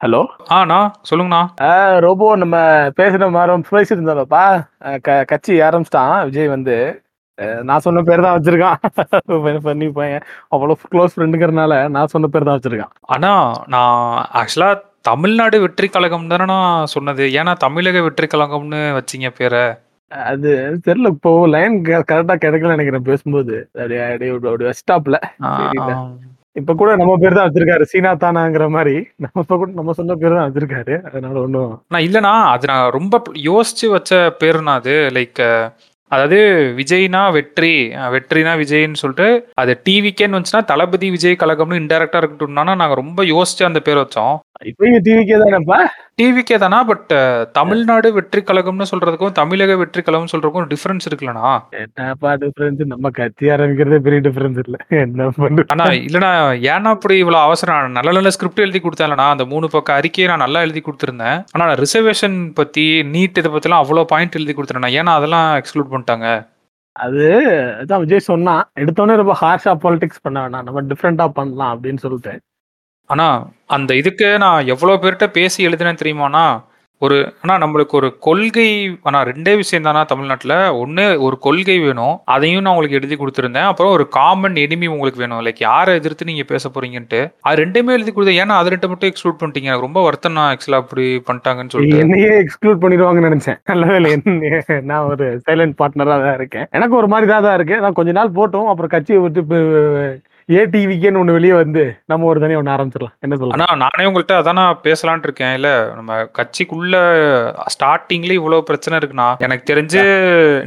Hello? ஆண்ணா சொல்லுங்கண்ணா. Robot நம்ம பேசுற மாதிரி க கட்சி ஆரம்பிச்சிட்டான் விஜய் வந்து. நான் சொன்ன பேர் தான் வச்சிருக்கான். பண்ணி பையன். அவ்வளோ க்ளோஸ் ஃப்ரெண்டுங்கிறனால நான் சொன்ன பேர் தான் வச்சிருக்கான். அண்ணா நான் ஆக்சுவலா தமிழ்நாடு வெற்றி கழகம் தானே நான் சொன்னது. ஏன்னா தமிழக வெற்றி கழகம்னு வச்சீங்க பேரை. அது தெரியல இப்போ லைன் கரெக்டா கிடைக்கல நினைக்கிறேன் பேசும்போது. அப்படியே அப்படியே அப்படி வச்சிட்டாப்ல. இப்ப கூட நம்ம பேர் தான் வச்சிருக்காரு. சீனா தானாங்கிற மாதிரி. நம்ம இப்ப கூட நம்ம சொன்ன பேர் தான் வச்சிருக்காரு. அதனால ஒண்ணும் நான் இல்லனா அது நான் ரொம்ப யோசிச்சு வச்ச பேருனா அது. லைக் அதாவது விஜய்னா வெற்றி வெற்றினா விஜய்ன்னு சொல்லிட்டு அது டிவிக்கேன்னு வந்துச்சுன்னா தளபதி விஜய் கழகம்னு இன்டெரக்டா இருக்கட்டும்னா நாங்க ரொம்ப யோசிச்சு அந்த பேர் வச்சோம். டிவிக்கே தானேப்பா? டிவிக்கே தானா? பட் தமிழ்நாடு வெற்றி கழகம்னு சொல்றதுக்கும் தமிழக வெற்றி கழகம்னு சொல்றதுக்கும் டிஃபரன்ஸ் இருக்குல்லண்ணா. என்னப்பா டிஃபரன்ஸ் நம்ம கட்சி ஆரம்பிக்கிறதே பெரிய டிஃபரன்ஸ் இல்ல. என்ன பண்ணு? அண்ணா இல்லண்ணா ஏன்னா அப்படி இவ்வளவு அவசரம்? நல்ல நல்ல ஸ்கிரிப்ட் எழுதி கொடுத்தேன்லண்ணா. அந்த மூணு பக்கம் அறிக்கையை நான் நல்லா எழுதி கொடுத்துருந்தேன். ஆனா ரிசர்வேஷன் பத்தி நீட் இதை பத்திலாம் அவ்வளோ பாயிண்ட் எழுதி கொடுத்துருந்தேன் ஏன்னா அதெல்லாம் எக்ஸ்க்ளூட் பண்ணிட்டாங்க. அது அதான் விஜய் சொன்னான் எடுத்தோடனே ரொம்ப ஹார்ஷா பாலிடிக்ஸ் பண்ண வேணாம் நம்ம டிஃப்ரெண்டா பண்ணலாம் அப்படின்னு சொல்லிட்டு. ஆனா அந்த இதுக்கு நான் எவ்வளோ பேர்கிட்ட பேசி எழுதினேன் தெரியுமாண்ணா? ஒரு ஆனா நம்மளுக்கு ஒரு கொள்கை ஆனா ரெண்டே விஷயம் தானா தமிழ்நாட்டில்? ஒன்று ஒரு கொள்கை வேணும். அதையும் நான் உங்களுக்கு எழுதி கொடுத்துருந்தேன். அப்புறம் ஒரு காமன் எனிமி உங்களுக்கு வேணும். லைக் யாரை எதிர்த்து நீங்க பேச போறீங்கன்ட்டு. அது ரெண்டுமே எழுதி கொடுத்தேன். ஏன்னா அது ரெண்டு மட்டும் எக்ஸ்க்ளூட் பண்ணிட்டீங்க. எனக்கு ரொம்ப வருத்தம். நான் ஆக்சுவலாக அப்படி பண்ணிட்டாங்கன்னு சொல்லிட்டு. என்னையே எக்ஸ்க்ளூட் பண்ணிடுவாங்கன்னு நினைச்சேன். நான் ஒரு சைலண்ட் பார்ட்னரா தான் இருக்கேன். எனக்கு ஒரு மாதிரி தான் தான் இருக்கு. நான் கொஞ்ச நாள் போட்டோம். அப்புறம் கட்சியை விட்டு ஏடிவிக்கேன்னு ஒண்ணு வெளியே வந்து நம்ம ஒரு தனியாக ஒன்று ஆரம்பிச்சிடலாம். என்ன ஆனா சொல்லலாம் நானே உங்கள்கிட்ட அதான் நான் பேசலாம்னு இருக்கேன். இல்ல நம்ம கட்சிக்குள்ள ஸ்டார்டிங்ல இவ்வளவு பிரச்சனை இருக்குண்ணா. எனக்கு தெரிஞ்சு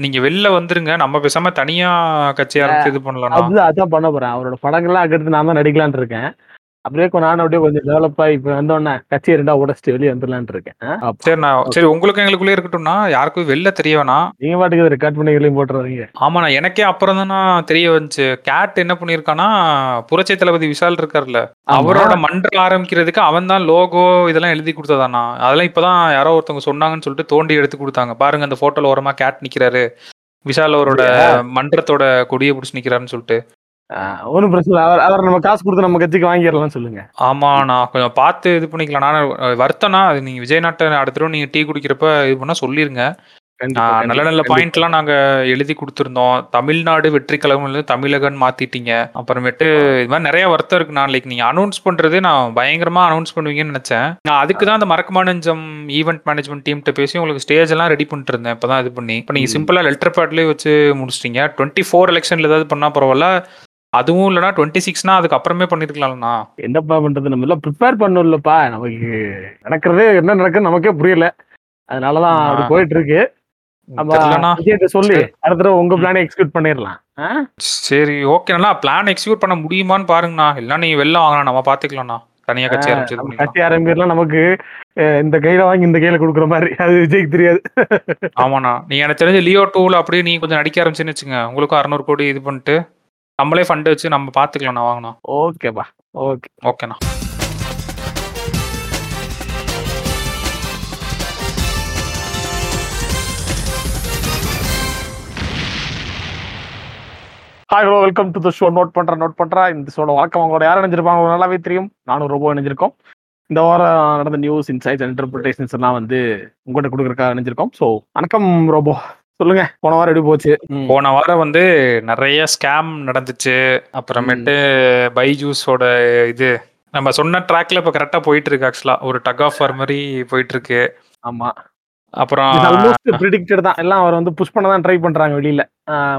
நீங்க வெளில வந்துருங்க. நம்ம பேசாம தனியா கட்சி ஆரம்பிச்சு இது பண்ணலாம் அதுதான் அதான் பண்ண போறேன். அவரோட படங்கள்லாம் அடுத்து நான் தான் நடிக்கலாம்னு இருக்கேன். அப்படியே கொஞ்சம் நானும் அப்படியே கொஞ்சம் டெவலப் ஆகி இப்போ வந்தோடனே கட்சியை ரெண்டா உடச்சிட்டு வெளியே வந்துடலான்ட்டு இருக்கேன். சரி நான் சரி உங்களுக்கு எங்களுக்குள்ளே இருக்கட்டும்னா யாருக்கும் வெளில தெரிய வேணாம். நீங்க பாட்டுக்கு ரெக்கார்ட் பண்ணி வெளியும் போட்டுறாதீங்க. ஆமாண்ணா எனக்கே அப்புறம் தான் தெரிய வந்துச்சு. கேட் என்ன பண்ணியிருக்கானா புரட்சி தளபதி விஷால் இருக்கார்ல. அவரோட மன்றம் ஆரம்பிக்கிறதுக்கு அவன் தான் லோகோ இதெல்லாம் எழுதி கொடுத்ததானா அதெல்லாம் இப்பதான் யாரோ ஒருத்தவங்க சொன்னாங்கன்னு சொல்லிட்டு தோண்டி எடுத்து கொடுத்தாங்க. பாருங்க அந்த போட்டோல ஓரமா கேட் நிக்கிறாரு. விஷால் அவரோட மன்றத்தோட கொடியை பிடிச்சி நிக்கிறாருன்னு சொல்லிட்டு. ஒன்றும் பிரச்சனை அவர் அவர் நம்ம காசு கொடுத்து நம்ம கட்சிக்கு வாங்கிடலாம் சொல்லுங்க. ஆமா நான் கொஞ்சம் பார்த்து இது பண்ணிக்கலாம். நான் வருத்தம்னா அது நீங்க விஜய் நாட்டை அடுத்த நீங்க டீ குடிக்கிறப்ப இது பண்ணா சொல்லிருங்க. நல்ல நல்ல கண்டிப்பா. பாயிண்ட் எல்லாம் நாங்க எழுதி கொடுத்துருந்தோம். தமிழ்நாடு வெற்றி கழகம் தமிழகன் மாத்திட்டீங்க. அப்புறமேட்டு இது மாதிரி நிறைய வருத்தம் இருக்கு நான் லைக் நீங்க அனௌன்ஸ் பண்றது நான் பயங்கரமா அனௌன்ஸ் பண்ணுவீங்கன்னு நினைச்சேன். நான் அதுக்கு தான் அந்த மறக்கமா நெஞ்சம் ஈவெண்ட் மேனேஜ்மெண்ட் டீம்கிட்ட பேசி உங்களுக்கு ஸ்டேஜ் எல்லாம் ரெடி பண்ணிட்டு இருந்தேன். இப்பதான் இது பண்ணி. இப்போ நீங்க. சிம்பிளா லெட்டர் பேட்லயே வச்சு முடிச்சிட்டீங்க. டுவெண்ட்டி ஃபோர் எலெக்ஷன்ல ஏதாவது பண்ணா பரவாயில்ல. அதுவும் இல்லைனா டுவெண்ட்டி சிக்ஸ்னா அதுக்கு அப்புறமே பண்ணிருக்கலாம்ண்ணா என்னப்பா பண்றது? நம்ம எல்லாம் ப்ரிப்பேர் பண்ணோம் இல்லப்பா நமக்கு நடக்கிறதே என்ன நடக்குன்னு நமக்கே புரியல. அதனாலதான் அப்படி ஆ. போயிட்டு இருக்கு சொல்லி. அடுத்த உங்க பிளானை எக்ஸிக்யூட் பண்ணிடலாம்? சரி ஓகேண்ணா பிளான் எக்ஸிக்யூட் பண்ண முடியுமான்னு பாருங்கண்ணா. இல்லைன்னா நீங்க வெளில வாங்கண்ணா. நம்ம பாத்துக்கலாம்ண்ணா. தனியா கட்சி ஆரம்பிச்சு கட்சி ஆரம்பிக்கலாம் நமக்கு இந்த கையில வாங்கி இந்த கையில கொடுக்குற மாதிரி. அது விஜய்க்கு தெரியாது. ஆமாண்ணா. நீ எனக்கு தெரிஞ்ச லியோ டூல அப்படியே நீ கொஞ்சம் நடிக்க ஆரம்பிச்சுன்னு வச்சுங்க உங்களுக்கும் அறநூறு கோடி இது பண்ணிட்டு. நம்மளே ஃபண்ட் வச்சு நம்ம பாத்துக்கலாம் வாங்கண்ணா ஓகேப்பா ஓகே ஓகேண்ணா hi hello welcome to the show note பண்றேன் நோட் பண்றேன். இந்த ஷோட வழக்கம் அவங்களோட யார் நினைஞ்சிருப்பாங்க நல்லாவே தெரியும். நானும் ரொம்ப நினைஞ்சிருக்கோம் இந்த வாரம் நடந்த நியூஸ் இன்சைட்ஸ் இன்டர்பிரிட்டேஷன்ஸ் எல்லாம் வந்து உங்கள்கிட்ட கொடுக்குறக்காக நினைஞ்சிருக்கோம் ஸோ வணக்கம் ரோபோ சொல்லுங்க. போன வாரம் எப்படி போச்சு. போன வாரம் வந்து நிறைய ஸ்கேம் நடந்துச்சு. அப்புறமேட்டு பைஜூஸோட இது நம்ம சொன்ன ட்ராக்ல இப்ப கரெக்டா போயிட்டு இருக்கு ஆக்சுவலா ஒரு டக் ஆஃப் வார் மாதிரி போயிட்டு இருக்கு ஆமா. அப்புறம் ஆல்மோஸ்ட் ப்ரிடிக்டட் தான். எல்லாம் அவர் வந்து புஷ் பண்ண தான் ட்ரை பண்றாங்க வெளியில.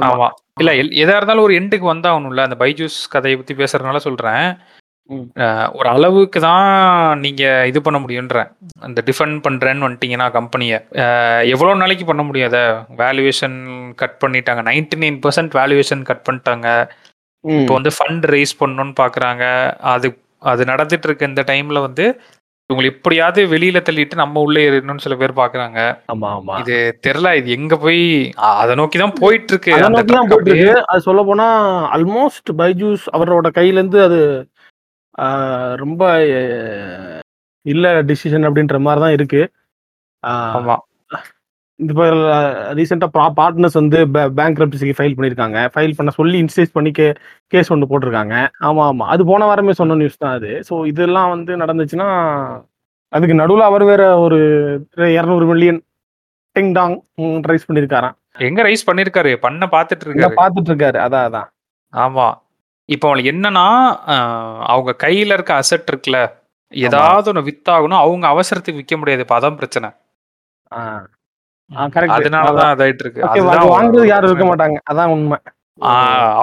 ஆமா. இல்ல எதா இருந்தாலும் ஒரு எண்டுக்கு வந்தாகணும்ல. அந்த பைஜூஸ் கதையை பத்தி பேசுறதுனால சொல்றேன். ஒரு அளவுக்கு தான் நீங்க இது பண்ண முடியுன்றேன் அந்த டிஃபெண்ட் பண்றேன்னு வந்துட்டீங்கன்னா கம்பெனியை எவ்வளவு நாளைக்கு பண்ண முடியாத வேல்யூவேஷன் கட் பண்ணிட்டாங்க. Ninety nine percent valuation cut பண்ணிட்டாங்க. இப்போ வந்து ஃபண்ட் ரைஸ் பண்ணணும்னு பாக்குறாங்க. அது அது நடந்துட்டு இருக்க இந்த டைம்ல வந்து இவங்களை எப்படியாவது வெளியில தள்ளிட்டு நம்ம உள்ள ஏறணும்னு சில பேர் பாக்குறாங்க. ஆமா ஆமா. இது தெரியல இது எங்க போய் அதை நோக்கி தான் போயிட்டு இருக்கு. அதை நோக்கி தான் போயிட்டு இருக்கு. அது சொல்ல போனா ஆல்மோஸ்ட் பைஜூஸ் அவரோட கையில இருந்து அது ரொம்ப இல்ல டிசிஷன் அப்படின்ற மாதிரி தான் இருக்கு இப்போ ரீசெண்டாக பார்ட்னர்ஸ் வந்து பேங்க் ரப்சிக்கு ஃபைல் பண்ணியிருக்காங்க ஃபைல் பண்ண சொல்லி இன்ஸ்டேஸ் பண்ணி கே கேஸ் ஒன்று போட்டிருக்காங்க. ஆமாம் ஆமாம் அது போன வாரமே சொன்ன நியூஸ் தான் அது. ஸோ இதெல்லாம் வந்து நடந்துச்சுன்னா அதுக்கு நடுவுல அவர் வேற ஒரு இருநூறு மில்லியன் டிங் டாங் ரைஸ் பண்ணிருக்காராம். எங்க ரைஸ் பண்ணிருக்காரு? பண்ண பாத்துட்டு இருக்காரு. பாத்துட்டு இருக்காரு. அதான் அதான். ஆமா. இப்போ அவங்களுக்கு என்னன்னா அவங்க கையில இருக்க அசெட் இருக்குல்ல ஏதாவது ஒண்ணு வித்தாகணும் அவங்க அவசரத்துக்கு விற்க முடியாது. இப்ப அதான் பிரச்சனை. அதனாலதான் அதாயிட்டு இருக்கு. வாங்குறது யாரும் இருக்க. மாட்டாங்க. அதான் உண்மை.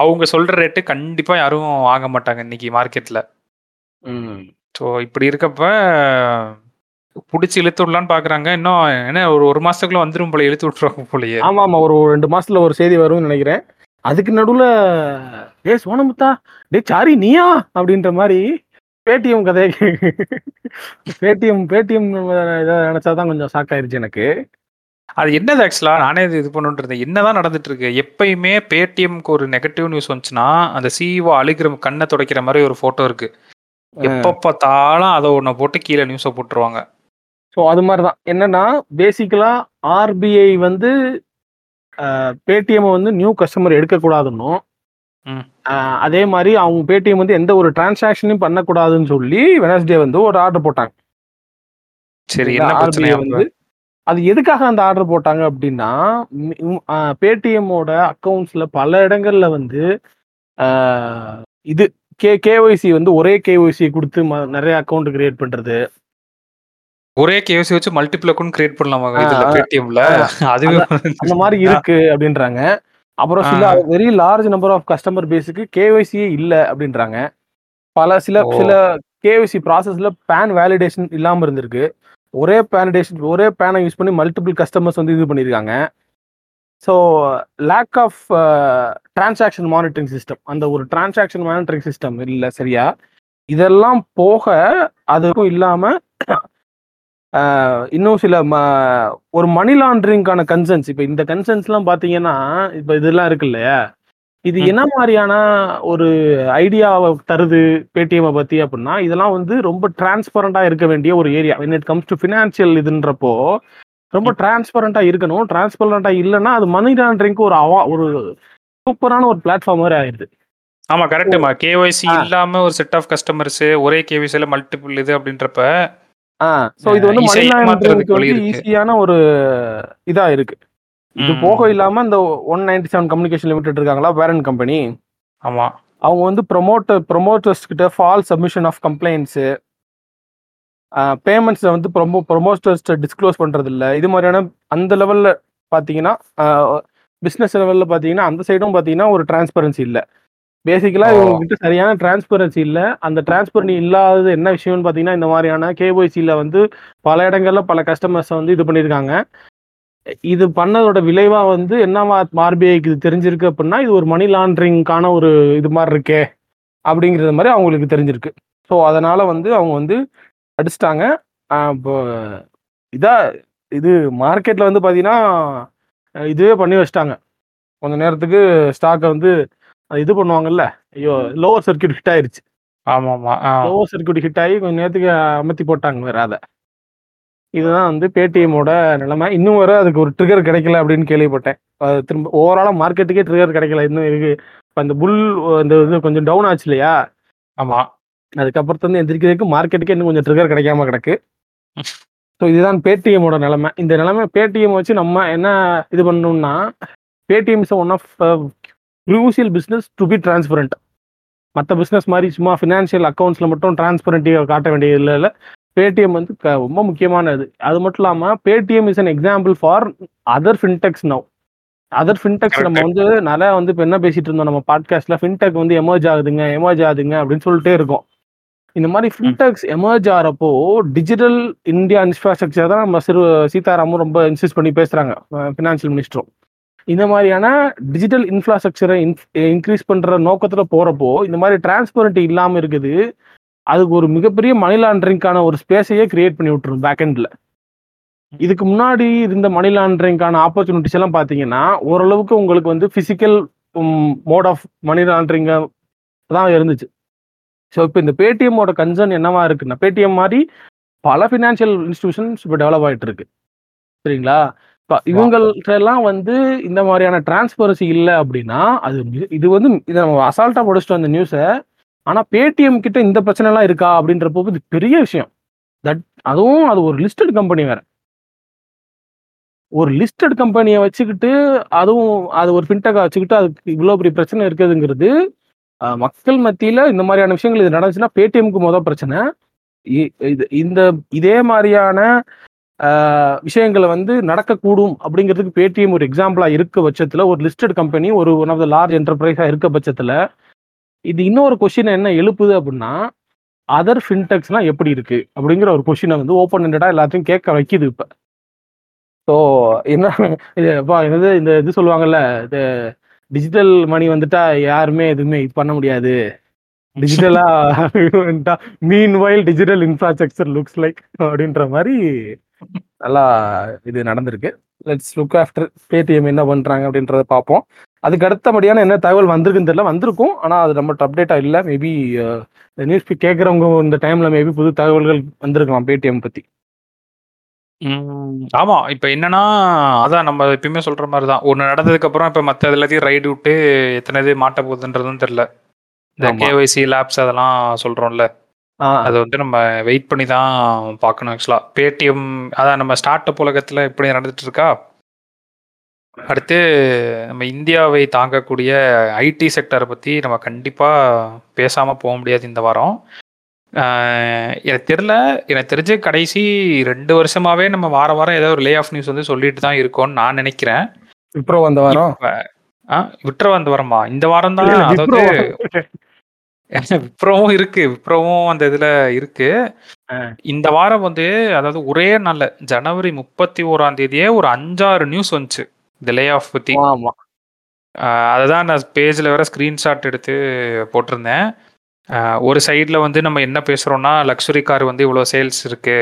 அவங்க சொல்ற ரேட்டு கண்டிப்பா யாரும் வாங்க மாட்டாங்க இன்னைக்கு மார்க்கெட்ல. ஸோ இப்படி இருக்கப்ப புடிச்சு இழுத்து விடலான்னு பாக்குறாங்க. இன்னும் என்ன ஒரு ஒரு மாசத்துக்குள்ள வந்துரும் போல இழுத்து விட்டுருவாங்க போலயே. ஆமா ஆமா ஒரு ரெண்டு மாசத்துல ஒரு செய்தி வரும்னு நினைக்கிறேன். அதுக்கு நடுவுல டே சோனமுத்தா டே சாரி நீயா? அப்படின்ற மாதிரி பேடிஎம் கதையை பேடிஎம் பேடிஎம் இதை நினைச்சாதான் கொஞ்சம் ஷாக் ஆயிருச்சு எனக்கு. அது என்னது ஆக்சுவலா நானே இது இது இருந்தேன் என்னதான் நடந்துட்டு இருக்கு எப்பயுமே பேடிஎம்க்கு ஒரு நெகட்டிவ் நியூஸ் வந்துச்சுன்னா அந்த சிஇஓ அழுகிற கண்ணை துடைக்கிற மாதிரி ஒரு போட்டோ இருக்கு. எப்ப பார்த்தாலும் அதை ஒண்ணு போட்டு கீழே நியூஸை போட்டுருவாங்க. ஸோ அது மாதிரி தான் என்னன்னா பேசிக்கலா ஆர்பிஐ வந்து பேடிஎம் வந்து நியூ கஸ்டமர் எடுக்கக்கூடாதுன்னும் அதே மாதிரி அவங்க பேடிஎம் வந்து எந்த ஒரு டிரான்சாக்ஷனையும் பண்ணக்கூடாதுன்னு சொல்லி வெனஸ்டே வந்து ஒரு ஆர்டர் போட்டாங்க. சரி வந்து அது எதுக்காக அந்த ஆர்டர் போட்டாங்க அப்படின்னா பேடிஎம்மோட அக்கவுண்ட்ஸ்ல பல இடங்கள்ல வந்து இது கே கேஒய்சி வந்து ஒரே கேஒய்சி கொடுத்து நிறைய அக்கவுண்ட் கிரியேட் பண்றது. ஒரே கேசி வச்சு மல்டிபிள் அக்கௌண்ட் கிரியேட் பண்ணலாமா இதுல பேடிஎம்ல அதுவே அந்த மாதிரி இருக்கு அப்படின்றாங்க. அப்புறம் சில. Very large number of customer பேஸுக்கு கேஒய்சியே இல்லை அப்படின்றாங்க. பல சில. சில கேஒய்சி ப்ராசஸ்ல பேன் வேலிடேஷன் இல்லாம இருந்திருக்கு. ஒரே வேலிடேஷன் ஒரே பேனை யூஸ் பண்ணி மல்டிபிள் கஸ்டமர்ஸ் வந்து இது பண்ணியிருக்காங்க so lack of transaction monitoring system அந்த ஒரு டிரான்சாக்ஷன் மானிட்டரிங் சிஸ்டம் இல்லை சரியா. இதெல்லாம் போக அதுக்கும் இல்லாம ஆஹ், இன்னும் சில ம- ஒரு மணி லாண்டரிங்கான கன்சர்ன்ஸ் இப்போ இந்த கன்சர்ன்ஸ்லாம் பார்த்தீங்கன்னா இப்போ இதெல்லாம் இருக்கு இல்லையா? இது. என்ன மாதிரியான ஒரு ஐடியாவை தருது பேடிஎம் பத்தி அப்படின்னா இதெல்லாம் வந்து ரொம்ப டிரான்ஸ்பரண்டா இருக்க வேண்டிய ஒரு area when it comes to financial இதுன்றப்போ ரொம்ப டிரான்ஸ்பரண்டா இருக்கணும். டிரான்ஸ்பரண்டா இல்லைன்னா அது மணி லாண்டரிங்க்கு ஒரு அவா ஒரு சூப்பரான ஒரு பிளாட்ஃபார்ம் மாதிரி ஆயிடுது ஆமா கரெக்டுமா கேஒய்சி. இல்லாம ஒரு செட் ஆஃப் கஸ்டமர்ஸ் ஒரே கேஒய்சில மல்டிபிள் இது அப்படின்றப்ப ஆ ஸோ இது வந்து மணி ஈஸியா லாண்டரிங்க்கு ஏமாத்துறதுக்கு வழி வந்து. ஈஸியான ஒரு இதா இருக்கு. இது. போக இல்லாம இந்த one ninety seven communication limited இருக்காங்களா பேரண்ட் கம்பெனி ஆமா. அவங்க வந்து ப்ரொமோட்டர் ப்ரொமோட்டர்ஸ் கிட்ட ஃபால் சப்மிஷன் ஆஃப் கம்ப்ளைண்ட்ஸு பேமெண்ட்ஸை வந்து ப்ரொமோ ப்ரொமோட்டர்ஸ் டிஸ்க்ளோஸ் பண்ணுறது இல்லை இது மாதிரியான அந்த லெவலில் பார்த்தீங்கன்னா பிஸ்னஸ் லெவலில் பார்த்தீங்கன்னா அந்த சைடும் பார்த்தீங்கன்னா ஒரு டிரான்ஸ்பரன்சி இல்லை. பேசிக்கலாக ஓ. இவங்க கிட்ட சரியான டிரான்ஸ்பரன்சி இல்லை. அந்த டிரான்ஸ்பரன்சி இல்லாதது என்ன விஷயம்னு பார்த்தீங்கன்னா இந்த மாதிரியான கேஒய்சியில் வந்து பல இடங்கள்ல பல கஸ்டமர்ஸை வந்து இது பண்ணியிருக்காங்க இது பண்ணதோட விளைவா வந்து என்னவா ஆர்பிஐக்கு இது தெரிஞ்சிருக்கு அப்படின்னா இது ஒரு மணி லாண்டரிங்கான ஒரு இது மாதிரி இருக்கே அப்படிங்கிறது மாதிரி அவங்களுக்கு தெரிஞ்சிருக்கு. ஸோ அதனால வந்து அவங்க வந்து அடிச்சிட்டாங்க. இப்போ இதா இது மார்க்கெட்ல வந்து பார்த்தீங்கன்னா இதுவே பண்ணி வச்சிட்டாங்க. கொஞ்ச நேரத்துக்கு ஸ்டாக்கை வந்து இது பண்ணுவாங்கல்ல. ஐயோ லோவர் சர்க்கியூட் ஹிட் ஆயிருச்சு. ஆமா ஆமா. லோவர் சர்க்கியூட் ஹிட் ஆகி கொஞ்ச நேரத்துக்கு அமர்த்தி போட்டாங்க வேற அதை. இதுதான் வந்து பேடிஎம்மோட நிலைமை. இன்னும் வரை அதுக்கு ஒரு ட்ரிகர் கிடைக்கல அப்படின்னு கேள்விப்பட்டேன். திரும்ப ஓவராலாக மார்க்கெட்டுக்கே ட்ரிகர் கிடைக்கல. இன்னும் இருக்கு. இப்போ இந்த புல் இந்த இது கொஞ்சம் டவுன் ஆச்சு இல்லையா? ஆமா. அதுக்கப்புறத்து வந்து எந்திரிக்கிறதுக்கு மார்க்கெட்டுக்கே இன்னும் கொஞ்சம் ட்ரிகர் கிடைக்காம கிடக்கு. ஸோ இதுதான் பேடிஎம்மோட நிலைமை. இந்த நிலைமை பேடிஎம் வச்சு நம்ம என்ன இது பண்ணணும்னா Paytm is one of crucial business to be transparent மற்ற பிஸ்னஸ் மாதிரி சும்மா ஃபினான்ஷியல் அக்கௌண்ட்ஸில் மட்டும் டிரான்ஸ்பரண்டியாக காட்ட வேண்டியது இல்லை. இல்லை பேடிஎம் வந்து க- ரொம்ப முக்கியமானது. அது மட்டும் இல்லாமல் Paytm is an example for other fintechs now other fintechs நம்ம. வந்து நிறைய வந்து இப்போ என்ன பேசிட்டு இருந்தோம் நம்ம பாட்காஸ்ட்ல ஃபின்டெக் வந்து எமர்ஜ் ஆகுதுங்க எமர்ஜ் ஆகுதுங்க அப்படின்னு சொல்லிட்டே இருக்கோம். இந்த மாதிரி ஃபின்டெக்ஸ் எமர்ஜ் ஆகிறப்போ டிஜிட்டல் இந்தியா இன்ஃப்ராஸ்ட்ரக்சர் தான் நம்ம சிறு சீதாராமும் ரொம்ப இன்சிஸ்ட் பண்ணி பேசுறாங்க ஃபினான்ஷியல் மினிஸ்டரும் இந்த மாதிரியான டிஜிட்டல் இன்ஃப்ராஸ்ட்ரக்சரை இன்க்ரீஸ் பண்ற நோக்கத்துல போறப்போ இந்த மாதிரி டிரான்ஸ்பரண்ட்டி இல்லாம இருக்குது. அதுக்கு ஒரு மிகப்பெரிய மணி லாண்டரிங்கான ஒரு ஸ்பேஸையே கிரியேட் பண்ணி விட்டுரும் பேக்கெண்ட்ல இதுக்கு முன்னாடி இருந்த மணி லாண்டரிங்கான ஆப்பர்ச்சுனிட்டிஸ் எல்லாம் பாத்தீங்கன்னா ஓரளவுக்கு உங்களுக்கு வந்து physical mode of money laundering தான் இருந்துச்சு. ஸோ இப்போ இந்த பேடிஎம்மோட கன்சர்ன் என்னவா இருக்குன்னா பேடிஎம் மாதிரி பல ஃபினான்ஷியல் இன்ஸ்டிடியூஷன்ஸ் இப்போ டெவலப் ஆகிட்டு இருக்கு. சரிங்களா? இவங்கள்ட்ட எல்லாம் வந்து இந்த மாதிரியான டிரான்ஸ்பரன்சி இல்லை அப்படின்னா அது இது வந்து இதை நம்ம அசால்ட்டா படிச்சுட்டு வந்த நியூஸை ஆனா பேடிஎம் கிட்ட இந்த பிரச்சனை எல்லாம் இருக்கா அப்படின்றப்போ இது பெரிய விஷயம். தட் அதுவும் அது ஒரு லிஸ்டட் கம்பெனி வேற. ஒரு லிஸ்டட் கம்பெனியை வச்சுக்கிட்டு அதுவும் அது ஒரு ஃபின்டெக்கை வச்சுக்கிட்டு அதுக்கு இவ்வளோ பெரிய பிரச்சனை இருக்குதுங்கிறது மக்கள் மத்தியில இந்த மாதிரியான விஷயங்கள் இது நடந்துச்சுன்னா பேடிஎம்க்கு முதல் பிரச்சனை. இது இந்த இதே மாதிரியான விஷயங்களை வந்து நடக்கக்கூடும் அப்படிங்கிறதுக்கு பேடிஎம் ஒரு எக்ஸாம்பிளா இருக்க பட்சத்துல ஒரு லிஸ்டட் கம்பெனி ஒரு ஒன் ஆஃப் த லார்ஜ் என்டர்பிரைஸாக இருக்க பட்சத்துல இது இன்னொரு கொஷினை என்ன எழுப்புது அப்படின்னா அதர் ஃபின்டெக்ஸ்லாம் எப்படி இருக்கு? அப்படிங்கிற ஒரு கொஷினை வந்து ஓப்பன் ஹண்டடாக எல்லாத்தையும் கேட்க வைக்குது இப்போ. ஸோ என்ன இது என்னது இந்த இது சொல்லுவாங்கல்ல இது டிஜிட்டல் மணி வந்துட்டா யாருமே எதுவுமே இது பண்ண முடியாது. டிஜிட்டலா meanwhile digital infrastructure looks like அப்படின்ற மாதிரி நல்லா இது நடந்திருக்கு லெட்ஸ் லுக் ஆஃப்டர் பேடிஎம் என்ன பண்றாங்க அப்படின்றத பார்ப்போம் அதுக்கு அடுத்தபடியான என்ன தகவல் வந்திருக்குன்னு தெரியல வந்திருக்கும் ஆனா அது நம்மகிட்ட அப்டேட்டா இல்லை மேபி நியூஸ் கேட்குறவங்க இந்த டைம்ல மேபி புது தகவல்கள் வந்திருக்கலாம் பேடிஎம் பத்தி ம். ஆமா. இப்ப என்னன்னா, அதான் நம்ம எப்பயுமே சொல்ற மாரி தான். ஒண்ணு நடந்ததுக்கு அப்புறம் இப்ப மத்த எல்லாத்தையும் ரைடு விட்டு எத்தன இது மாட்ட போகுதுன்றதும் தெரியல. இந்த. கேஒய்சி லேப்ஸ் அதெல்லாம் சொல்றோம்ல. ஆ அது வந்து நம்ம வெயிட் பண்ணி தான் பார்க்கணும் ஆக்சுவலா. பேடிஎம் அதான் நம்ம ஸ்டார்ட் அப் உலகத்துல எப்படி நடந்துட்டு இருக்கா? அடுத்து நம்ம இந்தியாவை தாங்கக்கூடிய ஐடி செக்டார பத்தி நம்ம கண்டிப்பா பேசாம போ முடியாது இந்த வாரம். எனக்கு தெரியல. எனக்கு தெரிஞ்சு கடைசி 2 வருஷமாவே நம்ம வாரம் வாரம் ஏதோ ஒரு லே ஆஃப் நியூஸ் வந்து சொல்லிட்டு தான் இருக்கோம்னு நான் நெனைக்கிறேன். விப்ரோ வந்த வாரம் இப்ப ஆ விட்ரோ வந்த வாரமா? இந்த வாரம் தான் இல்ல, அதாவது விப்ரோவும் இருக்கு. விப்ரோவும் அந்த இதுல இருக்கு. இந்த வாரம் வந்து அதாவது ஒரே நாள்ல ஜனவரி 31ஆம் தேதியே ஒரு 5, 6 நியூஸ் வந்துச்சு. இந்த லே ஆஃப் பத்தி. அததான் நான் பேஜ்ல வேற ஸ்கிரீன்ஷாட் எடுத்து போட்டிருந்தேன். ஒரு சைடுல வந்து நம்ம என்ன பேசுறோம்னா, லக்ஸுரி கார் வந்து இவ்வளோ சேல்ஸ் இருக்கு.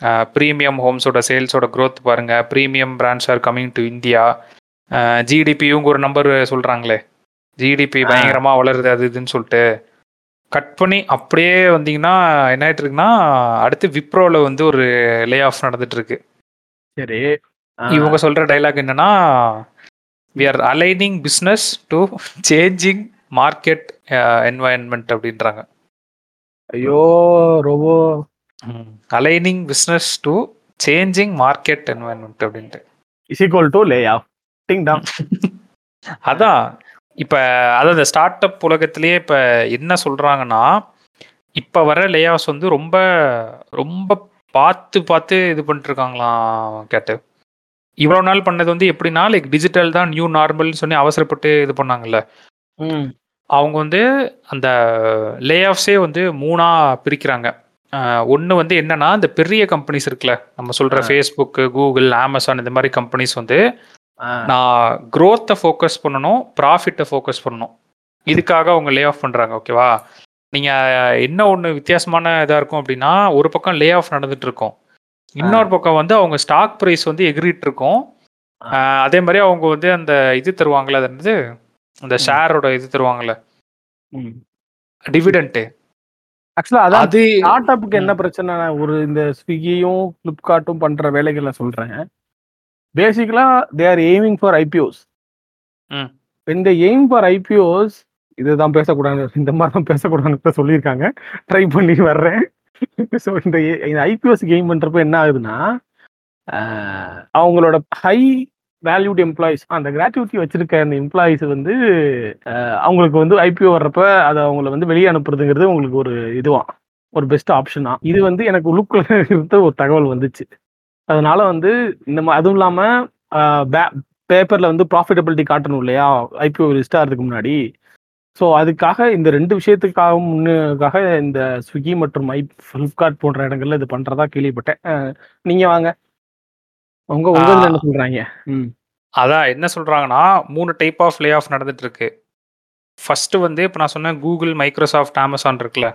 ஆ பிரீமியம் ஹோம்ஸோட சேல்ஸோட குரோத் பாருங்க. Premium brands are coming to India. Ah GDP இவங்க ஒரு நம்பர் சொல்றாங்களே. ஜிடிபி ஆ. பயங்கரமா வளருது அது இதுன்னு சொல்லிட்டு. கட் பண்ணி அப்படியே வந்தீங்கன்னா என்ன ஆயிட்டு இருக்குன்னா, அடுத்து விப்ரோல வந்து ஒரு லே ஆஃப் நடந்துட்டு இருக்கு. சரி இவங்க சொல்ற டயலாக் என்னன்னா, "we are aligning business to changing market a environment" அப்படின்றாங்க. ஐயோ robo. Aligning business to changing market environment அப்படின்ட்டு. Is equal to lay off ding dong அதான். இப்ப அதான் இந்த ஸ்டார்ட் அப் உலகத்திலேயே இப்ப என்ன சொல்றாங்கன்னா, இப்ப வர லே ஆஃப்ஸ் வந்து ரொம்ப ரொம்ப பார்த்து பார்த்து இது பண்ணிட்டு இருக்காங்களாம் கேட்டு. இவ்வளோ நாள் பண்ணது வந்து எப்படின்னா, லைக் டிஜிட்டல் தான் நியூ நார்மல்னு சொல்லி அவசரப்பட்டு இது பண்ணாங்கல்ல. அவங்க வந்து அந்த லே ஆஃப்ஸே வந்து 3ஆ பிரிக்கிறாங்க. ஒண்ணு வந்து என்னன்னா, இந்த பெரிய கம்பெனிஸ் இருக்குல்ல. நம்ம சொல்ற ஆ. Facebook, Google, Amazon இந்த மாரி கம்பெனிஸ் வந்து நான் குரோத்த ஃபோக்கஸ் பண்ணணும், ப்ராஃபிட்ட ஃபோக்கஸ் பண்ணணும். இதுக்காக அவங்க லே ஆஃப் பண்றாங்க. ஓகேவா? நீங்க என்ன ஒண்ணு வித்தியாசமான இதா இருக்கும் அப்படின்னா, ஒரு பக்கம் லே ஆஃப் நடந்துட்டு இருக்கும். இன்னொரு பக்கம் வந்து அவங்க ஸ்டாக் பிரைஸ் வந்து எகிறிட்டு இருக்கும். அதே மாரி அவங்க வந்து அந்த இது தருவாங்கல்ல, அது என்னது? அந்த. ஷேரோட இது தருவாங்கல்ல. ம். டிவிடெண்ட். ஆக்சுவலா அதான் அது ஸ்டார்ட் அப்புக்கு என்ன. பிரச்சனை ஒரு இந்த ஸ்விக்கியும் ஃப்ளிப்கார்ட்டும் பண்ற வேலைகளை சொல்றேன் basically they are aiming for IPOs. இந்த எய்ம் ஃபார் ஐபிஓஸ் இதுதான் பேசக்கூடாது. இந்த மாதிரி தான் பேசக்கூடாதுன்னு சொல்லியிருக்காங்க. ட்ரை பண்ணி வர்றேன். ஸோ இந்த ஐபிஓஸ் கெயின் பண்றப்ப என்ன ஆகுதுன்னா அவங்களோட ஹை வேல்யூட் எம்ப்ளாயிஸ் அந்த கிராட்டிவிட்டி வச்சிருக்க அந்த எம்ப்ளாயிஸ் வந்து அவங்களுக்கு வந்து ஐபிஓ வர்றப்ப அதை அவங்கள வந்து வெளியே அனுப்புறதுங்கிறது உங்களுக்கு ஒரு இதுவா ஒரு பெஸ்ட் ஆப்ஷனா இது வந்து எனக்கு உள்ளுக்குள்ள இருந்த ஒரு தகவல் வந்துச்சு. அதனால வந்து இந்த மா- அதுவும் இல்லாம பேப்பர்ல வந்து ப்ராஃபிட்டபிலிட்டி காட்டணும் இல்லையா? ஐபிஓ லிஸ்ட் ஆகிறதுக்கு முன்னாடி. ஸோ அதுக்காக இந்த ரெண்டு விஷயத்துக்காக முன்னுக்காக இந்த ஸ்விக்கி மற்றும் ஐ ஃப்ளிப்கார்ட் போன்ற இடங்கள்ல இது பண்றதா கேள்விப்பட்டேன். நீங்க வாங்க. உங்க உங்க என்ன சொல்றாங்க? ம். அதான் என்ன சொல்றாங்கன்னா, 3 டைப் ஆஃப் லே ஆஃப் நடந்துட்டு இருக்கு. ஃபர்ஸ்ட் வந்து இப்ப நான் சொன்ன Google, Microsoft, Amazon இருக்குல்ல.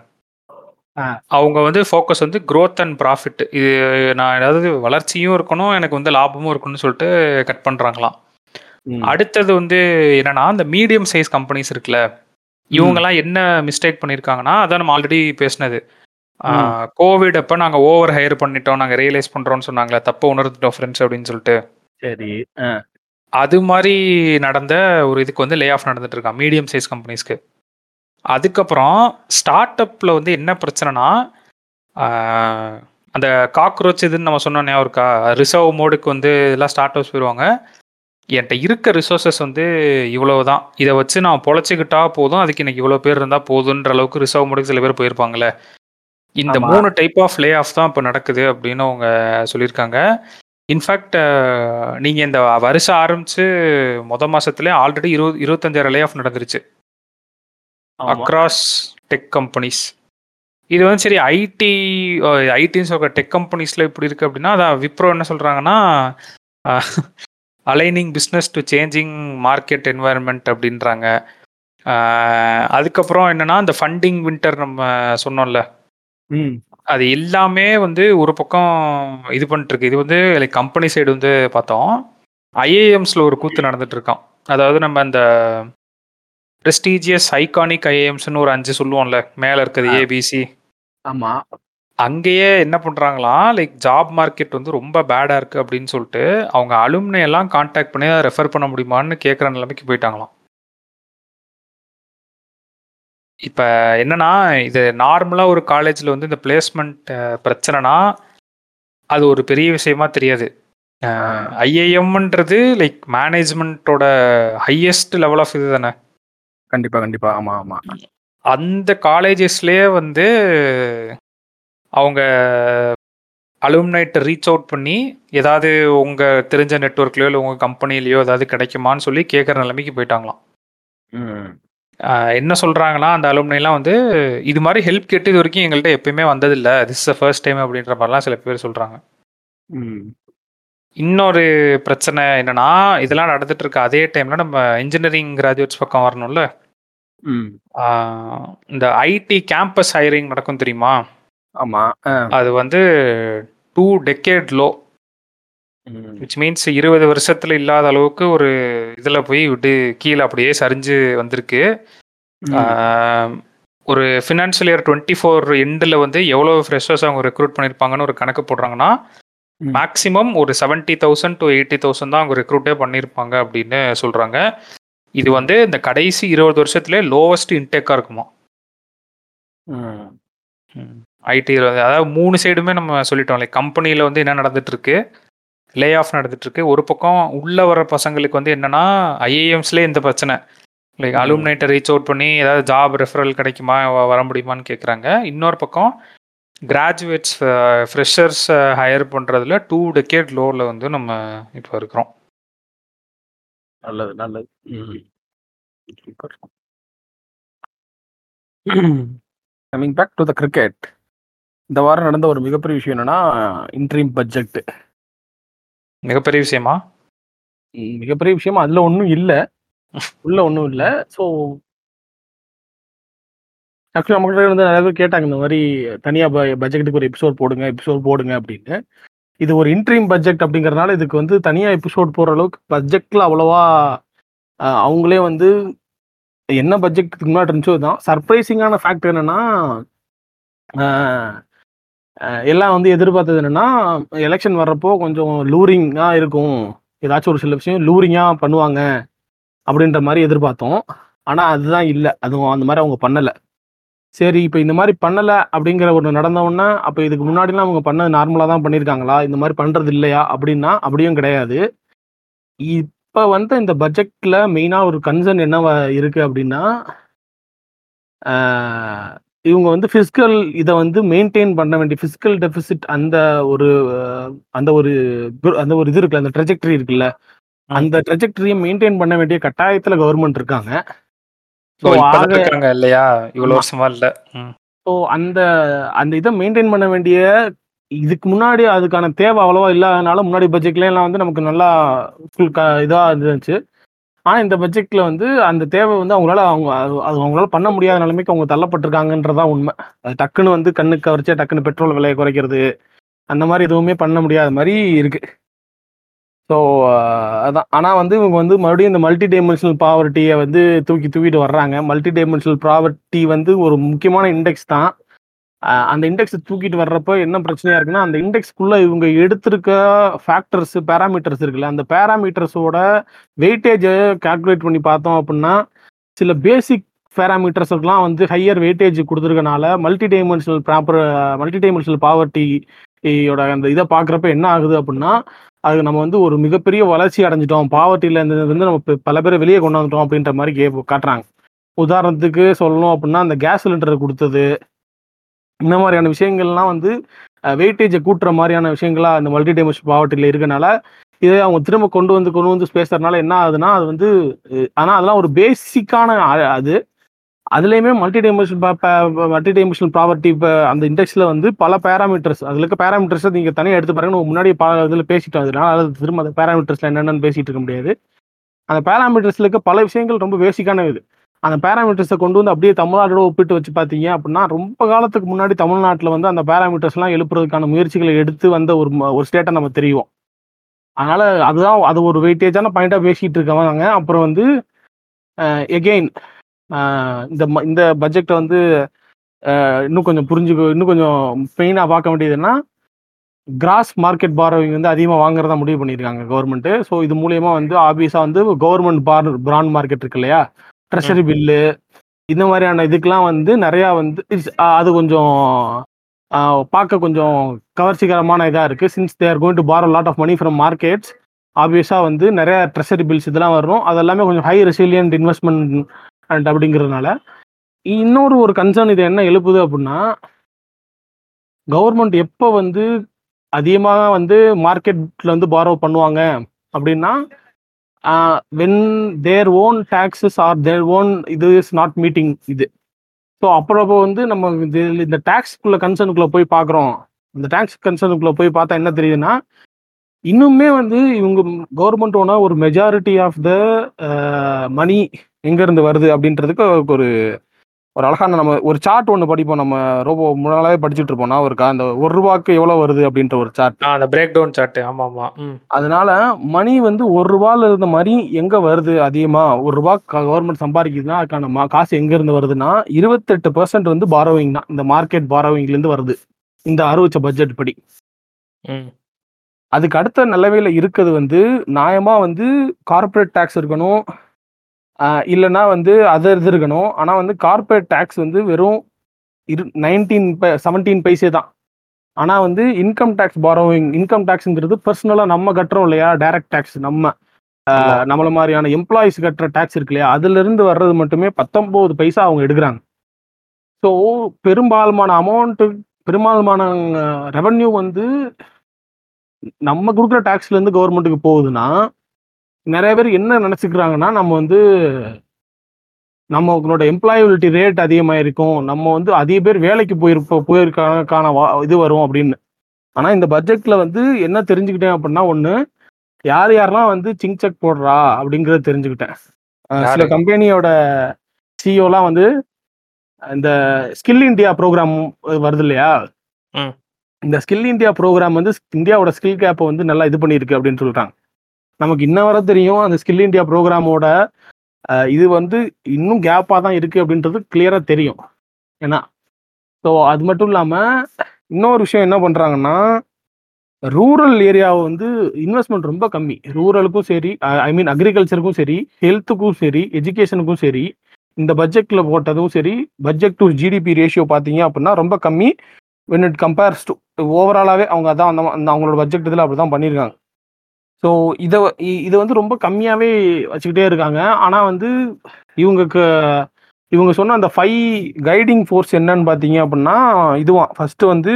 அவங்க வந்து ஃபோக்கஸ் வந்து குரோத் அண்ட் ப்ராஃபிட். இது நான் அதாவது வளர்ச்சியும் இருக்கணும், எனக்கு வந்து லாபமும் இருக்கணும்னு சொல்லிட்டு கட் பண்றாங்களாம். ம். அடுத்தது வந்து என்னன்னா, இந்த மீடியம் சைஸ் கம்பெனிஸ் இருக்குல்ல. இவங்கலாம் என்ன மிஸ்டேக் பண்ணியிருக்காங்கன்னா, அதான் நம்ம ஆல்ரெடி பேசினது. கோவிட் அப்ப நாங்க ஓவர் ஹையர் பண்ணிட்டோம், நாங்க ரியலைஸ் பண்றோம்னு சொன்னாங்களே, தப்ப உணர்ந்துட்டோம் ஃப்ரெண்ட்ஸ் அப்படின்னு சொல்லிட்டு. சரி அது மாரி நடந்த ஒரு இதுக்கு வந்து லே ஆஃப் நடந்துட்டு இருக்கான் மீடியம் சைஸ் கம்பெனிஸ்க்கு. அதுக்கப்புறம் ஸ்டார்ட் அப்ல வந்து என்ன பிரச்சனைனா, அந்த காக்ரோச் இதுன்னு நம்ம ஞாபகம் இருக்கா ரிசர்வ் மோடுக்கு வந்து எல்லாம் ஸ்டார்ட் ஹவுஸ் போயிடுவாங்க என்கிட்ட இருக்க ரிசோர்சஸ் வந்து இவ்வளவு தான் இதை வச்சு நான் பொழைச்சிக்கிட்டா போதும். அதுக்கு எனக்கு இவ்வளோ பேர் இருந்தால் போதுன்ற அளவுக்கு ரிசர்வ் மோடுக்கு சில பேர் போயிருப்பாங்களே. இந்த. மூணு டைப் ஆஃப் லே ஆஃப் தான் இப்போ நடக்குது அப்படின்னு அவங்க சொல்லியிருக்காங்க. இன்ஃபேக்ட் நீங்கள் இந்த வருஷம் ஆரம்பிச்சு மொத மாசத்துல ஆல்ரெடி இருபது இருபத்தஞ்சாயிரம் லே ஆஃப் நடந்துருச்சு. அக்ராஸ் டெக் கம்பெனிஸ் இது வந்து சரி ஐடி ஐடின்னு சொல்ற டெக் கம்பெனிஸ்ல இப்படி இருக்கு அப்படின்னா அதான் விப்ரோ என்ன சொல்றாங்கன்னா aligning business to changing market environment அப்படின்றாங்க. அதுக்கப்புறம் என்னன்னா இந்த ஃபண்டிங் வின்டர் நம்ம சொன்னோம்ல. ம். அது எல்லாமே வந்து ஒரு பக்கம் இது பண்ணிட்டு இருக்கு இது வந்து லைக் கம்பெனி சைடு வந்து பார்த்தோம். ஐஏஎம்ஸ்ல ஒரு கூத்து நடந்துட்டு இருக்கான் அதாவது நம்ம அந்த ப்ரெஸ்டீஜியஸ் ஐகானிக் ஐஏஎம்ஸ்னு ஒரு அஞ்சு சொல்லுவோம்ல. மேல இருக்குது. ஏபிசி ஆமா. அங்கேயே என்ன பண்றாங்களாம் லைக் ஜாப் மார்க்கெட் வந்து ரொம்ப பேடா இருக்கு அப்படின்னு சொல்லிட்டு அவங்க அலுமினை எல்லாம் காண்டாக்ட் பண்ணி ரெஃபர் பண்ண முடியுமான்னு கேட்குற நிலைமைக்கு போயிட்டாங்களாம். இப்போ என்னன்னா இது நார்மலா ஒரு காலேஜ்ல வந்து இந்த பிளேஸ்மெண்ட் பிரச்சனைனா அது ஒரு பெரிய விஷயமா தெரியாது. ஐஏஎம்ன்றது லைக் மேனேஜ்மெண்ட்டோட ஹையஸ்ட் லெவல் ஆஃப் இது தானே? கண்டிப்பா கண்டிப்பா. ஆமா ஆமா. அந்த காலேஜஸ்லேயே வந்து அவங்க அலுமினைட்டை ரீச் அவுட் பண்ணி ஏதாவது உங்கள் தெரிஞ்ச நெட்ஒர்க்லையோ இல்லை உங்கள் கம்பெனிலையோ ஏதாவது கிடைக்குமான்னு சொல்லி கேட்குற நிலைமைக்கு போயிட்டாங்களாம். என்ன சொல்கிறாங்கன்னா அந்த அலுமினைலாம் வந்து இது மாதிரி ஹெல்ப் கேட்டு இது வரைக்கும் எங்கள்கிட்ட எப்பயுமே வந்ததில்லை. திஸ் அ ஃபர்ஸ்ட் டைம் அப்படின்ற மாதிரிலாம் சில பேர் சொல்கிறாங்க ம். இன்னொரு பிரச்சனை என்னன்னா இதெல்லாம் நடந்துட்டு இருக்க அதே டைம்ல நம்ம இன்ஜினியரிங் கிராஜுவேட்ஸ் பக்கம் வரணும்ல இந்த ஐடி கேம்பஸ் ஹைரிங் நடக்கும் தெரியுமா ஆமா. அது வந்து two decade low. Which means இருபது வருஷத்துல இல்லாத அளவுக்கு ஒரு இதில் போய் விட்டு கீழே அப்படியே சரிஞ்சு வந்திருக்கு ஒரு ஃபினான்ஷியல் இயர் டுவெண்ட்டி ஃபோர் எண்டில் வந்து எவ்வளோ ஃப்ரெஷர்ஸ் அவங்க ரெக்ரூட் பண்ணியிருப்பாங்கன்னு ஒரு கணக்கு போடுறாங்கன்னா. மேக்ஸிமம் ஒரு seventy thousand to eighty thousand தான் அவங்க ரெக்ரூட்டே பண்ணியிருப்பாங்க அப்படின்னு சொல்கிறாங்க இது வந்து இந்த கடைசி இருபது வருஷத்துல லோவஸ்ட் இன்டேக்காக இருக்குமா? ம். ஐடி அதாவது மூணு சைடுமே நம்ம சொல்லிட்டோம். லைக் கம்பெனியில் வந்து என்ன நடந்துட்டு இருக்கு லே ஆஃப் நடந்துட்டு இருக்கு ஒரு பக்கம் உள்ள வர பசங்களுக்கு வந்து என்னன்னா ஐஏஎம்ஸ்லேயே இந்த பிரச்சனை. லைக். அலுமினேட்டை ரீச் அவுட் பண்ணி ஏதாவது ஜாப் ரெஃபரல் கிடைக்குமா வர முடியுமான்னு கேட்குறாங்க இன்னொரு பக்கம் கிராஜுவேட்ஸ் ஃப்ரெஷர்ஸ் ஹையர் பண்ணுறதுல டூ டெக்கேட் லோவில் வந்து நம்ம இப்போ இருக்கிறோம். நல்லது நல்லது. Super coming back to the cricket இந்த வாரம் நடந்த ஒரு மிகப்பெரிய விஷயம் என்னன்னா இன்ட்ரீம் பட்ஜெட் மிகப்பெரிய விஷயமா? மிகப்பெரிய விஷயம் அதுல ஒன்றும் இல்லை. உள்ள ஒன்றும் இல்லை. ஸோ ஆக்சுவலி நம்மகிட்ட வந்து நிறைய பேர் கேட்டாங்க இந்த மாதிரி தனியாக பட்ஜெட்டுக்கு ஒரு எபிசோட் போடுங்க எபிசோட் போடுங்க அப்படின்னு. இது ஒரு இன்ட்ரீம் பட்ஜெட் அப்படிங்கறதுனால இதுக்கு வந்து தனியாக எபிசோட் போடுற அளவுக்கு பட்ஜெட்டில் அவ்வளோவா அவங்களே வந்து என்ன பட்ஜெட்டுக்கு முன்னாடி இருந்துச்சோ தான் சர்ப்ரைசிங்கான ஃபேக்ட் என்னன்னா எல்லாம் வந்து எதிர்பார்த்தது என்னன்னா எலெக்ஷன் வர்றப்போ கொஞ்சம் லூரிங்காக இருக்கும். ஏதாச்சும் ஒரு சில விஷயம் லூரிங்காக பண்ணுவாங்க அப்படின்ற மாதிரி எதிர்பார்த்தோம். ஆனால் அதுதான் இல்லை. அதுவும் அந்த மாதிரி அவங்க பண்ணலை. சரி இப்போ இந்த மாதிரி பண்ணல அப்படிங்கிற ஒன்று நடந்தவுடனே அப்போ இதுக்கு முன்னாடிலாம் அவங்க பண்ணது நார்மலாக தான் பண்ணியிருக்காங்களா இந்த மாதிரி பண்றது இல்லையா? அப்படின்னா அப்படியும் கிடையாது. இப்போ வந்து இந்த பட்ஜெட்ல மெயினாக ஒரு கன்சர்ன் என்ன இருக்கு அப்படின்னா இவங்க வந்து ஃபிஸ்கல் இதை வந்து மெயின்டைன் பண்ண வேண்டிய ஃபிஸ்கல் டெபிசிட் அந்த ஒரு அந்த ஒரு அந்த ஒரு இது இருக்குல்ல அந்த ட்ரெஜெக்டரி இருக்குல்ல அந்த ட்ரெஜெக்டரியை மெயின்டைன் பண்ண வேண்டிய கட்டாயத்துல கவர்மெண்ட் இருக்காங்க. இருக்காங்க இல்லையா? இவ்வளோ ஆமா. வருஷமா இல்லை. ஸோ அந்த அந்த இதை மெயின்டைன் பண்ண வேண்டிய இதுக்கு முன்னாடி அதுக்கான தேவை அவ்வளவா இல்லாதனால முன்னாடி பட்ஜெட்ல எல்லாம் வந்து நமக்கு நல்லா ஃபுல் க இதாக இருந்துச்சு. ஆனால் இந்த பட்ஜெட்ல வந்து அந்த தேவை வந்து அவங்களால அவங்க அது அது அவங்களால பண்ண முடியாத நிலைமைக்கு அவங்க தள்ளப்பட்டிருக்காங்கன்றதான் உண்மை. அது டக்குன்னு வந்து கண்ணுக்கு கவர்ச்சியா டக்குன்னு பெட்ரோல் விலையை குறைக்கிறது அந்த மாதிரி எதுவுமே பண்ண முடியாத மாதிரி இருக்கு. ஸோ அதான். ஆனால் வந்து இவங்க வந்து மறுபடியும் இந்த மல்டி டைமென்ஷனல் ப்ராவர்ட்டியை வந்து தூக்கி தூக்கிட்டு வர்றாங்க. மல்டி டைமென்ஷனல் ப்ராவர்ட்டி வந்து ஒரு முக்கியமான இண்டெக்ஸ் தான். அந்த இண்டெக்ஸை தூக்கிட்டு வர்றப்போ என்ன பிரச்சனையா இருக்குன்னா அந்த இண்டெக்ஸ்க்குள்ள இவங்க எடுத்திருக்க ஃபேக்டர்ஸ் பேராமீட்டர்ஸ் இருக்குல்ல அந்த பேராமீட்டர்ஸோட வெயிட்டேஜை கால்குலேட் பண்ணி பார்த்தோம் அப்படின்னா சில பேசிக் பேராமீட்டர்ஸுக்கெல்லாம் வந்து higher weightage கொடுத்துருக்கனால multi dimensional proper multi dimensional பாவர்ட்டியோட அந்த இதை பார்க்குறப்ப என்ன ஆகுது அப்படின்னா அது நம்ம வந்து ஒரு மிகப்பெரிய வளர்ச்சி அடைஞ்சிட்டோம். பாவர்ட்டியில இருந்து நம்ம பல பேரை வெளியே கொண்டு வந்துட்டோம் அப்படின்ற மாதிரி கே காட்டுறாங்க. உதாரணத்துக்கு சொல்லணும் அப்படின்னா அந்த கேஸ் சிலிண்டர் கொடுத்தது. இந்த மாதிரியான விஷயங்கள்லாம் வந்து வெயிட்டேஜை கூட்டுற மாதிரியான விஷயங்களா அந்த மல்டி டைமென்ஷன் பாவர்ட்டியில் இருக்கனால இதை அவங்க திரும்ப கொண்டு வந்து கொண்டு வந்து பேசுறதுனால என்ன ஆகுதுன்னா அது வந்து ஆனால் அதெல்லாம் ஒரு பேசிக்கான அது அதுலேயுமே multi dimension multi dimensional property இப்போ அந்த இண்டெக்ஸில் வந்து பல பேராமீட்டர்ஸ் அதில் இருக்க பேராமீட்டர்ஸை நீங்கள் தனியாக எடுத்து பாருங்க. முன்னாடி பல இதில் பேசிட்டோம். அதனால அது திரும்ப அந்த பேராமீட்டர்ஸில் என்னென்னு பேசிட்டு இருக்க முடியாது. அந்த பேராமீட்டர்ஸில் இருக்க பல விஷயங்கள் ரொம்ப பேசிக்கான இது. அந்த பேராமீட்டர்ஸை கொண்டு வந்து அப்படியே தமிழ்நாட்டோட ஒப்பிட்டு வச்சு பார்த்தீங்க அப்படின்னா ரொம்ப காலத்துக்கு முன்னாடி தமிழ்நாட்டில் வந்து அந்த பேராமீட்டர்ஸ்லாம் எழுப்புறதுக்கான முயற்சிகளை எடுத்து வந்த ஒரு ஒரு ஸ்டேட்டை நம்ம தெரியும் அதனால அதுதான் அது ஒரு வெயிட்டேஜான பாயிண்டாக பேசிகிட்டு இருக்கவங்க. அப்புறம் வந்து எகெயின் இந்த ம- இந்த பட்ஜெட்டை வந்து இன்னும் கொஞ்சம் புரிஞ்சு இன்னும் கொஞ்சம் பெயினாக பார்க்க வேண்டியதுன்னா கிராஸ் மார்க்கெட் பாரோவிங் வந்து அதிகமாக வாங்குறதா முடிவு பண்ணியிருக்காங்க கவர்மெண்ட்டு ஸோ இது மூலியமா வந்து ஆப்வியஸாக வந்து கவர்மெண்ட் பார் பிராண்ட் மார்க்கெட் இருக்கு இல்லையா? ட்ரெஷரி பில்லு இந்த மாதிரியான இதுக்கெல்லாம் வந்து நிறையா வந்து அது கொஞ்சம் பார்க்க கொஞ்சம் கவர்ச்சிகரமான இதாக இருக்குது since they're going to borrow lot of money from markets ஆப்வியஸாக வந்து நிறைய ட்ரெஷரி பில்ஸ் இதெல்லாம் வரும். அதெல்லாமே கொஞ்சம் ஹை ரெசிலியன்ட் இன்வெஸ்ட்மெண்ட் அண்ட் அப்படிங்கிறதுனால. இன்னொரு ஒரு கன்சர்ன் இது என்ன எழுப்புது அப்படின்னா கவர்மெண்ட் எப்போ வந்து அதிகமாக வந்து மார்க்கெட்ல வந்து பாரோ பண்ணுவாங்க அப்படின்னா when their own taxes are their own இது இஸ் நாட் மீட்டிங் இது. ஸோ அப்புறப்போ வந்து நம்ம இது இந்த டேக்ஸ்க்குள்ள கன்சர்னுக்குள்ள போய் பார்க்குறோம். இந்த டேக்ஸ் கன்சர்னுக்குள்ள போய் பார்த்தா என்ன தெரியுதுன்னா இன்னுமே வந்து இவங்க கவர்மெண்டோட ஒரு மெஜாரிட்டி ஆஃப் த மணி எங்கேருந்து வருது அப்படின்றதுக்கு ஒரு ஒரு அழகான நம்ம ஒரு சார்ட் ஒன்று படிப்போம். நம்ம ரொம்ப முன்னாலே படிச்சுட்டு இருப்போம். நான் இருக்கா? அந்த ஒரு ரூபாய்க்கு எவ்வளோ வருது அப்படின்ற ஒரு சார்ட் அந்த பிரேக் டவுன் சார்ட் ஆமா ஆமா. ம். அதனால மணி வந்து ஒரு ரூபால இருந்த மாதிரி எங்க வருது அதிகமா? ஒரு ரூபா கவர்மெண்ட் சம்பாதிக்குதுன்னா அதுக்கான காசு எங்க இருந்து வருதுன்னா இருபத்தெட்டு பர்சன்ட் வந்து பாரோவிங் தான். இந்த மார்க்கெட் பாரோவிங்ல இருந்து வருது. இந்த அறிவிச்ச பட்ஜெட் படி. அதுக்கு அடுத்த நிலைமையில இருக்கிறது வந்து நியாயமா வந்து கார்ப்பரேட் டேக்ஸ் இருக்கணும். இல்லைன்னா வந்து இது இருக்கணும். ஆனா வந்து கார்ப்பரேட் டேக்ஸ் வந்து வெறும் இரு நைன்டீன் செவன்டீன் பைசே தான். ஆனா வந்து இன்கம் டேக்ஸ் பாரோவிங் இன்கம் டேக்ஸ்ங்கிறது பர்சனலா நம்ம கட்டுறோம் இல்லையா? டைரக்ட் டேக்ஸ் நம்ம. நம்மள மாதிரியான எம்ப்ளாயிஸ் கட்டுற டேக்ஸ் இருக்கு இல்லையா? அதுல இருந்து வர்றது மட்டுமே பத்தொன்பது பைசா அவங்க எடுக்கிறாங்க. ஸோ பெரும்பாலுமான அமௌண்ட்டு பெரும்பாலுமான ரெவன்யூ வந்து நம்ம கொடுக்குற டேக்ஸ்ல இருந்து கவர்மெண்ட்டுக்கு போகுதுன்னா நிறைய பேர் என்ன நினைச்சுக்கிறாங்கன்னா நம்ம வந்து நம்மளோட எம்ப்ளாயபிலிட்டி ரேட் அதிகமாக இருக்கும் நம்ம வந்து அதிக பேர் வேலைக்கு போயிருப்போம் போயிருக்கான வா- இது வரும் அப்படின்னு. ஆனா இந்த பட்ஜெட்ல வந்து என்ன தெரிஞ்சுக்கிட்டேன் அப்படின்னா ஒண்ணு யார் யாரெல்லாம் வந்து சிங் செக் போடுறா அப்படிங்கறத தெரிஞ்சுக்கிட்டேன். சில? கம்பெனியோட சிஓலாம் வந்து இந்த ஸ்கில் இந்தியா ப்ரோக்ராம் வருது இல்லையா. இந்த ஸ்கில் இந்தியா ப்ரோக்ராம் வந்து இந்தியாவோட ஸ்கில் கேப்பை வந்து நல்லா இது பண்ணியிருக்கு அப்படின்னு சொல்றாங்க. நமக்கு இன்ன வர தெரியும் அந்த ஸ்கில் இந்தியா ப்ரோக்ராமோட இது வந்து இன்னும் கேப்பாக தான் இருக்குது அப்படின்றது கிளியராக தெரியும். ஏன்னா ஸோ அது மட்டும் இல்லாமல் இன்னொரு விஷயம் என்ன பண்ணுறாங்கன்னா ரூரல் ஏரியாவை வந்து இன்வெஸ்ட்மெண்ட் ரொம்ப கம்மி. ரூரலுக்கும் சரி ஐ மீன் அக்ரிகல்ச்சருக்கும் சரி ஹெல்த்துக்கும் சரி எஜுகேஷனுக்கும் சரி இந்த பட்ஜெட்டில் போட்டதும் சரி பட்ஜெட் டு ஜிடிபி ரேஷியோ பார்த்தீங்க அப்படின்னா ரொம்ப கம்மி. வென் இட் கம்பேர்ஸ் டு ஓவராலாகவே அவங்க அதான் அந்த அந்த அவங்களோட பட்ஜெட் இதில் அப்படி தான் பண்ணியிருக்காங்க ஸோ இதை இதை வந்து ரொம்ப கம்மியாகவே வச்சுக்கிட்டே இருக்காங்க. ஆனால் வந்து இவங்களுக்கு இவங்க சொன்ன அந்த ஃபைவ் கைடிங் ஃபோர்ஸ் என்னன்னு பார்த்தீங்க அப்படின்னா இதுவான் ஃபர்ஸ்ட் வந்து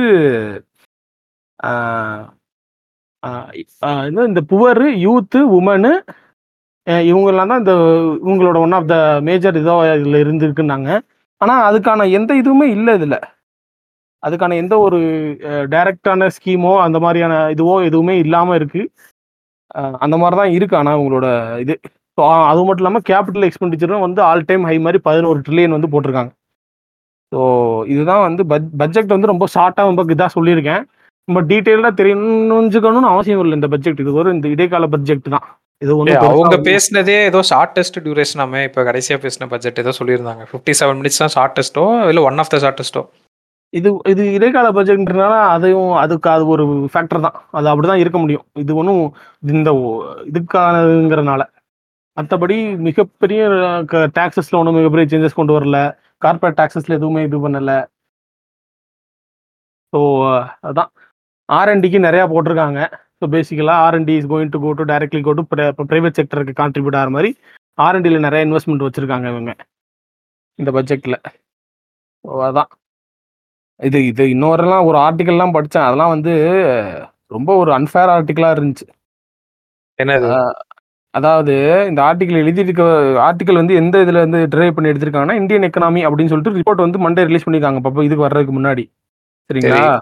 இந்த புவர் யூத்து உமனு இவங்கெல்லாம் தான் இந்த இவங்களோட ஒன் ஆஃப் த மேஜர் இதோ இதில் இருந்துருக்குன்னாங்க. ஆனால் அதுக்கான எந்த இதுவுமே இல்லை இதில். அதுக்கான எந்த ஒரு டைரக்டான ஸ்கீமோ அந்த மாதிரியான இதுவோ எதுவுமே இல்லாமல் இருக்குது அந்த மாதிரி தான் இருக்கு. ஆனால் உங்களோட இது ஸோ அது மட்டும் இல்லாமல் கேபிட்டல் எக்ஸ்பெண்டிச்சரும் வந்து ஆல் டைம் ஹை மாதிரி பதினோரு ட்ரில்லியன் வந்து போட்டிருக்காங்க. ஸோ இதுதான் வந்து பட் பட்ஜெட் வந்து ரொம்ப ஷார்ட்டாக ரொம்ப இதாக சொல்லியிருக்கேன். ரொம்ப டீட்டெயிலாக தெரிஞ்சுக்கணும்னு அவசியம் இல்லை இந்த பட்ஜெட் இது ஒரு இந்த இடைக்கால பட்ஜெட் தான். இது ஒன்று அவங்க பேசினதே ஏதோ ஷார்டஸ்ட் டியூரேஷனாமே இப்ப கடைசியா பேசின பட்ஜெட் ஏதோ சொல்லியிருந்தாங்க. 57 செவன் மினிட்ஸ் தான் ஷார்டஸ்டோ இல்ல ஒன் ஆஃப் த ஷார்டஸ்டோ இது இது இடைக்கால பட்ஜெட்ன்றனால அதையும் அதுக்கு அது ஒரு ஃபேக்டர் தான். அது அப்படிதான் இருக்க முடியும். இது ஒன்றும் இந்த இதுக்கானதுங்கிறனால. மற்றபடி மிகப்பெரிய டாக்ஸஸ்ல ஒன்றும் மிகப்பெரிய சேஞ்சஸ் கொண்டு வரல. கார்பரேட் டாக்ஸஸ்ல எதுவுமே இது பண்ணல. ஸோ அதான். ஆர்என்டிக்கு நிறையா போட்டிருக்காங்க. ஸோ பேசிக்கலாக R and D is going to go to directly go to private செக்டருக்கு contribute ஆகிற மாதிரி ஆர்என்டியில் நிறைய இன்வெஸ்ட்மெண்ட் வச்சுருக்காங்க இவங்க. இந்த பட்ஜெட்டில் ஸோ அதான். இது இது இன்னொருலாம் ஒரு ஆர்டிக்கல்லாம் படித்தேன் அதெல்லாம் வந்து ரொம்ப ஒரு அன்ஃபேர் ஆர்டிக்கலாக இருந்துச்சு. என்னது? அதாவது இந்த ஆர்டிக்கல் எழுதியிருக்க ஆர்டிக்கல் வந்து எந்த இதில் வந்து ட்ரைவ் பண்ணி எடுத்திருக்காங்கன்னா இந்தியன் எக்கனாமி அப்படின்னு சொல்லிட்டு ரிப்போர்ட் வந்து மண்டே ரிலீஸ் பண்ணியிருக்காங்க. பாப்பா இதுக்கு வர்றதுக்கு முன்னாடி. சரிங்களா? சரி.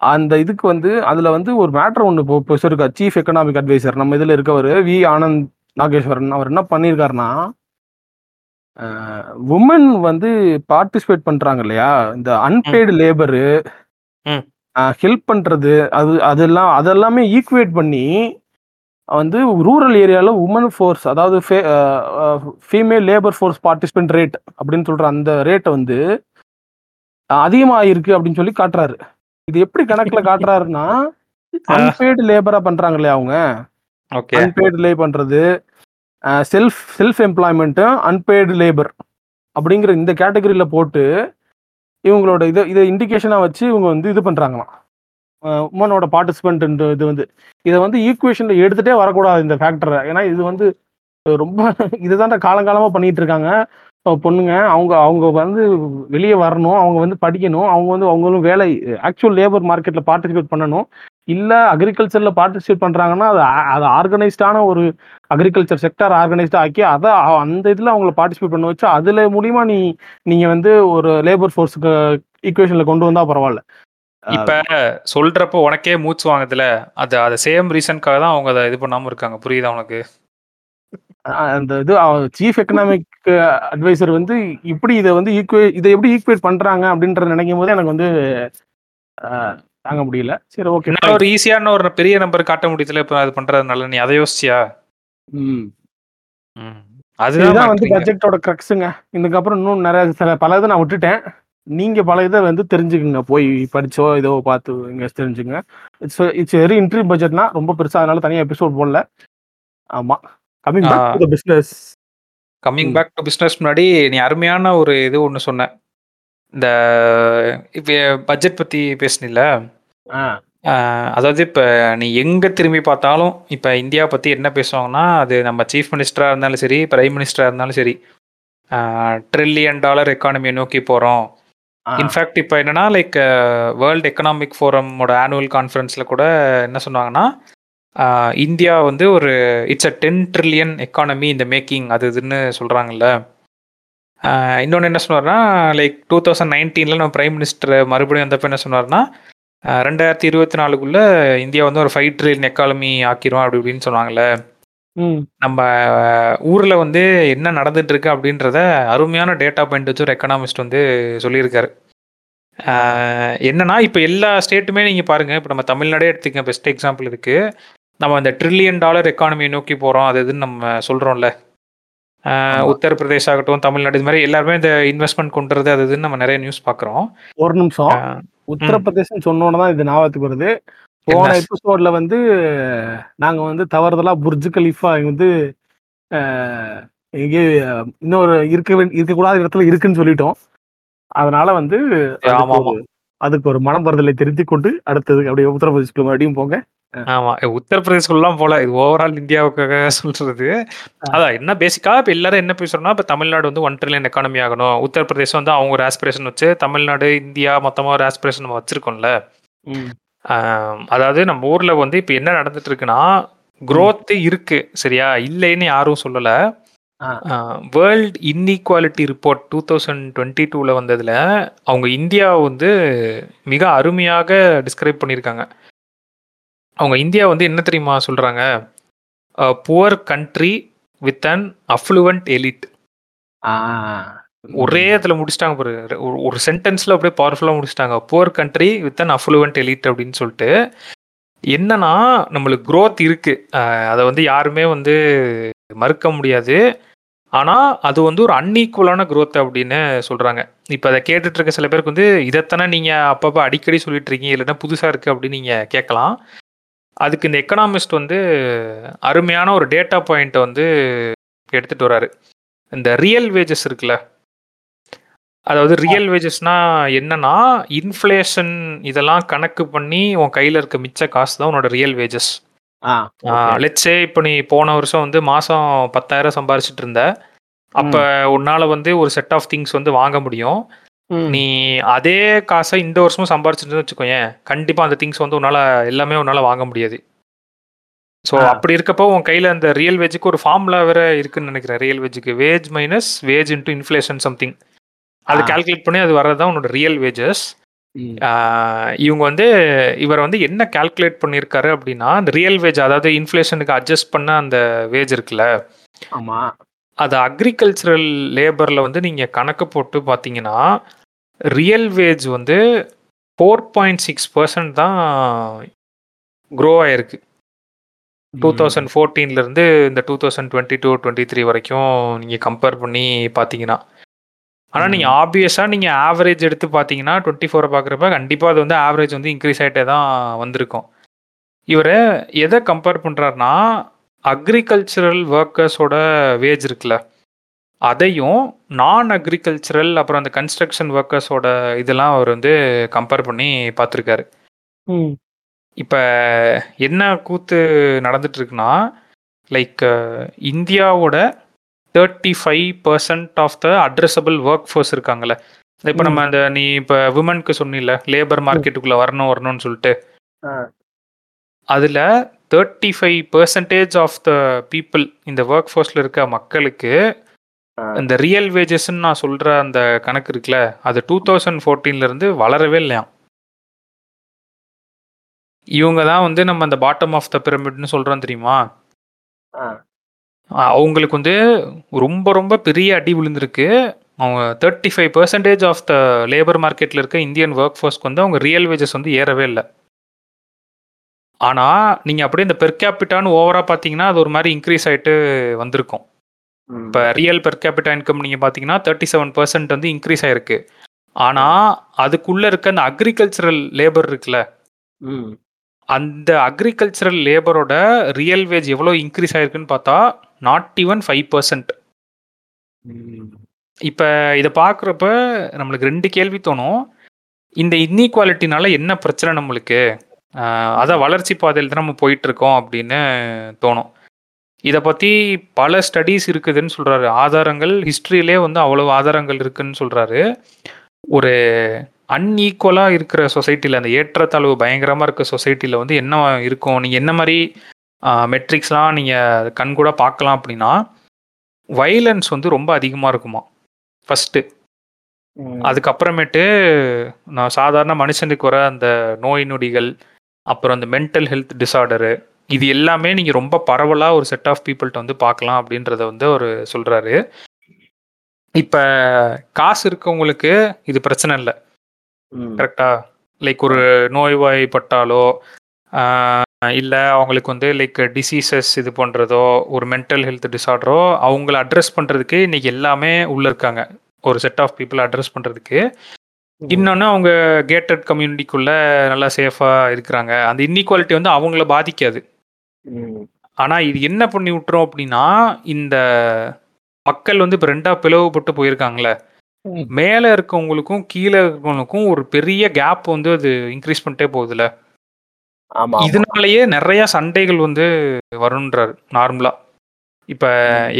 அந்த இதுக்கு வந்து அதுல வந்து ஒரு மேட்டர் ஒன்று இப்போ இருக்கா சீஃப் எக்கனாமிக் அட்வைசர் நம்ம இதுல இருக்கவர் வி ஆனந்த் நாகேஸ்வரன். அவர் என்ன பண்ணியிருக்காருன்னா உமன் வந்து பார்ட்டிசிபேட் பண்றாங்க இல்லையா? இந்த அன்பெய்டு லேபரு. ஹெல்ப் பண்றது அது அதெல்லாம் அதெல்லாமே ஈக்குவேட் பண்ணி வந்து ரூரல் ஏரியால உமன் ஃபோர்ஸ் அதாவது female labour force participant rate அப்படின்னு சொல்ற அந்த ரேட்டை வந்து அதிகமா இருக்கு அப்படின்னு சொல்லி காட்டுறாரு. இது எப்படி கணக்குல காட்டுறாருன்னா அன்பெய்டு லேபரா பண்றாங்க இல்லையா அவங்க? ஓகே. அன்பெய்டு லே பண்றது செல்ஃப் செல்ஃப் எம்ப்ளாய்மெண்ட்டும் அன்பெய்டு லேபர் அப்படிங்கிற இந்த கேட்டகரியில் போட்டு இவங்களோட இதை இதை இண்டிகேஷனாக வச்சு இவங்க வந்து இது பண்ணுறாங்களாம் உமனோட பார்ட்டிசிபென்ட் இது வந்து இதை வந்து ஈக்குவேஷனில் எடுத்துகிட்டே வரக்கூடாது இந்த ஃபேக்டரை ஏன்னா இது வந்து ரொம்ப இதுதான் காலங்காலமாக பண்ணிகிட்டு இருக்காங்க. பொண்ணுங்க அவங்க அவங்க வந்து வெளியே வரணும் அவங்க வந்து படிக்கணும் அவங்க வந்து அவங்களும் வேலை ஆக்சுவல் லேபர் மார்க்கெட்டில் பார்ட்டிசிபேட் பண்ணணும். இல்ல அக்ரிகல்ச்சர்ல பார்ட்டிசிபேட் பண்றாங்கன்னா அது அது ஆர்கனைஸ்டான ஒரு அக்ரிகல்ச்சர் செக்டர் ஆர்கனைஸ்டா ஆக்கி அதை அந்த இதுல அவங்கள பார்ட்டிசிபேட் பண்ண வச்சு அதுல மூலியமா நீ நீங்க வந்து ஒரு லேபர் ஃபோர்ஸுக்கு ஈக்குவேஷன்ல கொண்டு வந்தா பரவாயில்ல. இப்ப சொல்றப்போ உனக்கே மூச்சு வாங்குதுல அது அது சேம் ரீசன்க்காக தான் அவங்க அதை இது பண்ணாம இருக்காங்க. புரியுதா உனக்கு? அந்த இது சீஃப் எக்கனாமிக் அட்வைசர் வந்து இப்படி இதை வந்து ஈக்குவே இதை எப்படி ஈக்குவேட் பண்றாங்க அப்படின்றத நினைக்கும் போது எனக்கு வந்து தாங்க முடியல. சரி ஓகே ஒரு ஈஸியான ஒரு பெரிய நம்பர் காட்ட முடியுதுல இப்ப அது பண்றதுனால நீ அதை யோசிச்சியா? அதுதான் இதுதான் வந்து. பட்ஜெட்டோட க்ரக்ஸுங்க இதுக்கப்புறம் இன்னும் நிறைய சில பல இதை நான் விட்டுட்டேன். நீங்க பல இதை வந்து தெரிஞ்சுக்குங்க. போய் படிச்சோ இதோ பார்த்து இங்க தெரிஞ்சுங்க இட்ஸ் இட்ஸ் வெரி இன்ட்ரி பட்ஜெட்னா ரொம்ப பெருசா அதனால தனியா எபிசோட் போடல. ஆமா. Coming back. To business coming hmm. Back to business முன்னாடி நீ அருமையான ஒரு இது ஒன்று சொன்ன. இந்த இப்போ பட்ஜெட் பற்றி பேசுனில்ல? ஆஹ் அதாவது இப்போ நீ எங்கே திரும்பி பார்த்தாலும் இப்போ இந்தியா பற்றி என்ன பேசுவாங்கன்னா அது நம்ம சீஃப் மினிஸ்டராக இருந்தாலும் சரி பிரைம் மினிஸ்டராக இருந்தாலும் சரி ட்ரில்லியன் டாலர் எக்கானமியை நோக்கி போகிறோம் இன்ஃபேக்ட் இப்போ என்னன்னா லைக் வேர்ல்டு எக்கனாமிக் ஃபோரமோட ஆனுவல் கான்ஃபரன்ஸில் கூட என்ன சொன்னாங்கன்னா இந்தியா வந்து ஒரு it's a ten trillion economy இந்த மேக்கிங் அது இதுன்னு சொல்கிறாங்கல்ல இன்னொன்று என்ன சொன்னார்னா லைக் டூ தௌசண்ட் நைன்டீனில் நம்ம பிரைம் மினிஸ்டர் மறுபடியும் வந்தப்போ என்ன சொன்னார்னா ரெண்டாயிரத்தி இருபத்தி நாலுக்குள்ள இந்தியா வந்து ஒரு ஃபைவ் ட்ரில்லியன் எக்கானமி ஆக்கிரும் அப்படி இப்படின்னு சொன்னாங்கல்ல ம். நம்ம ஊரில் வந்து என்ன நடந்துட்டு இருக்கு அப்படின்றத அருமையான டேட்டா பாயிண்ட் வச்சு ஒரு எக்கனாமிஸ்ட் வந்து சொல்லியிருக்காரு. என்னன்னா இப்போ எல்லா ஸ்டேட்டுமே நீங்கள் பாருங்கள் இப்போ நம்ம தமிழ்நாடே எடுத்துக்க பெஸ்ட் எக்ஸாம்பிள் இருக்கு நம்ம இந்த ட்ரில்லியன் டாலர் எக்கானமியை நோக்கி போகிறோம் அது இதுன்னு நம்ம சொல்கிறோம்ல ஆமா. உத்தரப்பிரதேஷ் ஆகட்டும் தமிழ்நாடு இது மாதிரி எல்லாருமே இந்த இன்வெஸ்ட்மெண்ட் கொண்டு வரது அது இதுன்னு நம்ம நிறைய நியூஸ் பார்க்குறோம் ஒரு நிமிஷம். உத்தரப்பிரதேசம் சொன்னோன்னு தான் இது ஞாபகத்துக்கு வருது போன? எபிசோட்ல வந்து நாங்க வந்து தவறுதலா புர்ஜ் கலீஃபா இங்க வந்து எங்கே இன்னொரு இருக்க இருக்கக்கூடாத இடத்துல இருக்குன்னு சொல்லிட்டோம் அதனால வந்து அதுக்கு. ஒரு- மனம் வருதலை திருத்திக் கொண்டு அடுத்தது அப்படியே உத்தரப்பிரதேஷ்க்கு மறுபடியும் போங்க ஆமா. உத்தரப்பிரதேஷ்குள்ளலாம் போல. இது ஓவரால் இந்தியாவுக்காக சொல்றது. அதான் என்ன பேசிக்கா இப்ப எல்லாரும் என்ன பேசுறோம்னா இப்ப தமிழ்நாடு வந்து ஒன் ட்ரில்லியன் எக்கானமி ஆகணும். உத்தரப்பிரதேசம் வந்து அவங்க ஒரு ஆஸ்பிரேஷன் வச்சு தமிழ்நாடு இந்தியா மொத்தமா ஒரு ஆஸ்பிரேஷன் நம்ம வச்சிருக்கோம்ல. அதாவது நம்ம ஊர்ல வந்து இப்ப என்ன நடந்துட்டு இருக்குன்னா growth இருக்கு. சரியா? இல்லைன்னு யாரும் சொல்லல. World inequality report two thousand twenty டூவில் வந்ததுல அவங்க இந்தியா வந்து மிக அருமையாக டிஸ்கிரைப் பண்ணியிருக்காங்க. அவங்க இந்தியா வந்து என்ன தெரியுமா சொல்றாங்க? Poor country with an affluent elite ஒரே இதுல முடிச்சிட்டாங்க பாரு. ஒரு- ஒரு சென்டென்ஸ்ல அப்படியே பவர்ஃபுல்லா முடிச்சிட்டாங்க. Poor country with an affluent elite அப்படின்னு சொல்லிட்டு. என்னன்னா நம்மளுக்கு growth இருக்கு. அஹ் அதை வந்து யாருமே வந்து மறுக்க முடியாது. ஆனா அது வந்து ஒரு அன்ஈக்குவலான growth அப்படின்னு சொல்றாங்க. இப்ப அதை கேட்டுட்டு இருக்க சில பேருக்கு வந்து இதைத்தானே நீங்க அப்பப்ப அடிக்கடி சொல்லிட்டு இருக்கீங்க? இல்லைன்னா புதுசா இருக்கு? அப்படின்னு நீங்க கேட்கலாம். அதுக்கு இந்த எக்கனாமிஸ்ட் வந்து அருமையான ஒரு டேட்டா பாயிண்ட்டை வந்து எடுத்துட்டு வராரு. இந்த ரியல் வேஜஸ் இருக்குல்ல? அதாவது ரியல் வேஜஸ்னா என்னன்னா இன்ஃப்ளேஷன் இதெல்லாம் கணக்கு பண்ணி உன் கையில இருக்க மிச்ச காசு தான் உன்னோட ரியல் வேஜஸ். லெட்ஸே இப்போ நீ போன வருஷம் வந்து மாசம் பத்தாயிரம் சம்பாரிச்சிட்டு இருந்த. அப்ப உன்னால வந்து ஒரு செட் ஆஃப் திங்ஸ் வந்து வாங்க முடியும். நீ அதே காசை இந்த வருஷமும் சம்பாரிச்சிட்டு வச்சுக்கோயேன் கண்டிப்பா அந்த திங்ஸ் வந்து உன்னால எல்லாமே உன்னால வாங்க முடியாது. ஸோ. அப்படி இருக்கப்போ உன் கையில அந்த ரியல் வேஜுக்கு ஒரு ஃபார்முலா வேற இருக்குன்னு நினைக்கிறேன். Real வேஜுக்கு wage minus wage into inflation something அது. கால்குலேட் பண்ணி அது வர்றது உன்னோட ரியல் வேஜஸ். இவங்க வந்து இவர் வந்து என்ன கால்குலேட் பண்ணியிருக்காரு அப்படின்னா அந்த ரியல் வேஜ் அதாவது இன்ஃப்ளேஷனுக்கு அட்ஜஸ்ட் பண்ண அந்த வேஜ் இருக்குல்ல. ஆமா. அது அக்ரிகல்ச்சரல் லேபரில் வந்து நீங்கள் கணக்கு போட்டு பார்த்தீங்கன்னா ரியல் வேஜ் வந்து ஃபோர் பாயிண்ட் சிக்ஸ் பர்சன்ட் தான் க்ரோ ஆயிருக்கு. டூ தௌசண்ட் ஃபோர்டீன்லேருந்து இந்த two thousand twenty two twenty three வரைக்கும் நீங்கள் கம்பேர் பண்ணி பார்த்தீங்கன்னா ஆனால் நீங்கள் ஆப்வியஸாக நீங்கள் ஆவரேஜ் எடுத்து பார்த்தீங்கன்னா டுவெண்ட்டி ஃபோரை பார்க்குறப்ப கண்டிப்பாக அது வந்து ஆவரேஜ் வந்து இன்க்ரீஸ் ஆகிட்டே தான் வந்திருக்கும். இவர் எதை கம்பேர் பண்ணுறாருனா அக்ரிகல்ச்சரல் ஒர்க்கர்ஸோட வேஜ் இருக்குல்ல அதையும் நான் அக்ரிகல்ச்சரல் அப்புறம் அந்த கன்ஸ்ட்ரக்ஷன் ஒர்க்கர்ஸோட இதெல்லாம் அவர் வந்து கம்பேர் பண்ணி பார்த்துருக்காரு. இப்போ என்ன கூத்து நடந்துட்டு இருக்குன்னா லைக் இந்தியாவோட thirty five percent of the addressable work force இருக்காங்கல்ல இப்போ நம்ம அந்த நீ இப்போ விமனுக்கு சொன்னில லேபர் மார்க்கெட்டுக்குள்ள வரணும் வரணும்னு சொல்லிட்டு. அதில் thirty five percentage of the people இந்த ஒர்க் ஃபோர்ஸில் இருக்க மக்களுக்கு. இந்த ரியல் வேஜஸ்ன்னு நான் சொல்கிற அந்த கணக்கு இருக்குல்ல அது டூ தௌசண்ட் ஃபோர்டீன்லேருந்து வளரவே இல்லையாம். இவங்க தான் வந்து நம்ம அந்த பாட்டம் ஆஃப் த பிரமிட்னு சொல்கிறோம் தெரியுமா? அவங்களுக்கு வந்து ரொம்ப ரொம்ப பெரிய அடி விழுந்திருக்கு. அவங்க thirty five percentage of the labour மார்க்கெட்டில் இருக்க இந்தியன் ஒர்க் ஃபோர்ஸ்க்கு வந்து அவங்க ரியல் வேஜஸ் வந்து ஏறவே இல்லை. ஆனால் நீங்கள் அப்படியே இந்த பெர் கேபிட்டான்னு ஓவராக பார்த்தீங்கன்னா அது ஒரு மாதிரி இன்க்ரீஸ் ஆகிட்டு வந்திருக்கும். இப்போ ரியல் பெர் கேபிட்டா இன்கம் நீங்கள் பார்த்தீங்கன்னா தேர்ட்டி செவன் பர்சன்ட் வந்து இன்க்ரீஸ் ஆயிருக்கு ஆனால் அதுக்குள்ளே இருக்க அந்த அக்ரிகல்ச்சரல் லேபர் இருக்குல்ல ம். அந்த அக்ரிகல்ச்சரல் லேபரோட ரியல் வேஜ் எவ்வளோ இன்க்ரீஸ் ஆயிருக்குன்னு பார்த்தா நாட் ஈவன் ஃபைவ் பர்சன்ட். இப்போ இதை பார்க்குறப்ப நம்மளுக்கு ரெண்டு கேள்வி தோணும் இந்த இன்இக்வாலிட்டினால என்ன பிரச்சனை நம்மளுக்கு அதான் வளர்ச்சி பாதையில் தான் நம்ம போயிட்டு இருக்கோம் அப்படின்னு தோணும். இதை பற்றி பல ஸ்டடீஸ் இருக்குதுன்னு சொல்கிறாரு ஆதாரங்கள் ஹிஸ்ட்ரியிலே வந்து அவ்வளவு ஆதாரங்கள் இருக்குன்னு சொல்கிறாரு ஒரு அன்ஈக்குவலாக இருக்கிற சொசைட்டியில் அந்த ஏற்றத்தாழ்வு பயங்கரமாக இருக்க சொசைட்டியில் வந்து என்ன இருக்கும்? நீங்கள் என்ன மாதிரி மெட்ரிக்ஸ்லாம் நீங்கள் கண்கூட பார்க்கலாம் அப்படின்னா வைலன்ஸ் வந்து ரொம்ப அதிகமாக இருக்குமா? ஃபஸ்ட்டு. அதுக்கப்புறமேட்டு நான் சாதாரண மனுஷனுக்கு வர அந்த நோய் நொடிகள் அப்புறம் அந்த மென்டல் ஹெல்த் டிசார்டரு இது எல்லாமே நீங்கள் ரொம்ப பரவலாக ஒரு செட் ஆஃப் பீப்புள்கிட்ட வந்து பார்க்கலாம் அப்படின்றத வந்து அவர் சொல்கிறாரு இப்போ காசு இருக்கவங்களுக்கு இது பிரச்சனை இல்லை. கரெக்டா லைக் ஒரு நோய்வாய்ப்பட்டாலோ இல்லை அவங்களுக்கு வந்து லைக் டிசீசஸ் இது பண்ணுறதோ ஒரு மென்டல் ஹெல்த் டிசார்டரோ அவங்கள அட்ரஸ் பண்ணுறதுக்கு இன்னைக்கு எல்லாமே உள்ளே இருக்காங்க. ஒரு செட் ஆஃப் பீப்புளை அட்ரஸ் பண்ணுறதுக்கு இன்னொன்று அவங்க கேட்டட் கம்யூனிட்டிக்குள்ள நல்லா சேஃபாக இருக்கிறாங்க அந்த இன்இக்வாலிட்டி வந்து அவங்கள பாதிக்காது ம். ஆனால் இது என்ன பண்ணி விட்டுரும் அப்படின்னா இந்த மக்கள் வந்து இப்போ ரெண்டாக பிளவுபட்டு போயிருக்காங்களே. மேலே இருக்கவங்களுக்கும் கீழே இருக்கவங்களுக்கும் ஒரு பெரிய கேப் வந்து அது இன்க்ரீஸ் பண்ணிட்டே போகுதுல. இதனாலயே நிறைய சண்டைகள் வந்து வரும்ன்றாரு நார்மலா இப்ப.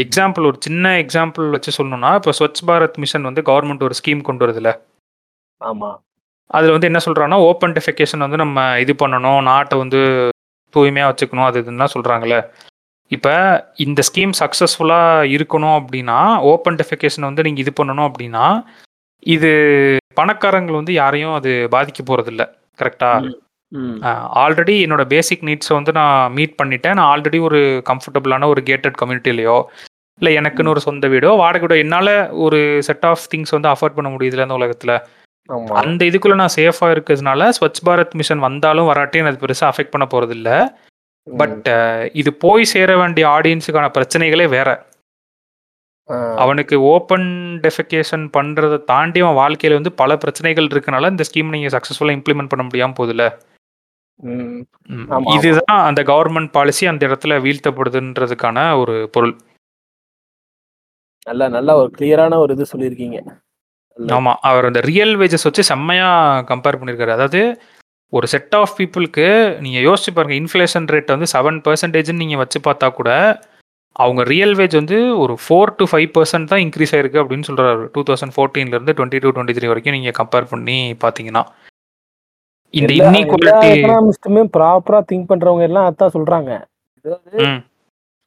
எக்ஸாம்பிள் ஒரு சின்ன எக்ஸாம்பிள் வச்சு சொல்லணும்னா இப்போ ஸ்வச் பாரத் மிஷன் வந்து கவர்மெண்ட் ஒரு ஸ்கீம் கொண்டு வருதுல ஆமா. அதுல வந்து என்ன சொல்றாங்கன்னா ஓப்பன் டெஃபிகேஷன் வந்து நம்ம இது பண்ணணும் நாட்டை வந்து தூய்மையா வச்சுக்கணும் அது இதுன்னு சொல்றாங்கல்ல. இப்ப இந்த ஸ்கீம் சக்சஸ்ஃபுல்லா இருக்கணும் அப்படின்னா ஓப்பன் டெஃபிகேஷன் வந்து நீங்க இது பண்ணணும் அப்படின்னா இது பணக்காரங்கள் வந்து யாரையும் அது பாதிக்க போறது இல்ல கரெக்டா ம். ஆல்ரெடி என்னோட பேசிக் நீட்ஸை வந்து நான் மீட் பண்ணிட்டேன். நான் ஆல்ரெடி ஒரு கம்ஃபர்டபுளான ஒரு கேட்டட் கம்யூனிட்டிலையோ இல்லை எனக்குன்னு ஒரு சொந்த வீடோ வாடகை வீடோ என்னால் ஒரு செட் ஆஃப் திங்ஸ் வந்து அஃபோர்ட் பண்ண முடியுதுல இந்த உலகத்தில். அந்த இதுக்குள்ள நான் சேஃபாக இருக்கிறதுனால ஸ்வச் பாரத் மிஷன் வந்தாலும் வராட்டியும் அது பெருசாக அஃபெக்ட் பண்ண போகிறது இல்ல. பட் இது போய் சேர வேண்டிய ஆடியன்ஸுக்கான பிரச்சனைகளே வேற. அவனுக்கு ஓப்பன் டெஃபிகேஷன் பண்ணுறதை தாண்டி அவன் வாழ்க்கையில் வந்து பல பிரச்சனைகள் இருக்கனால இந்த ஸ்கீம் நீங்கள் சக்ஸஸ்ஃபுல்லாக இம்ப்ளிமெண்ட் பண்ண முடியாமல் போகுதுல்ல ம். ம். ஆமா, இதுதான் அந்த கவர்மெண்ட் பாலிசி அந்த இடத்துல வீழ்த்தப்படுதுன்றதுக்கான ஒரு பொருள் நல்ல நல்ல ஒரு கிளியரான ஒரு இது சொல்லியிருக்கீங்க ஆமா. அவர் அந்த ரியல் வேஜஸ் வச்சு செம்மையா கம்பேர் பண்ணியிருக்காரு. அதாவது ஒரு செட் ஆஃப் பீப்பிள்க்கு நீங்க யோசிச்சு பாருங்க. இன்ஃப்ளேஷன் ரேட் வந்து 7% நீங்க வச்சு பார்த்தா கூட, அவங்க ரியல் வேஜ் வந்து ஒரு 4-5% தான் இன்கிரீஸ் ஆயிருக்கு அப்படின்னு சொல்றாரு. 2014ல 22, 23 வரைக்கும் நீங்க கம்பேர் பண்ணி பார்த்தீங்கன்னா. இந்த இன்இக்வாலிட்டி எக்கனாமிஸ்ட்டுமே ப்ராப்பரா திங்க் பண்றவங்க எல்லாம் அதான் சொல்றாங்க. அதாவது.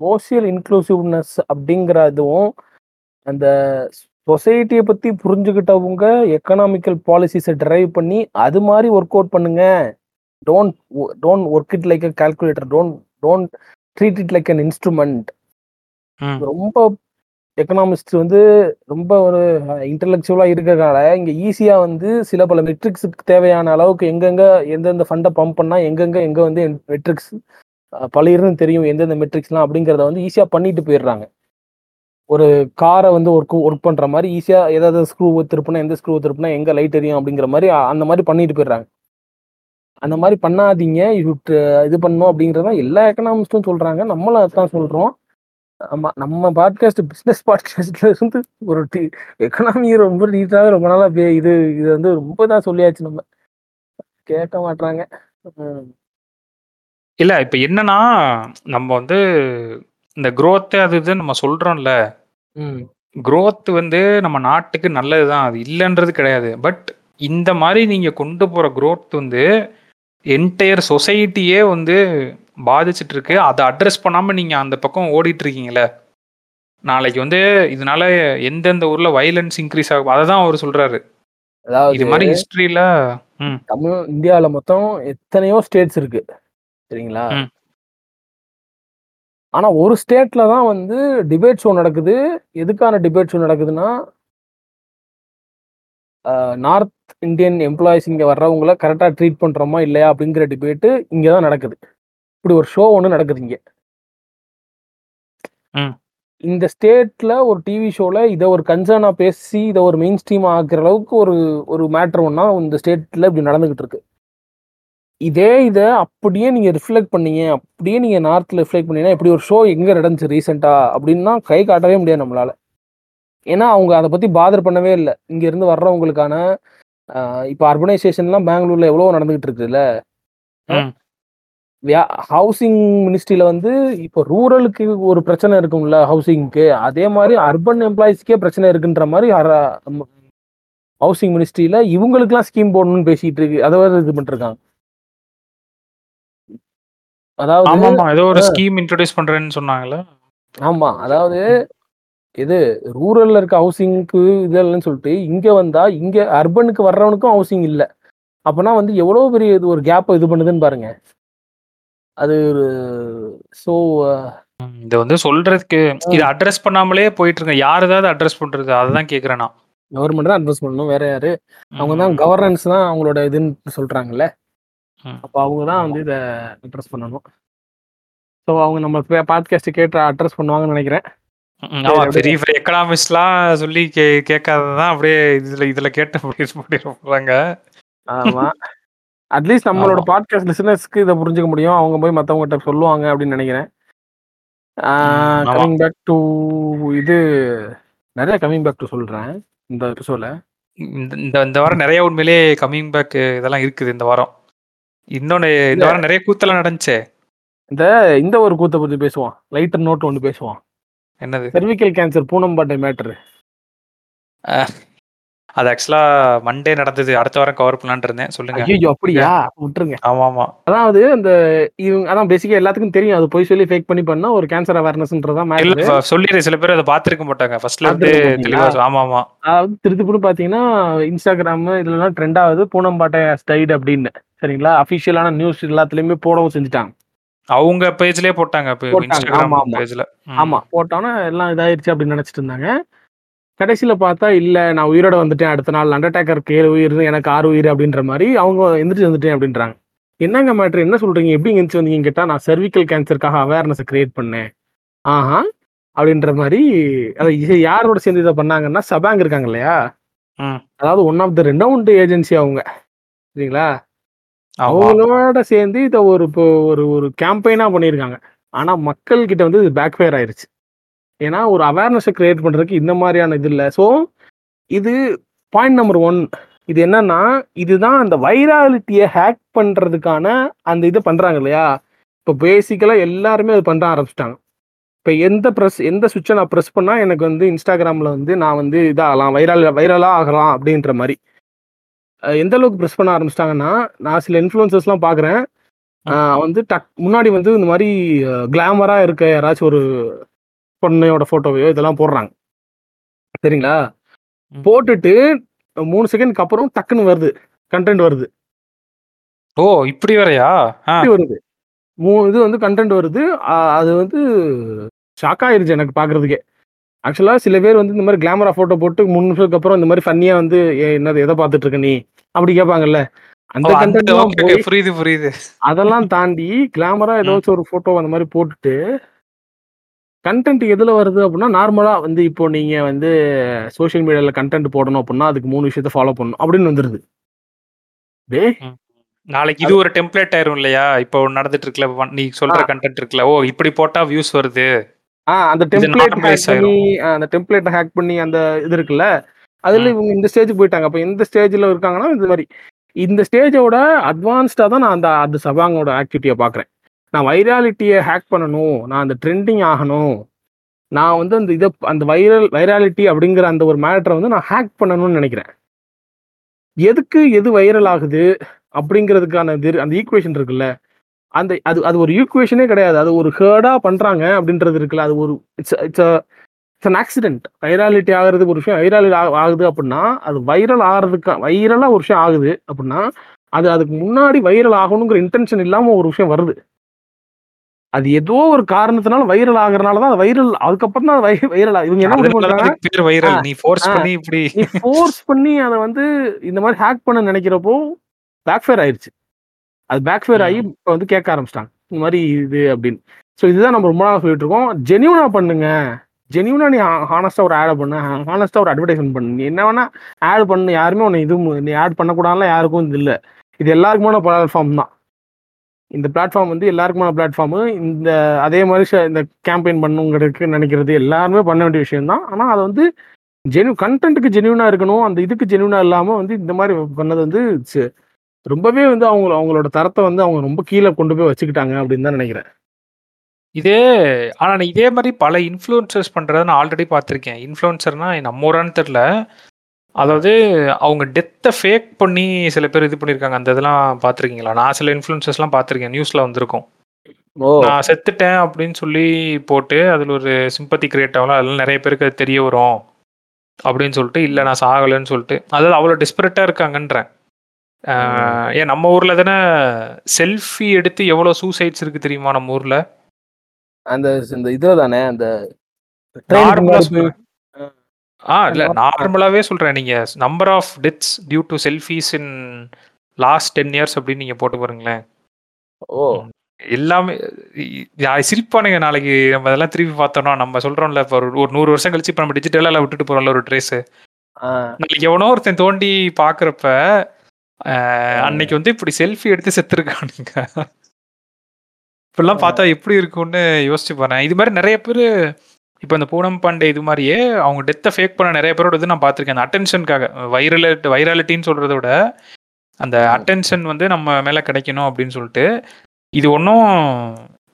சோசியல் இன்க்ளூசிவ்னஸ் அப்படிங்கிற இதுவும், அந்த சொசைட்டிய பத்தி புரிஞ்சுகிட்டவங்க எக்கனாமிக்கல் பாலிசிஸ டிரைவ் பண்ணி, அது மாரி ஒர்க் அவுட் பண்ணுங்க. Don't don't work it like a calculator. Don't don't treat it like an instrument. ம். ரொம்ப எக்கனாமிஸ்ட் வந்து ரொம்ப ஒரு இன்டலெக்சுவலா இருக்கறனால, இங்க ஈஸியா வந்து சில பல மெட்ரிக்ஸ்க்கு தேவையான அளவுக்கு எங்கெங்க எந்தெந்த ஃபண்ட பம்ப் பண்ணா எங்கெங்க எங்க வந்து மெட்ரிக்ஸ் அ பளிர்ன்னு தெரியும். எந்தெந்த மெட்ரிக்ஸ்லாம் அப்படிங்கிறத வந்து ஈஸியா பண்ணிட்டு போயிடுறாங்க. ஒரு காரை வந்து ஒர்க் ஒர்க் பண்ணுற மாதிரி ஈஸியாக ஏதாவது ஸ்க்ரூ திருப்பினா எந்த ஸ்க்ரூ திருப்பினா எங்கே லைட் எரியும் அப்படிங்கிற மாதிரி அந்த மாதிரி பண்ணிட்டு போயிடுறாங்க. அந்த மாதிரி பண்ணாதீங்க. இது ட் இது பண்ணணும் அப்படிங்கிறது எல்லா எக்கனாமிஸ்ட்டும் சொல்கிறாங்க நம்மளும் அதான் சொல்கிறோம் ஆமாம் நம்ம பாட்காஸ்ட் பிஸ்னஸ் பாட்காஸ்ட்ல இருந்து ஒரு டி எக்கனாமி ரொம்ப டீப்பாவே ரொம்ப நாளாக பே இது இது வந்து ரொம்ப தான் சொல்லியாச்சு நம்ம. கேட்க மாட்றாங்க. இல்லை இப்போ என்னன்னா, நம்ம வந்து இந்த குரோத் அது இதுன்னு நம்ம சொல்கிறோம்ல ம். குரோத் வந்து நம்ம நாட்டுக்கு நல்லது தான். அது இல்லன்றது கிடையாது. பட் இந்த மாரி நீங்க கொண்டு போற குரோத் வந்து என்டயர் சொசைட்டியே வந்து பாதிச்சுட்டு இருக்கு. அத அட்ரஸ் பண்ணாம நீங்க அந்த பக்கம் ஓடிட்டு இருக்கீங்கல்ல. நாளைக்கு வந்து இதனால எந்தெந்த ஊர்ல வயலன்ஸ் இன்கிரீஸ் ஆகும். அததான் அவரு சொல்றாரு. இது அதாவது மாரி ஹிஸ்டரியில ம். தமிழ் இந்தியால மொத்தம் எத்தனையோ ஸ்டேட்ஸ் இருக்கு. சரிங்களா? ம். ஆனா ஒரு ஸ்டேட்ல தான் வந்து டிபேட் ஷோ நடக்குது. எதுக்கான டிபேட் ஷோ நடக்குதுன்னா நார்த் இந்தியன் எம்ப்ளாயீஸ் இங்க வர்றவங்கள கரெக்ட்டா ட்ரீட் பண்றோமா இல்லையா அப்படிங்கிற டிபேட் இங்க தான் நடக்குது. இப்படி ஒரு ஷோ ஒண்ணு நடக்குது இங்க. இந்த ஸ்டேட்ல ஒரு டிவி ஷோல இத ஒரு கன்சர்னா பேசி இத ஒரு மெயின் ஸ்ட்ரீம் ஆக்குற அளவுக்கு ஒரு ஒரு மேட்டர் ஒண்ணா இந்த ஸ்டேட்ல இப்படி நடந்துகிட்டு இருக்கு. இதே இத அப்படியே நீங்க ரிஃப்ளெக்ட் பண்ணீங்க. அப்படியே நீங்க நார்த்ல ரிஃப்ளெக்ட் பண்ணீங்கன்னா, இப்படி ஒரு ஷோ எங்க நடந்துச்சு ரீசென்ட்டா அப்படின்னா கை காட்டவே முடியாது நம்மளால. ஏன்னா அவங்க அத பத்தி பாதர் பண்ணவே இல்ல. இங்க இருந்து வர்றவங்களுக்கான இப்ப அர்பனைசேஷன்லாம் பெங்களூர்ல எவ்வளவோ நடந்துகிட்டு இருக்குல்ல. ஹவுசிங் மினிஸ்ட்ரியில வந்து இப்போ ரூரலுக்கு ஒரு பிரச்சனை இருக்கும்ல ஹவுசிங்க்கு. அதே மாரி அர்பன் எம்ப்ளாயீஸ்க்கே பிரச்சனை இருக்குன்ற மாரி அர ம் ஹவுசிங் மினிஸ்ட்ரியில இவங்களுக்கெல்லாம் ஸ்கீம் போடணும்னு பேசிட்டு இருக்கு. அத இது பண்ணிட்டுருக்காங்க. அதாவது ஆமாமா. ஏதோ ஒரு. ஸ்கீம் இன்ட்ரோடியூஸ் பண்றேன்னு சொன்னாங்கல்ல. ஆமா. அதாவது. இது ரூரல்ல இருக்க ஹவுசிங்க்கு இது இல்லன்னு சொல்லிட்டு, இங்க வந்தா இங்க அர்பனுக்கு வர்றவனுக்கும் ஹவுசிங் இல்ல. அப்பன்னா வந்து எவ்வளோ பெரிய இது ஒரு கேப்ப இது பண்ணுதுன்னு பாருங்க. அது ஒரு ஸோ ம். இத வந்து சொல்றதுக்கு இத. அட்ரஸ் பண்ணாமலே போயிட்டு இருங்க. யார் ஏதாவது அட்ரஸ் பண்றது? அததான் கேட்கிறேன் நான். கவர்மெண்ட் தான் அட்ரஸ் பண்ணணும். வேற யாரு? அவங்க தான். கவர்னன்ஸ் தான் அவங்களோட இதுன்னு சொல்றாங்கல்ல. அப்ப அவங்க தான். வந்து இத அட்ரஸ் பண்ணணும். ஸோ அவங்க நம்ம பாட்காஸ்ட் கேட்டு அட்ரஸ் பண்ணுவாங்கன்னு நெனைக்கிறேன். பெரிய பெரிய எக்கனாமிஸ்ட்லாம் சொல்லி கே கேட்காததான் அப்படியே இதுல இதுல கேட்டு போறாங்க. ஆமா. அட்லீஸ்ட் நம்மளோட. பாட்காஸ்ட் லிசனர்ஸ்க்கு இத புரிஞ்சுக்க முடியும். அவங்க போய் மத்தவங்ககிட்ட சொல்லுவாங்க அப்படின்னு நெனைக்கிறேன். கமிங் பேக் டூ இது நெறைய கமிங் பேக் டூ சொல்றேன். இந்த எபிசோட்ல. இந்த இந்த இந்த வாரம் நெறைய உண்மையிலேயே கமிங் பேக் இதெல்லாம் இருக்குது இந்த வாரம். இன்னொன்னு இந்த. வாரம் நெறைய கூத்தெல்லாம் நடந்துச்சே. இந்த இந்த ஒரு கூத்த பத்தி பேசுவோம். லைட்டர் நோட் ஒண்ணு பேசுவோம். என்னது? செர்விக்கல் கேன்சர் பூனம்பாட்டை மேட்டர். அது ஆக்சுவலா மண்டே நடந்தது. அடுத்த வாரம் கவர் பண்ணலான்ட்டு இருந்தேன். சொல்லுங்க. நீங்க அப்படியா? விட்டுருங்க. ஆமாமா. அதாவது அந்த இவங்க அதான் பேசிக்கா எல்லாத்துக்கும் தெரியும். அது பொய் சொல்லி ஃபேக் பண்ணி பண்ணா ஒரு கேன்சர் அவேர்னஸ்ன்றது தான் இல்ல மேட்டரு. ஃப சொல்லிரு சில பேர் அத பார்த்திருக்க மாட்டாங்க. ஃபர்ஸ்ட்ல இருந்தே? தெளிவா ஆமாமா. அதாவது திருதிப்புன்னு பார்த்தீங்கன்னா, Instagram இதுலலாம் ட்ரெண்ட் ஆகுது. பூனம்பாட்டை ஹஸ் டைட் அப்படின்னு. சரிங்களா? அஃபிஷியலான நியூஸ் எல்லாத்துலயுமே போடவும் செஞ்சுட்டாங்க. அவங்க பேஜ்லயே போட்டாங்க. ஆமா, ஆமா. பேஜ்ல. ஆமா. ம். போட்டோனே எல்லாம் இதாயிருச்சு அப்படின்னு நெனைச்சிட்டு இருந்தாங்க. கடைசில பார்த்தா, இல்ல நான் உயிரோட வந்துட்டேன். அடுத்த நாள் அண்டர்டேக்கருக்கு 7 உயிர், எனக்கு 6 உயிர் அப்படின்ற மாரி அவங்க எந்திரிச்சு வந்துட்டேன் அப்படின்றாங்க. என்னங்க மேட்டர்? என்ன சொல்றீங்க? எப்படி எந்திரிச்சு வந்தீங்கன்னு கேட்டா, நான் செர்விக்கல் கேன்சருக்காக அவேர்னஸ கிரியேட் பண்ணேன். ஆஹா! அப்படின்ற மாரி அத யாரோட சேர்ந்து இத பண்ணாங்கன்னா, சபாங் இருக்காங்க இல்லையா? அதாவது one of the renowned agency அவங்க. சரிங்களா? அவங்களோட சேர்ந்து இத ஒரு இப்போ ஒரு ஒரு கேம்பெயினா பண்ணியிருக்காங்க. ஆனா மக்கள் கிட்ட வந்து இது பேக் ஃபயர் ஆயிருச்சு. ஏன்னா ஒரு அவேர்னஸ கிரியேட் பண்றதுக்கு இந்த மாரியான இது இல்ல. ஸோ இது பாயிண்ட் நம்பர் ஒன் இது என்னன்னா இதுதான் அந்த வைராலிட்டியை ஹேக் பண்றதுக்கான அந்த இது பண்றாங்க இல்லையா? இப்போ பேசிக்கலா எல்லாருமே அது பண்ண ஆரம்பிச்சிட்டாங்க. இப்போ எந்த ப்ரெஸ் எந்த சுவிட்சை நான் ப்ரெஸ் பண்ணா எனக்கு வந்து இன்ஸ்டாகிராம்ல வந்து நான் வந்து இதாகலாம் வைரல் வைரலா ஆகலாம் அப்படின்ற மாதிரி. எந்த அளவுக்கு ப்ரெஸ் பண்ண ஆரம்பிச்சிட்டாங்கன்னா நான் சில இன்ஃப்ளூயன்சஸ்லாம் பார்க்குறேன் வந்து டக் முன்னாடி வந்து இந்த மாதிரி கிளாமரா இருக்க யாராச்சும் ஒரு பொண்ணையோட போட்டோவையோ இதெல்லாம் போடுறாங்க. சரிங்களா? ம். போட்டுட்டு மூணு செகண்ட்க்கு அப்புறம் டக்குன்னு வருது. கண்டென்ட் வருது. ஓ இப்படி வரையா? இப்படி வருது. மூணு இது வந்து கண்டென்ட் வருது. அது வந்து ஷாக் ஆயிருச்சு எனக்கு பாக்குறதுக்கே. ஆக்சுவலா சில பேர் வந்து இந்த மாதிரி கிளாமரா போட்டோ போட்டு மூணு நிமிஷத்துக்கு அப்புறம் இந்த மாதிரி ஃபன்னியா வந்து "ஏ, என்னது எதை பார்த்துட்டு இருக்க நீ? அப்படி கேட்பாங்கல்ல. அந்த கண்டென்ட் புரியுது புரியுது. அதெல்லாம் தாண்டி கிளாமரா ஏதாச்சும் ஒரு போட்டோ அந்த மாதிரி போட்டுட்டு கண்டென்ட் எதுல வருது அப்படின்னா நார்மலா வந்து இப்போ நீங்க வந்து சோஷியல் மீடியால கண்டென்ட் போடணும் அப்படின்னா அதுக்கு மூணு விஷயத்த ஃபாலோ பண்ணணும் அப்படின்னு வந்துருது. டேய். நாளைக்கு இது ஒரு டெம்ப்ளேட் ஆயிரும் இல்லையா? இப்போ நடந்துட்டு இருக்குல்ல நீ சொல்ற. கண்டென்ட் இருக்குல்ல ஓ இப்படி போட்டா வியூஸ் வருது. அந்த இது டெம்ப்ளேட் ஹேக் பண்ணி அந்த டெம்ப்ளேட்டை ஹேக் பண்ணி அந்த இது இருக்குல்ல அதுல. இவங்க இந்த ஸ்டேஜுக்கு போயிட்டாங்க. அப்ப எந்த ஸ்டேஜ்ல இருக்காங்கன்னா இந்த மாதிரி. இந்த ஸ்டேஜோட அட்வான்ஸ்டா தான் நான் அந்த அந்த சபாங்கோட ஆக்டிவிட்டியை பாக்குறேன். நான் வைராலிட்டியை ஹேக் பண்ணணும். நான் அந்த ட்ரெண்டிங் ஆகணும். நான் வந்து அந்த இதை அந்த வைரல் வைராலிட்டி அப்படிங்கிற அந்த ஒரு மேட்டரை வந்து நான் ஹேக் பண்ணணும்னு நினைக்கிறேன். எதுக்கு எது வைரல் ஆகுது அப்படிங்கிறதுக்கான இது- அந்த ஈக்குவேஷன் இருக்குல்ல. அந்த அது அது ஒரு ஈக்குவேஷனே கிடையாது. அது ஒரு ஹேர்டாக பண்ணுறாங்க அப்படின்றது இருக்குல்ல. அது ஒரு it's it's it's an accident virality ஆகிறது ஒரு விஷயம் வைரல் ஆகுது அப்படின்னா அது வைரல் ஆகிறதுக்கு வைரலாக ஒரு விஷயம் ஆகுது அப்படின்னா அது அதுக்கு முன்னாடி வைரல் ஆகணுங்கிற இன்டென்ஷன் இல்லாமல் ஒரு விஷயம் வருது. அது ஏதோ ஒரு காரணத்தினால வைரல் ஆகுறதுனால தான் வைரல் அதுக்கப்புறம் தான் வைரல் இவங்க என்ன பண்றாங்க வைரல் நீ ஃபோர்ஸ். பண்ணி இப்படி நீ ஃபோர்ஸ் பண்ணி அதை வந்து இந்த மாதிரி ஹேக் பண்ண நினைக்கிறப்போ பேக்ஃபயர் ஆயிருச்சு. அது பேக்ஃபயர் ஆகி ம். இப்போ வந்து கேட்க ஆரம்பிச்சிட்டாங்க. இந்த மாதிரி இது அப்படின்னு. ஸோ இதுதான் நம்ம ரொம்ப நாளாக சொல்லிட்டு இருக்கோம். ஜெனியூனா பண்ணுங்க. ஜெனியூனா நீ ஹானஸ்டா ஒரு ஆட் பண்ணு. ஹானஸ்டா ஒரு அட்வர்டைஸ்மெண்ட் பண்ணு. நீ என்ன வேணா ஆட் பண்ணு. யாருமே உன்னை இது நீ ஆட் பண்ணக்கூடாதுலாம் யாருக்கும் இது இல்லை. இது எல்லாருக்குமான பிளாட்ஃபார்ம் தான். இந்த பிளாட்ஃபார்ம் வந்து எல்லாருக்குமான பிளாட்ஃபார்மு இந்த அதே மாதிரி இந்த கேம்பெயின் பண்ணுங்கிறதுக்கு நினைக்கிறது எல்லாருமே பண்ண வேண்டிய விஷயம் தான் ஆனால் அது வந்து ஜெனு கண்டென்ட்டுக்கு ஜெனியூனாக இருக்கணும். அந்த இதுக்கு ஜெனியூனாக இல்லாமல் வந்து இந்த மாதிரி பண்ணது வந்து ரொம்பவே வந்து அவங்க அவங்களோட தரத்தை வந்து அவங்க ரொம்ப கீழே கொண்டு போய் வச்சுக்கிட்டாங்க அப்படின்னு தான் நினைக்கிறேன். இதே ஆனால் நான் இதே மாதிரி பல இன்ஃப்ளூயன்சர்ஸ் பண்ணுறத நான் ஆல்ரெடி பார்த்துருக்கேன். இன்ஃப்ளூயன்சர்னா நம்ம ஊரான்னு தெரில அதாவது அவங்க டெத்தை ஃபேக் பண்ணி சில பேர் இது பண்ணியிருக்காங்க அந்த இதெல்லாம் பார்த்துருக்கீங்களா? நான் சில இன்ஃப்ளூயன்சர்ஸ்லாம் பார்த்துருக்கேன். நியூஸ்ல வந்திருக்கும். நான் செத்துட்டேன் அப்படின்னு சொல்லி போட்டு அதில் ஒரு சிம்பத்தி கிரியேட் ஆகலாம். அதெல்லாம் நிறைய பேருக்கு அது தெரிய வரும் அப்படின்னு சொல்லிட்டு இல்லை நான் சாகலைன்னு சொல்லிட்டு. அதாவது அவ்வளோ டிஸ்பரேட்டாக இருக்காங்கன்றேன். ஏன் நம்ம ஊரில் தானே செல்ஃபி எடுத்து எவ்வளோ சூசைட்ஸ் இருக்கு தெரியுமா நம்ம ஊரில்? அந்த இந்த இதுல தானே? அந்த ஆ இல்ல நார்மலாவே சொல்றேன். நீங்க number of deaths due to selfies in last ten years அப்படின்னு நீங்க போட்டு பாருங்களேன். ஓ. எல்லாமே சிரிப்பானுங்க நாளைக்கு. நம்ம அதெல்லாம் திருப்பி பார்த்தோம்னா நம்ம சொல்றோம்ல இப்போ ஒரு நூறு வருஷம் கழிச்சு இப்போ நம்ம டிஜிட்டலாக விட்டுட்டு போறோம்ல ஒரு ட்ரேஸ் நாளைக்கு எவனோ ஒருத்தன் தோண்டி பாக்குறப்ப அன்னைக்கு வந்து இப்படி செல்ஃபி எடுத்து செத்துருக்கானுங்க. இப்பெல்லாம் பார்த்தா எப்படி இருக்கும்னு யோசிச்சு பாறேன் இது மாதிரி நிறைய பேர் இப்போ இந்த பூனம் பாண்டே இது மாதிரியே அவங்க டெத்தை ஃபேக் பண்ண நிறைய பேரோட இது நான் பார்த்துருக்கேன். அந்த அட்டென்ஷனுக்காக வைரல் வைராலிட்டின்னு சொல்றத விட அந்த அட்டென்ஷன் வந்து நம்ம மேல கிடைக்கணும் அப்படின்னு சொல்லிட்டு இது ஒன்றும்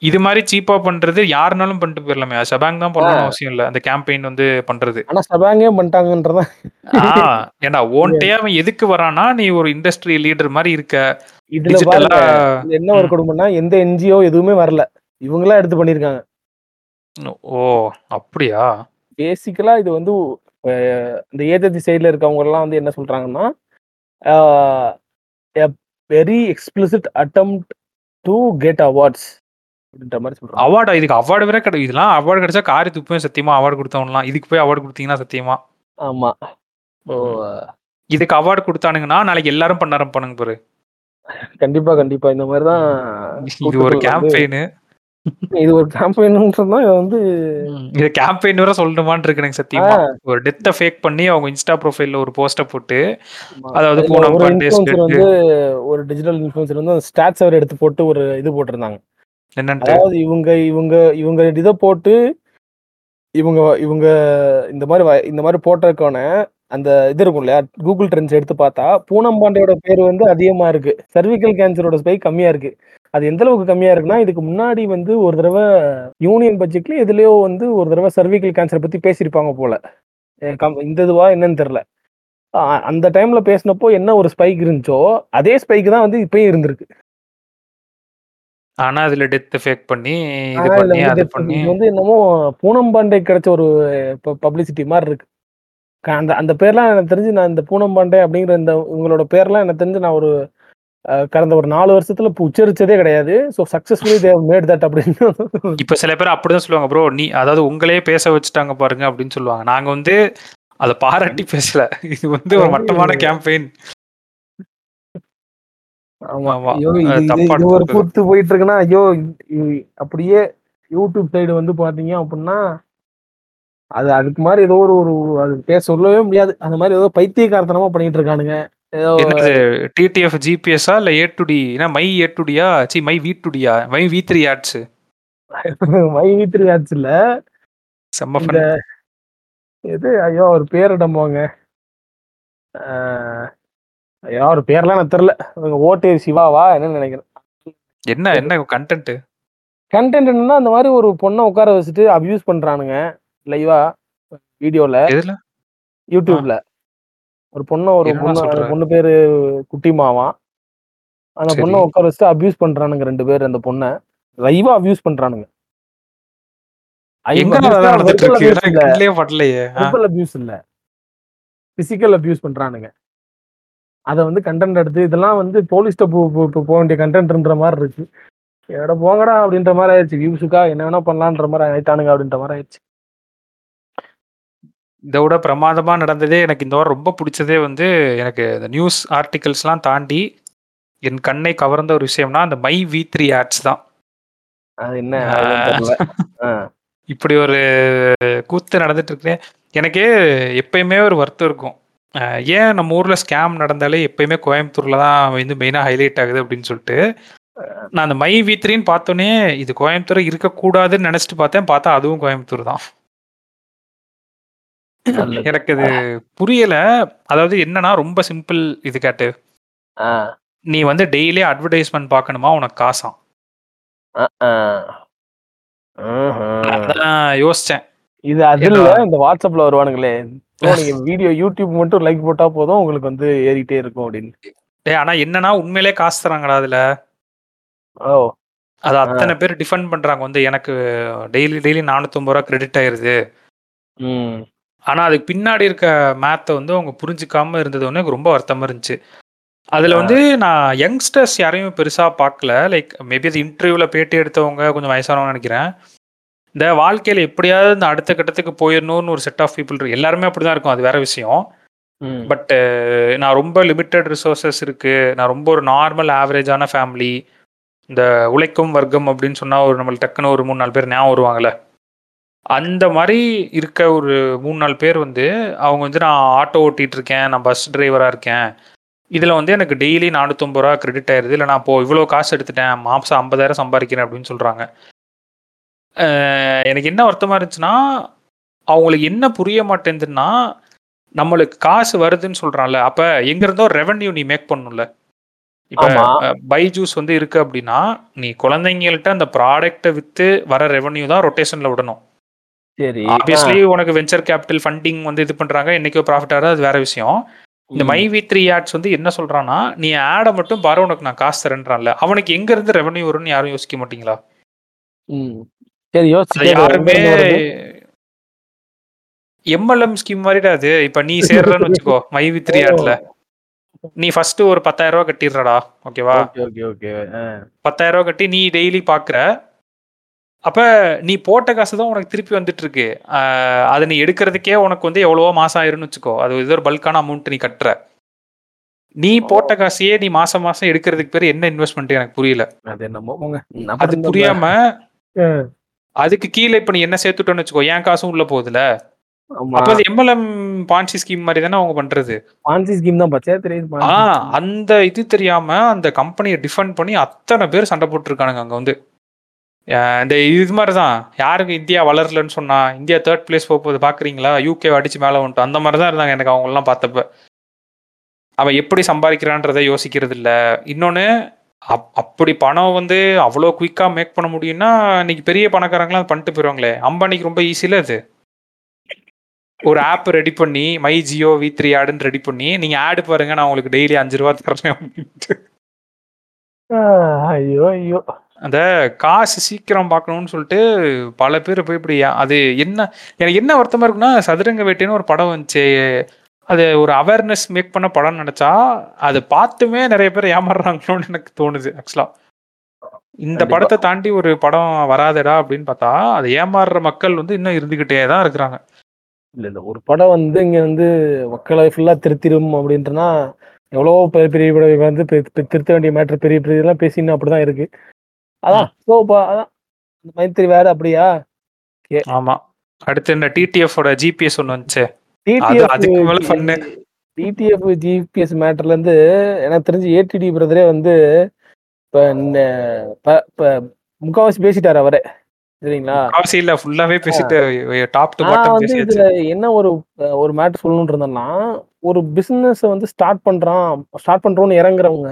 இது மாதிரி சீப்பா பண்றது யாருனாலும் பண்ணிட்டு போயிடலாமே. சபாங் தான் பண்ணணும்னு அவசியம் இல்லை. அந்த கேம்பெயின் வந்து பண்றது. ஆனா சபாங்கே பண்ணிட்டாங்கன்றதான் ஆ, ஏன்டா ஓன்ட்டே அவன் எதுக்கு வரானா நீ ஒரு இண்டஸ்ட்ரி லீடர் மாதிரி இருக்க. இதுல என்ன ஒரு கொடுமைன்னா எந்த என்ஜிஓ எதுவுமே வரல. இவங்களா எடுத்து பண்ணிருக்காங்க ஓ அப்படியா? பேசிக்கலா இது வந்து இந்த ஏஜென்சி சைடுல இருக்கவங்க எல்லாம் வந்து என்ன சொல்றாங்கன்னா very explicit attempt to get awards அப்படின்ற மாதிரி சொல்றாங்க. அவார்டா இதுக்கு அவார்டு வேற கிடையாது இதெல்லாம் அவார்டு கிடைச்சா காரி துப்பேன் சத்தியமா அவார்டு கொடுத்தவங்கலாம் இதுக்கு போய் அவார்டு கொடுத்தீங்கன்னா சத்தியமா? ஆமா. ஓ இதுக்கு அவார்டு கொடுத்தானுங்கன்னா நாளைக்கு எல்லாரும் பண்ண ஆரம்பிப்பானுங்க பாரு. கண்டிப்பா கண்டிப்பா. இந்த மாதிரி தான் இது ஒரு கேம்பெயின் இது ஒரு கேம்பெயின்ன்றதுதான் இது வந்து இது கேம்பெயின் வேற சொல்லணுமான்னு இருக்கு எனக்கு சத்தியமா ஒரு டெத்தை ஃபேக் பண்ணி அவங்க இன்ஸ்டா ப்ரொஃபைல்ல ஒரு போஸ்ட போட்டு அதாவது ஸ்டேட் வந்து ஒரு டிஜிட்டல் இன்ஃபுளுசர் வந்து ஸ்டாட்ஸ் அவர் எடுத்து போட்டு ஒரு இது போட்டிருந்தாங்க. அதாவது இவங்க இவங்க இவங்க இதை போட்டு இவங்க இவங்க இந்த மாதிரி இந்த மாதிரி போட்டிருக்கோன அந்த இது இருக்கும் இல்லையா கூகுள் ட்ரெண்ட்ஸ் எடுத்து பார்த்தா பூனம் பாண்டையோட பேர் வந்து அதிகமா இருக்கு. சர்விக்கல் கேன்சரோட ஸ்பைக் கம்மியா இருக்கு. அது எந்த அளவுக்கு கம்மியா இருக்குன்னா இதுக்கு முன்னாடி வந்து ஒரு தடவை யூனியன் பட்ஜெட்ல எதுலயோ வந்து ஒரு தடவை சர்விக்கல் கேன்சர் பத்தி பேசியிருப்பாங்க போல. இந்த இதுவா என்னன்னு தெரியல. அந்த டைம்ல பேசினப்போ என்ன ஒரு ஸ்பைக் இருந்துச்சோ அதே ஸ்பைக் தான் வந்து இப்பயும் இருந்திருக்கு. ஆனா அதுல டெத் ஃபேக் பண்ணி இது பண்ணி அது பண்ணி. வந்து என்னமோ பூனம் பாண்டே கிடைச்ச ஒரு பப்ளிசிட்டி மாதிரி இருக்கு. அந்த அந்த பேர்லாம் எனக்கு தெரிஞ்சு நான் இந்த பூனம் பாண்டே அப்படிங்கிற இந்த உங்களோட பேர்லாம் எனக்கு தெரிஞ்சு நான் ஒரு கடந்த ஒரு நாலு வருஷத்துல இப்ப உச்சரிச்சதே கிடையாது. So successfully they've made that அப்படின்னு இப்ப சில பேர் அப்படிதான் சொல்லுவாங்க ப்ரோ நீ அதாவது உங்களே பேச வச்சுட்டாங்க பாருங்க அப்படின்னு சொல்லுவாங்க. நாங்க வந்து அதை பாராட்டி பேசல. இது வந்து ஒரு மட்டமான கேம்பெயின் ஒரு. கூத்து போயிட்டு இருக்குன்னா ஐயோ அப்படியே யூடியூப் சைடு வந்து பாத்தீங்க அப்படின்னா அது அதுக்கு மாதிரி ஏதோ ஒரு ஒரு அது பேச சொல்லவே முடியாது. அந்த மாதிரி ஏதோ பைத்தியக்காரத்தனமா பண்ணிட்டு இருக்கானுங்க என்னது டிடிஎஃப் ஜிபிஎஸ்ஸா இல்ல ஏ டு டி ஏன்னா மை ஏ டு டியா C my V to Diya my V three ads my V three ads இல்ல. செம்ம fun. இது ஐயோ ஒரு பேர் இடம்போங்க ஐயோ ஒரு பேர்லாம் எனக்கு தெரியல. ஓட்டு சிவாவா? என்னன்னு நினைக்கிறேன். என்ன என்ன கண்டென்ட் கண்டென்ட் என்னன்னா அந்த மாதிரி ஒரு பொண்ணை உட்கார வச்சுட்டு அபியூஸ் பண்றானுங்க லைவா வீடியோல. யூடியூப்ல ஒரு பொண்ணு ஒரு என்னடா பொண்ணு? அந்த பொண்ணு பேரு குட்டிமாவா? அந்த சரி. பொண்ணை உட்கார வச்சுட்டு அபியூஸ் பண்றானுங்க ரெண்டு பேர் அந்த பொண்ணை. லைவா அபியூஸ் பண்றானுங்க. பிசிக்கல் அபியூஸ் பண்றானுங்க. அத வந்து கண்டென்ட் எடுத்து இதெல்லாம் வந்து போலீஸ்ட போக வேண்டிய கண்டென்ட்ன்ற மாதிரி இருக்கு. எட போங்கடா அப்படின்ற மாதிரி ஆயிடுச்சு. வியூஸுக்கா என்ன வேணா பண்ணலான்ற மாதிரி ஆயிட்டானுங்க அப்படின்ற மாதிரி ஆயிடுச்சு. இதை விட பிரமாதமா நடந்ததே எனக்கு இந்த வாரம் ரொம்ப பிடிச்சதே வந்து எனக்கு இந்த நியூஸ் ஆர்டிகல்ஸ்லாம் தாண்டி என் கண்ணை கவர்ந்த ஒரு விஷயம்னா அந்த மை வி த்ரீ ஆட்ஸ் தான். அது என்ன. இப்படி ஒரு கூத்து நடந்துட்டு இருக்கு எனக்கே எப்பயுமே ஒரு வருத்தம் இருக்கும். ஏன் நம்ம ஊர்ல ஸ்கேம் நடந்தாலே எப்பயுமே கோயம்புத்தூர்ல தான் வந்து மெயினா ஹைலைட் ஆகுது அப்படின்னு சொல்லிட்டு நான் அந்த மை வி த்ரீன்னு பார்த்தோன்னே இது கோயம்புத்தூர் இருக்கக்கூடாதுன்னு நினைச்சிட்டு பார்த்தேன். பார்த்தா அதுவும் கோயம்புத்தூர் தான். எனக்கு அது புரியல. அதாவது என்னன்னா ரொம்ப சிம்பிள் இது கேட்டு. நீ வந்து டெய்லி அட்வர்டைஸ்மெண்ட் பார்க்கணுமா? உனக்கு காசாம் யோசிச்சேன். இது அது இல்ல இந்த வாட்ஸ்அப்ல வருவானுங்களே. நீங்க வீடியோ யூடியூப் மட்டும் லைக் போட்டா போதும் உங்களுக்கு வந்து ஏறிட்டே இருக்கும் அப்படின்னு. டேய் ஆனா என்னன்னா உண்மையிலே காசு தராங்கடா அதுல. ஓ. அது அத்தனை பேர் டிஃபெண்ட் பண்றாங்க. வந்து எனக்கு டெய்லி டெய்லி நானூத்தம்பது ரூபா கிரெடிட் ஆயிருது. ம் ஆனா அதுக்கு பின்னாடி இருக்க மேத்தை வந்து அவங்க புரிஞ்சுக்காம இருந்தது வந்து எனக்கு ரொம்ப வருத்தமா இருந்துச்சு. அதுல வந்து நான் யங்ஸ்டர்ஸ் யாரையும் பெருசா பார்க்கல லைக் மேபி அது இன்டர்வியூல பேட்டி எடுத்தவங்க கொஞ்சம் வயசானவங்க நினைக்கிறேன். இந்த வாழ்க்கையில எப்படியாவது இந்த அடுத்த கட்டத்துக்கு போயிடணும்னு ஒரு செட் ஆஃப் பீப்புள் இருக்கு எல்லாருமே அப்படிதான் இருக்கும். அது வேற விஷயம். ம். பட் நான் ரொம்ப லிமிட்டட் ரிசோர்சஸ் இருக்கு. நான் ரொம்ப ஒரு நார்மல் ஆவரேஜான ஃபேமிலி இந்த உழைக்கும் வர்க்கம் அப்படின்னு சொன்னா ஒரு நம்மளுக்கு டக்குன்னு ஒரு மூணு நாலு பேர் ஞாபகம் வருவாங்கல்ல. அந்த மாதிரி இருக்க ஒரு மூணு நாலு பேர் வந்து அவங்க வந்து நான் ஆட்டோ ஓட்டிட்டு இருக்கேன் நான் பஸ் டிரைவரா இருக்கேன். இதுல வந்து எனக்கு டெய்லி நானூத்தம்பது ரூபா கிரெடிட் ஆயிருது. இல்லை நான் இப்போ இவ்வளோ காசு எடுத்துட்டேன் மாசம் ஐம்பதாயிரம் சம்பாதிக்கிறேன் அப்படின்னு சொல்றாங்க. அஹ் எனக்கு என்ன வருத்தமா இருந்துச்சுன்னா அவங்களுக்கு என்ன புரிய மாட்டேங்குதுன்னா நம்மளுக்கு காசு வருதுன்னு சொல்றான்ல அப்ப எங்க இருந்தோ ரெவென்யூ நீ மேக் பண்ணும்ல இப்ப. பைஜூஸ் வந்து இருக்கு அப்படின்னா நீ குழந்தைங்கள்ட்ட அந்த ப்ராடக்ட்டை வித்து வர ரெவென்யூ தான் ரொட்டேஷன்ல விடணும். சரி. ஆப்வியஸ்லி உனக்கு வெஞ்சர் கேபிட்டல் ஃபண்டிங் வந்து இது பண்றாங்க. என்னைக்கோ ப்ராஃபிட் ஆகிறது அது வேற விஷயம். இந்த மை. வி த்ரீ ஆட்ஸ் வந்து என்ன சொல்றான்னா நீ ஆடை மட்டும் பாரு உனக்கு நான் காசு தரேன்றான்ல. அவனுக்கு எங்க இருந்து ரெவென்யூ வரும்னு யாரும் யோசிக்க மாட்டீங்களா? சரி யாருமே? எம்எல்எம் ஸ்கீம் மாதிரிடா அது. இப்ப நீ சேர்றன்னு வச்சுக்கோ மை வி த்ரீ ஆட்ல நீ ஃபர்ஸ்ட் ஒரு பத்தாயிரம் ரூபாய் கட்டிடுறடா ஓகேவா. பத்தாயிரம் ரூபாய் கட்டி நீ டெய்லி பாக்குற. அப்ப நீ போட்ட காசு தான் உனக்கு திருப்பி வந்துட்டு இருக்கு அதை நீ எடுக்கிறதுக்கே உனக்கு வந்து எவ்வளவோ மாசம் ஆயிரும்னு வச்சுக்கோ. அது இது ஒரு பல்கான அமௌண்ட் நீ கட்டுற. நீ போட்ட காசையே நீ மாசம் மாசம் எடுக்கிறதுக்கு பேர் என்ன இன்வெஸ்ட்மெண்ட் எனக்கு புரியல. அது என்னமோ போங்க அது புரியாம. அதுக்கு கீழே இப்ப நீ என்ன சேர்த்துட்டோன்னு வச்சுக்கோ. என் காசும் உள்ள போகுதுல. அப்ப அது எம்எல்எம் பான்சி ஸ்கீம் மாதிரி தானே அவங்க பண்றது? பான்சி ஸ்கீம் தான் பச்சையா தெரியுது. அந்த இது தெரியாம அந்த கம்பெனியை டிஃபெண்ட் பண்ணி அத்தனை பேர் சண்டை போட்டுருக்கானுங்க அங்க வந்து. இந்த இது மாதிரி தான் யாருக்கு இந்தியா வளரலன்னு சொன்னா இந்தியா தேர்ட் பிளேஸ் போகுது பார்க்குறீங்களா யூகே அடிச்சு மேலே வந்துட்டு அந்த மாதிரி தான் இருந்தாங்க எனக்கு அவங்களாம் பார்த்தப்ப. அவன் எப்படி சம்பாதிக்கிறான்றதை யோசிக்கிறது இல்லை இன்னொன்று அப் அப்படி பணம் வந்து அவ்வளோ குயிக்காக மேக் பண்ண முடியும்னா இன்னைக்கு பெரிய பணக்காரங்களாம் அது பண்ணிட்டு போயிடுவாங்களே அம்பானிக்கு ரொம்ப ஈஸியில் அது? ஒரு ஆப் ரெடி பண்ணி மை ஜியோ வி த்ரீ ஆடுன்னு ரெடி பண்ணி நீங்கள் ஆடு பாருங்க நான் உங்களுக்கு டெய்லி அஞ்சு ரூபா தரேன் அப்படின்ட்டு. ஐயோ ஐயோ. அந்த காசு சீக்கிரம் பார்க்கணும்னு சொல்லிட்டு பல பேர் போய் இப்படி அது என்ன எனக்கு என்ன வருத்தமா இருக்குன்னா சதுரங்க வேட்டைன்னு ஒரு படம் வந்துச்சு. அது ஒரு அவேர்னஸ் மேக் பண்ண படம் நினைச்சா அதை பார்த்துமே நிறைய பேர் ஏமாறுறாங்களோன்னு எனக்கு தோணுது ஆக்சுவலா இந்த. படத்தை தாண்டி ஒரு படம் வராதடா அப்படின்னு பார்த்தா அதை ஏமாறுற மக்கள் வந்து இன்னும் இருந்துகிட்டே தான் இருக்கிறாங்க. இல்ல இல்ல. ஒரு படம் வந்து இங்க வந்து மக்களை ஃபுல்லா திருத்திரும் அப்படின்றனா எவ்வளவோ பெரிய பெரிய படம் வந்து திருத்த வேண்டிய மேட்டர் பெரிய பெரிய இதெல்லாம் பேசின்னு அப்படிதான் இருக்கு. அதான் ஸோ அதான். இந்த மைத்திரி வேற அப்படியா? ஆமா. அடுத்து இந்த டிடிஎஃப் ஓட ஜிபிஎஸ் ஒன்று வந்துச்சு. அது அதுக்கு மேல fun. டிடிஎஃப் ஜிபிஎஸ் மேட்டர்ல இருந்து எனக்கு தெரிஞ்சு ஏடிடி பிரதரே வந்து இப்ப முக்காவாசி பேசிட்டாரு அவரே. சரிங்களா? இல்ல ஃபுல்லாவே பேசிட்டு டாப் டு பாட்டம் என்ன ஒரு ஒரு மேட்டர் சொல்லணும்னு இருந்தேன்னா ஒரு பிசினஸ் வந்து ஸ்டார்ட் பண்றான் ஸ்டார்ட் பண்றோம்னு இறங்குறவங்க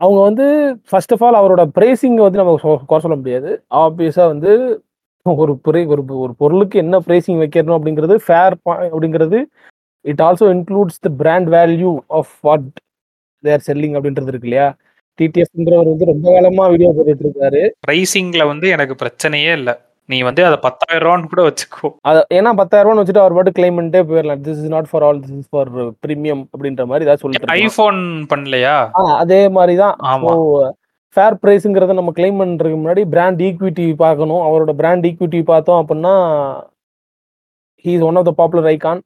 அவங்க வந்து ஃபர்ஸ்ட் ஆஃப் ஆல் அவரோட பிரைசிங் வந்து நம்ம குறை சொல்ல முடியாது. ஆப்வியஸாக வந்து ஒரு பொருள் ஒரு ஒரு பொருளுக்கு என்ன பிரைசிங் வைக்கணும் அப்படிங்கிறது ஃபேர் அப்படிங்கிறது it also includes the brand value of what they're selling அப்படின்றது இருக்கு இல்லையா? டிடிஎஃப்ங்கிறவர் வந்து ரொம்ப காலமாக வீடியோ போட்டுட்டு இருக்காரு. பிரைசிங்ல வந்து எனக்கு பிரச்சனையே இல்லை. நீ வந்து அதை பத்தாயிரம் ரூபான்னு கூட வச்சுக்கோ. அத ஏன்னா பத்தாயிரம் ரூபான்னு வச்சுட்டு அவர் பாட்டு கிளைம் பண்ணிட்டே போயிடலாம் this is not for all this is for premium அப்படின்ற மாதிரி ஏதாவது சொல்லிட்டு. ஐபோன் பண்ணலையா? அதே மாதிரி தான். ஆமா. ஃபேர் ப்ரைஸுங்கிறத நம்ம கிளைம் பண்றதுக்கு முன்னாடி பிராண்ட் ஈக்விட்டி பார்க்கணும். அவரோட பிராண்ட் ஈக்விட்டி பார்த்தோம் அப்படின்னா he is one of the popular icon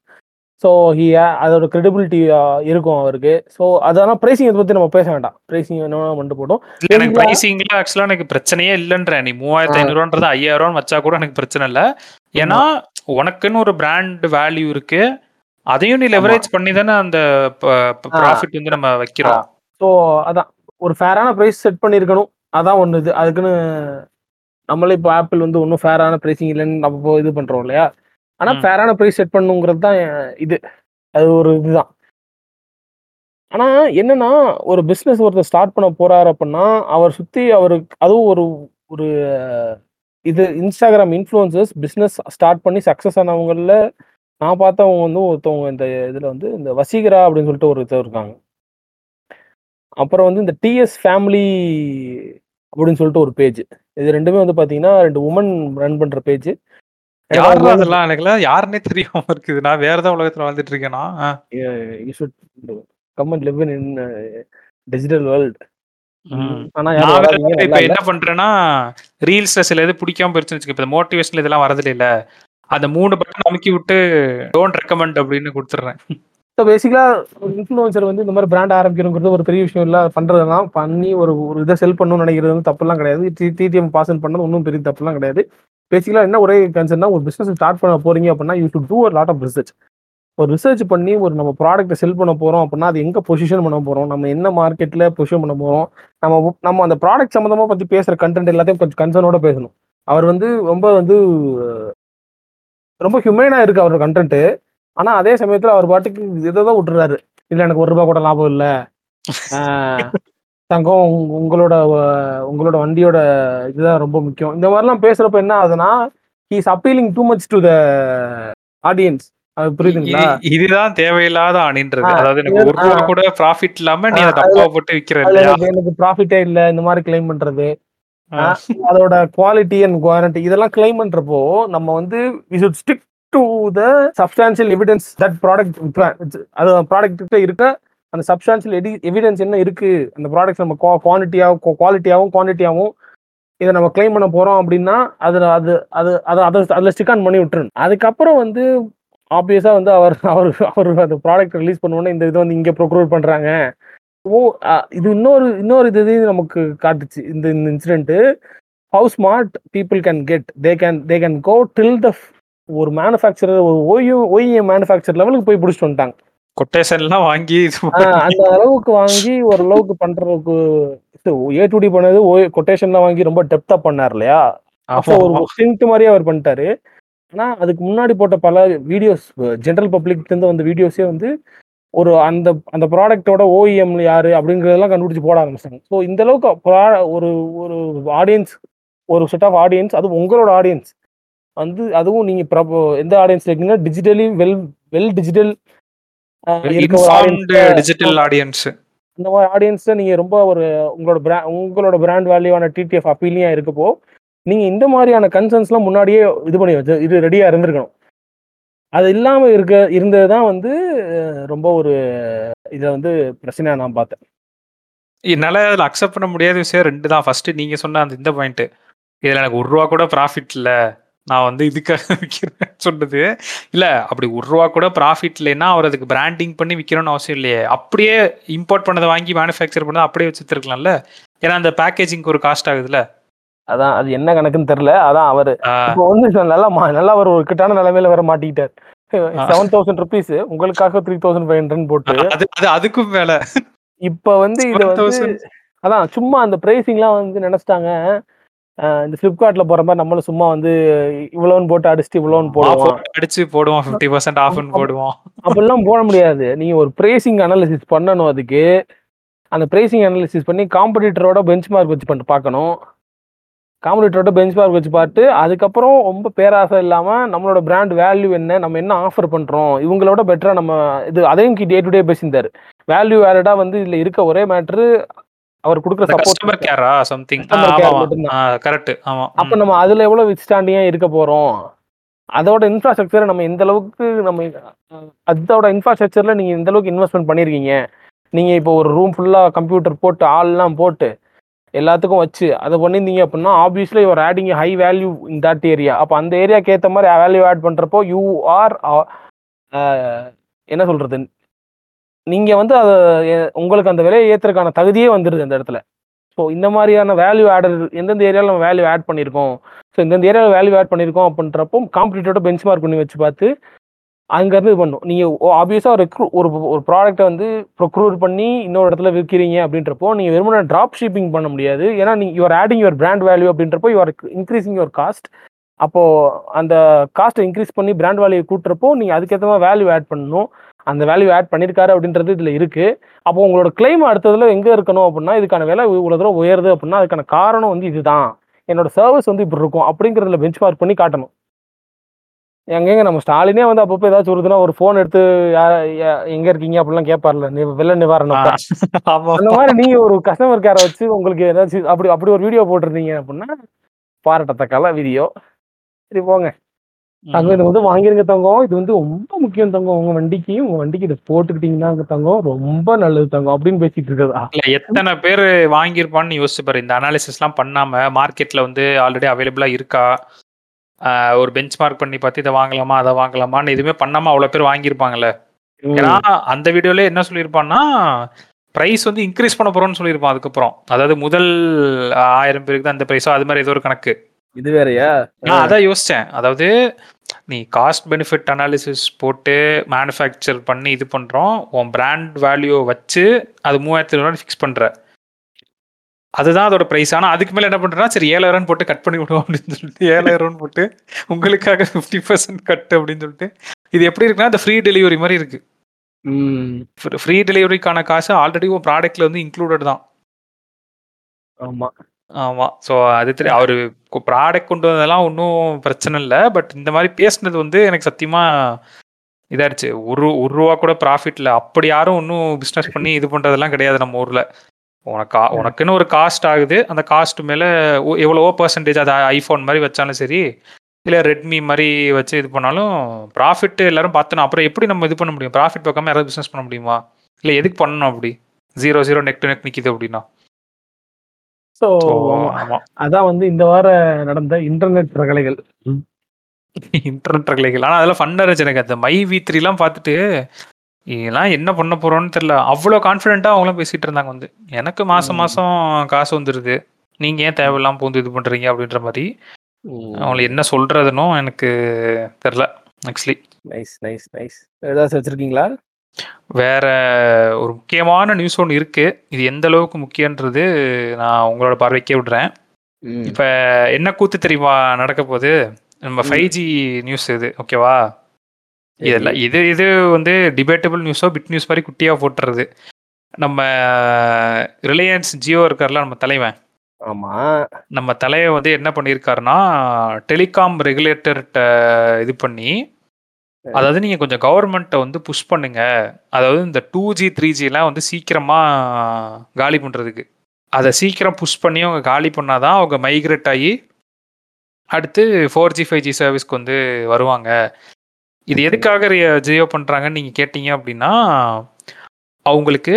so he அதோட கிரெடிபிலிட்டி இருக்கும் அவருக்கு. ஸோ அதெல்லாம் ப்ரைசிங் இதை பற்றி நம்ம பேச வேண்டாம். ப்ரைசிங் என்ன பண்ணிட்டு போட்டோம் இல்ல எனக்கு? பிரைசிங்ல ஆக்சுவலா எனக்கு பிரச்சனையே இல்லைன்ற நீ மூவாயிரத்தி. ஐநூறுன்றது ஐயாயிரம் வச்சா கூட எனக்கு பிரச்சனை இல்ல. ஏன்னா உனக்குன்னு ஒரு பிராண்ட் வேல்யூ இருக்கு. அதையும் நீ லெவரேஜ் பண்ணி தானே அந்த ப்ராஃபிட் வந்து நம்ம வைக்கிறோம். ஸோ அதான். ஒரு ஃபேரான ப்ரைஸ் செட் பண்ணியிருக்கணும் அதான் ஒன்று இது. அதுக்குன்னு நம்மளே இப்போ ஆப்பிள் வந்து ஒன்றும் ஃபேரான ப்ரைஸிங் இல்லைன்னு நம்ம இது பண்ணுறோம் இல்லையா? ஆனால் ம். ஃபேரான ப்ரைஸ் செட் பண்ணுங்கிறது தான் இது. அது ஒரு இதுதான். ஆனால் என்னன்னா ஒரு பிஸ்னஸ் ஒருத்தர் ஸ்டார்ட் பண்ண போறாரு அப்படின்னா அவர் சுற்றி அவருக்கு அதுவும் ஒரு ஒரு இது இன்ஸ்டாகிராம் இன்ஃப்ளூயன்சஸ் பிஸ்னஸ் ஸ்டார்ட் பண்ணி சக்ஸஸ் ஆனவங்களில் நான் பார்த்தவங்க வந்து ஒருத்தவங்க இந்த இதில் வந்து இந்த வசீகரா அப்படின்னு சொல்லிட்டு ஒரு இது இருக்காங்க. அப்புறம் வந்து இந்த டிஎஸ் ஃபேமிலி அப்படின்னு சொல்லிட்டு ஒரு பேஜ் இது ரெண்டுமே வந்து பாத்தீங்கன்னா ரெண்டு உமன் ரன் பண்ற பேஜ் யாரு அதெல்லாம் எனக்குலாம் யாருன்னே தெரியாம இருக்குது. நான் வேற ஏதாவது உலகத்துல வாழ்ந்துட்டு இருக்கேனா. Come and live in digital world யாரும் இப்ப. என்ன பண்றேன்னா ரீல்ஸ்ல சில இது பிடிக்காம போயிருச்சுன்னு இப்ப மோட்டிவேஷன் இதெல்லாம் வரது இல்ல அந்த மூணு பட்டன் அமுக்கி விட்டு டோன்ட் ரெக்கமெண்ட் அப்படின்னு கொடுத்துட்றேன். ஸோ பேசிக்கலாக ஒரு இன்ஃப்ளூன்சர் வந்து இந்த மாதிரி பிராண்ட் ஆரம்பிக்கணுங்கிறது ஒரு பெரிய விஷயம் இல்லை. பண்ணுறதுலாம் பண்ணி ஒரு ஒரு இதை செல் பண்ணணும்னு நினைக்கிறது வந்து தப்புலாம் கிடையாது. டிடிஎம் பாசன் பண்ணது ஒன்றும் பெரிய தப்புலாம் கிடையாது. பேசிக்கலாக என்ன ஒரே கன்சர்னா ஒரு பிஸ்னஸ் ஸ்டார்ட் பண்ண போறீங்க அப்படின்னா யூ டு டூ ஒரு லாட் ஆஃப் ரிசர்ச் ஒரு ரிசர்ச் பண்ணி ஒரு நம்ம ப்ராடக்ட்டை செல் பண்ண போகிறோம் அப்படின்னா அது எங்கே பொசிஷன் பண்ண போகிறோம் நம்ம என்ன மார்க்கெட்டில் பொசிஷன் பண்ண போகிறோம் நம்ம நம்ம அந்த ப்ராடக்ட் சம்மந்தமாக பற்றி பேசுகிற கண்டென்ட் எல்லாத்தையும் கொஞ்சம் கன்சர்னோட பேசணும். அவர் வந்து ரொம்ப வந்து ரொம்ப ஹியூமனாக இருக்குது அவரோட கண்டென்ட்டு ஆனா அதே சமயத்துல அவர் பாட்டுக்கு இதை தான் விட்டுறாரு. இல்ல எனக்கு ஒரு ரூபாய் கூட லாபம் இல்ல. தங்கம் உங்க- உங்களோட உங்களோட வண்டியோட இதுதான் ரொம்ப முக்கியம். இந்த மாதிரிலாம் பேசுறப்ப என்ன ஆகுதுன்னா he's appealing too much to the audience அது புரியுதுங்களா? இதுதான் தேவையில்லாத அணின்றது அதாவது எனக்கு ஒரு ஆ. ரூபா கூட ப்ராஃபிட் இல்லாம நீ தப்பா போட்டு விக்கிற எனக்கு ப்ராஃபிட்டே இல்ல இந்த மாதிரி கிளைம் பண்றது. அதோட குவாலிட்டி அண்ட் குவாரண்டி இதெல்லாம் கிளைம் பண்றப்போ நம்ம வந்து we stick to the substantial evidence that product அது ப்ராடக்ட்கிட்ட இருக்க அந்த சப்ஸ்டான்சியல் எடி எவிடன்ஸ் என்ன இருக்கு அந்த ப்ராடக்ட்ஸ் நம்ம குவான்டிட்டியாகவும் குவாலிட்டியாகவும் குவான்டிட்டியாகவும் இதை நம்ம கிளைம் பண்ண போறோம் அப்படின்னா அதில் அது அது அதை அதை அதில் ஸ்டிக் ஆன் பண்ணி விட்டுருணும் அதுக்கப்புறம் வந்து ஆப்வியஸாக வந்து அவர் அவர் அவர் அந்த ப்ராடக்ட் ரிலீஸ் பண்ணுவோன்னே இந்த இதை வந்து இங்கே ப்ரொக்ரூட் பண்ணுறாங்க ஓ இது இன்னொரு இன்னொரு இது இது நமக்கு காட்டுச்சு இந்த இந்த incident how smart people can get they can they can go till the ஒரு மேனுஃபேக்சரர் ஒரு ஓய்வு ஓய்எம் மேனுஃபேக்சர் லெவலுக்கு போய் பிடிச்சிட்டு வந்துட்டாங்க. கொட்டேஷன் எல்லாம் வாங்கி அந்த அளவுக்கு வாங்கி ஓரளவுக்கு பண்றதுக்கு ஏ டு டி பண்ணது ஓ கொட்டேஷன்லாம் வாங்கி ரொம்ப டெப்தா பண்ணார் இல்லையா? அப்போ ஒரு ஸ்டிங்ட் மாதிரியே அவர் பண்ணிட்டாரு. ஆனா அதுக்கு முன்னாடி போட்ட பல வீடியோஸ் ஜென்ரல் பப்ளிக் இருந்து வந்த வீடியோஸே வந்து ஒரு அந்த அந்த ப்ராடக்ட்டோட ஓஇஎம் யாரு அப்படிங்கறதெல்லாம் கண்டுபிடிச்சு போட ஆரம்பிச்சாங்க. ஸோ இந்த அளவுக்கு ஒரு ஒரு ஆடியன்ஸ் ஒரு செட் ஆஃப் ஆடியன்ஸ் அது உங்களோட ஆடியன்ஸ் வந்து அதுவும் நீங்க பிரப- எந்த ஆடியன்ஸ் இருக்கீங்கன்னா digitally well well digital digital audience இந்த மாதிரி ஆடியன்ஸ்ல நீங்க ரொம்ப ஒரு உங்களோட brand உங்களோட பிராண்ட் வேல்யூவான டிடிஎஃப் அப்பீலியா இருக்கப்போ நீங்க இந்த மாதிரியான கன்சர்ன்ஸ்லாம் முன்னாடியே இது பண்ணி வச்சு இது ரெடியா இருந்திருக்கணும். அது இல்லாம இருக்க இருந்தது தான் வந்து ரொம்ப ஒரு இதை வந்து பிரச்சனையா நான் பார்த்தேன். என்னால அதில் அக்செப்ட் பண்ண முடியாத விஷயம் ரெண்டு தான். ஃபர்ஸ்ட் நீங்க சொன்ன அந்த இந்த பாயிண்ட் இதுல எனக்கு ஒரு ரூபா கூட ப்ராஃபிட் இல்ல. நான் வந்து இதுக்காக விற்கிறேன் சொன்னது இல்ல அப்படி ஒரு ரூபா கூட ப்ராஃபிட் இல்லைன்னா அவர் அதுக்கு பிராண்டிங் பண்ணி விற்கணும்னு அவசியம் இல்லையே. அப்படியே இம்போர்ட் பண்ணதை வாங்கி மேனுஃபேக்சர் பண்ணதை அப்படியே வச்சுருக்கலாம்ல ஏன்னா அந்த பேக்கேஜிங்க்கு ஒரு காஸ்ட் ஆகுதுல்ல? அதான் அது என்ன கணக்குன்னு தெரியல. அதான் அவரு. இப்போ வந்து நல்லா நல்லா ஒரு ஒரு கிட்டான நிலைமையில வர மாட்டிக்கிட்டார். செவன் தௌசண்ட் ருபீஸ் உங்களுக்காக த்ரீ தௌசண்ட் ஃபைவ் ஹண்ட்ரட் போட்டு. அது அது அதுக்கும் மேல. இப்ப வந்து இது வந்து 7,000 அதான் சும்மா அந்த பிரைசிங்லாம் வந்து நினைச்சிட்டாங்க. இந்த பிளிப்கார்ட்ல போற மாதிரி நம்மளும் சும்மா வந்து இவ்வளோன்னு போட்டு அடிச்சுட்டு இவ்வளோன்னு போடுவோம். அடிச்சு போடுவோம் ஃபிஃப்டி பர்சன்ட் ஆஃப்னு போடுவோம். அப்படிலாம் போட முடியாது. நீங்க ஒரு பிரைசிங் அனாலிசிஸ் பண்ணணும் அதுக்கு. அந்த பிரைசிங் அனாலிசிஸ் பண்ணி காம்படிட்டரோட பெஞ்ச் மார்க் வச்சு பண்ணிட்டு பார்க்கணும். காம்படிட்டரோட பெஞ்ச் மார்க் வச்சு பார்த்து அதுக்கப்புறம் ரொம்ப பேராசை இல்லாம நம்மளோட பிராண்ட் வேல்யூ என்ன நம்ம என்ன ஆஃபர் பண்றோம் இவங்களோட பெட்டரா நம்ம இது அதையும் டே டு டே பேசியிருந்தாரு. வேல்யூ ஆடடா வந்து இதுல இருக்க ஒரே மேட்ரு அவர் கொடுக்குற சப்போர்ட் கேரா சம்திங். கரெக்ட் ஆமா அப்ப நம்ம அதுல எவ்வளவு வித்ஸ்டாண்டிங்கா இருக்க போறோம்? அதோட இன்ஃப்ராஸ்ட்ரக்சரை நம்ம எந்த அளவுக்கு நம்ம அதோட இன்ஃப்ராஸ்ட்ரக்சர்ல நீங்க எந்த அளவுக்கு இன்வெஸ்ட்மெண்ட் பண்ணிருக்கீங்க. நீங்க இப்போ ஒரு ரூம் ஃபுல்லா கம்ப்யூட்டர் போட்டு ஆள்லாம் போட்டு எல்லாத்துக்கும் வச்சு அதை பண்ணியிருந்தீங்க அப்படின்னா obviously your adding high value in that area அப்போ அந்த ஏரியாக்கு ஏற்ற மாதிரி வேல்யூ ஆட் பண்றப்போ யூ ஆர் என்ன சொல்றது? நீங்கள் வந்து அதை உங்களுக்கு அந்த விலையை ஏற்றுறதுக்கான தகுதியே வந்துடுது அந்த இடத்துல. ஸோ இந்த மாதிரியான வேல்யூ ஆடர் எந்தெந்த ஏரியாவில் நம்ம வேல்யூ ஆட் பண்ணியிருக்கோம்? ஸோ இந்தந்த ஏரியாவில் வேல்யூ ஆட் பண்ணியிருக்கோம் அப்படின்றப்போ காம்படிட்டோட பெஞ்ச் மார்க் பண்ணி வச்சு பார்த்து அங்கேருந்து இது பண்ணும். நீங்கள் ஆப்வியஸாக ஒரு ஒரு ஒரு ப்ராடக்ட்டை வந்து ப்ரொக்ரூர் பண்ணி இன்னொரு இடத்துல விற்கிறீங்க அப்படின்றப்போ நீங்கள் வெறுமனே ட்ராப் ஷிப்பிங் பண்ண முடியாது. ஏன்னா நீங்கள் your adding your brand value அப்படின்றப்போ யுவர் இன்க்ரீஸிங் யுவர் காஸ்ட் அப்போது அந்த காஸ்ட்டை இன்க்ரீஸ் பண்ணி பிராண்ட் வேல்யூ கூட்டுறப்போ நீங்கள் அதுக்கேற்ற மாதிரி வேல்யூ ஆட் பண்ணணும். அந்த வேல்யூ ஆட் பண்ணியிருக்காரு அப்படின்றது இதில் இருக்குது அப்போ உங்களோட கிளைம் அடுத்ததுல எங்கே இருக்கணும் அப்படின்னா இதுக்கான விலை இவ்வளோ தூரம் உயருது அப்படின்னா அதுக்கான காரணம் வந்து இதுதான். என்னோட சர்வீஸ் வந்து இப்படி இருக்கும் அப்படிங்கிறதுல பெஞ்ச் மார்க் பண்ணி காட்டணும். எங்கெங்க நம்ம ஸ்டாலினே வந்து அப்பப்போ ஏதாச்சும் வருதுன்னா ஒரு ஃபோன் எடுத்து எங்க இருக்கீங்க? அப்படிலாம் கேட்பார்ல வெள்ள நிவாரணம் அந்த மாதிரி நீங்க ஒரு கஸ்டமர் கேரை வச்சு உங்களுக்கு ஏதாச்சும் அப்படி அப்படி ஒரு வீடியோ போட்டிருந்தீங்க அப்படின்னா பாராட்டத்தக்கல வீடியோ சரி போங்க. தங்கம் இது வந்து வாங்கிருங்க தங்கம். இது வந்து ரொம்ப முக்கியம் தங்கம். உங்க வண்டிக்கு உங்க வண்டிக்கு இதை போட்டுக்கிட்டீங்கன்னா தங்கம் ரொம்ப நல்லது தங்கம் அப்படின்னு பேசிட்டு இருக்கதா இல்ல எத்தனை பேர் வாங்கியிருப்பான்னு யோசிச்சு பாரு. இந்த அனாலிசிஸ்லாம் பண்ணாம மார்க்கெட்ல வந்து ஆல்ரெடி அவைலபிளா இருக்கா? ஆஹ் ஒரு பெஞ்ச் மார்க் பண்ணி பார்த்து இதை வாங்கலாமா அதை வாங்கலாமான்னு எதுவுமே பண்ணாம அவ்வளவு பேர் வாங்கியிருப்பாங்கல்ல. ஏன்னா அந்த வீடியோல என்ன சொல்லியிருப்பான்னா பிரைஸ் வந்து இன்க்ரீஸ் பண்ண போறோம்னு சொல்லியிருப்பான் அதுக்கப்புறம். அதாவது முதல் ஆயிரம் பேருக்கு தான் அந்த பிரைஸோ அது மாதிரி ஏதோ ஒரு கணக்கு. இது வேறயா? நான் அதான் யோசிச்சேன். அதாவது நீ காஸ்ட் பெனிஃபிட் அனாலிசிஸ் போட்டு மேனுஃபேக்சர் பண்ணி இது பண்றோம். உன் பிராண்ட் வேல்யூ வச்சு அது மூவாயிரத்தி ரூபாய் ஃபிக்ஸ் பண்ற. அதுதான் அதோட பிரைஸ் ஆனா அதுக்கு மேல என்ன பண்றேன்னா சரி ஏழாயிரம் போட்டு கட் பண்ணி விடுவோம் அப்படின்னு சொல்லிட்டு ஏழாயிரம் போட்டு உங்களுக்காக ஃபிஃப்டி பர்சன்ட் கட் அப்படின்னு சொல்லிட்டு இது எப்படி இருக்குன்னா இந்த ஃப்ரீ டெலிவரி மாதிரி இருக்கு. ஃப்ரீ டெலிவரிக்கான காசு ஆல்ரெடி உன் ப்ராடக்ட்ல வந்து இன்க்ளூடட் தான். ஆமா. ஆமா. ஸோ அது தெரியும் அவரு ப்ராடக்ட் கொண்டு வந்ததெல்லாம் ஒன்றும் பிரச்சனை இல்லை. பட் இந்த மாதிரி பேசுனது வந்து எனக்கு சத்தியமா இதாயிருச்சு. ஒரு ஒரு ரூபா கூட ப்ராஃபிட் இல்லை. அப்படி யாரும் ஒன்றும் பிஸ்னஸ் பண்ணி இது பண்றதெல்லாம் கிடையாது நம்ம ஊர்ல. உனக்கு உனக்குன்னு ஒரு காஸ்ட் ஆகுது. அந்த காஸ்ட் மேல ஒ- எவ்வளவோ பர்சன்டேஜ் அது ஐஃபோன் மாதிரி வச்சாலும் சரி இல்லை ரெட்மி மாதிரி வச்சு இது பண்ணாலும் ப்ராஃபிட் எல்லாரும் பார்த்தணும். அப்புறம் எப்படி நம்ம இது பண்ண முடியும்? ப்ராஃபிட் பார்க்காம யாராவது பிஸ்னஸ் பண்ண முடியுமா? இல்லை எதுக்கு பண்ணணும் அப்படி? Zero zero neck to neck நிற்கிது அப்படின்னா. ஸோ ஆமா. அதான் வந்து இந்த வார நடந்த இன்டர்நெட் ரகலைகள் இன்டர்நெட் ரகலைகள் ஆனால் அதெல்லாம் ஃபன்னாக இருந்துச்சு எனக்கு. அந்த மை வி த்ரீலாம் பார்த்துட்டு இதெல்லாம் என்ன பண்ண போறோம்னு தெரியல. அவ்வளோ கான்ஃபிடென்ட்டாக அவங்களும் பேசிட்டு இருந்தாங்க வந்து. எனக்கு மாசம். மாசம் காசு வந்துருது. நீங்க ஏன் தேவையில்லாம பூந்து இது பண்றீங்க அப்படின்ற மாதிரி. அவங்களுக்கு என்ன சொல்றதுன்னும் எனக்கு தெரியல ஆக்சுவலி நைஸ் நைஸ் நைஸ் ஏதாச்சும் வச்சிருக்கீங்களா? வேற ஒரு முக்கியமான நியூஸ் ஒன்று இருக்கு. இது எந்த அளவுக்கு முக்கியன்றது நான் உங்களோட பார்வைக்கே விடுறேன். இப்ப என்ன கூத்து தெரியுமா நடக்க போகுது? நம்ம. ஃபைவ் ஜி நியூஸ் இது ஓகேவா இதெல்லாம் இது இது வந்து டிபேட்டபிள் நியூஸோ பிட் நியூஸ் மாதிரி குட்டியா போட்டுறது. நம்ம ரிலையன்ஸ் ஜியோ இருக்கார்ல நம்ம தலைவன். ஆமா. நம்ம தலைவர் வந்து என்ன பண்ணியிருக்காருன்னா டெலிகாம் ரெகுலேட்டர்கிட்ட இது பண்ணி. அதாவது நீங்க கொஞ்சம் கவர்மெண்ட்டை வந்து புஷ் பண்ணுங்க. அதாவது இந்த டூ ஜி த்ரீ ஜிலாம் வந்து சீக்கிரமா காலி பண்றதுக்கு. அதை சீக்கிரம் புஷ் பண்ணி அவங்க காலி பண்ணாதான் அவங்க மைக்ரேட் ஆகி அடுத்து ஃபோர் ஜி ஃபைவ் ஜி சர்வீஸ்க்கு வந்து வருவாங்க. இது எதுக்காக ஜியோ பண்றாங்கன்னு நீங்க கேட்டீங்க அப்படின்னா அவங்களுக்கு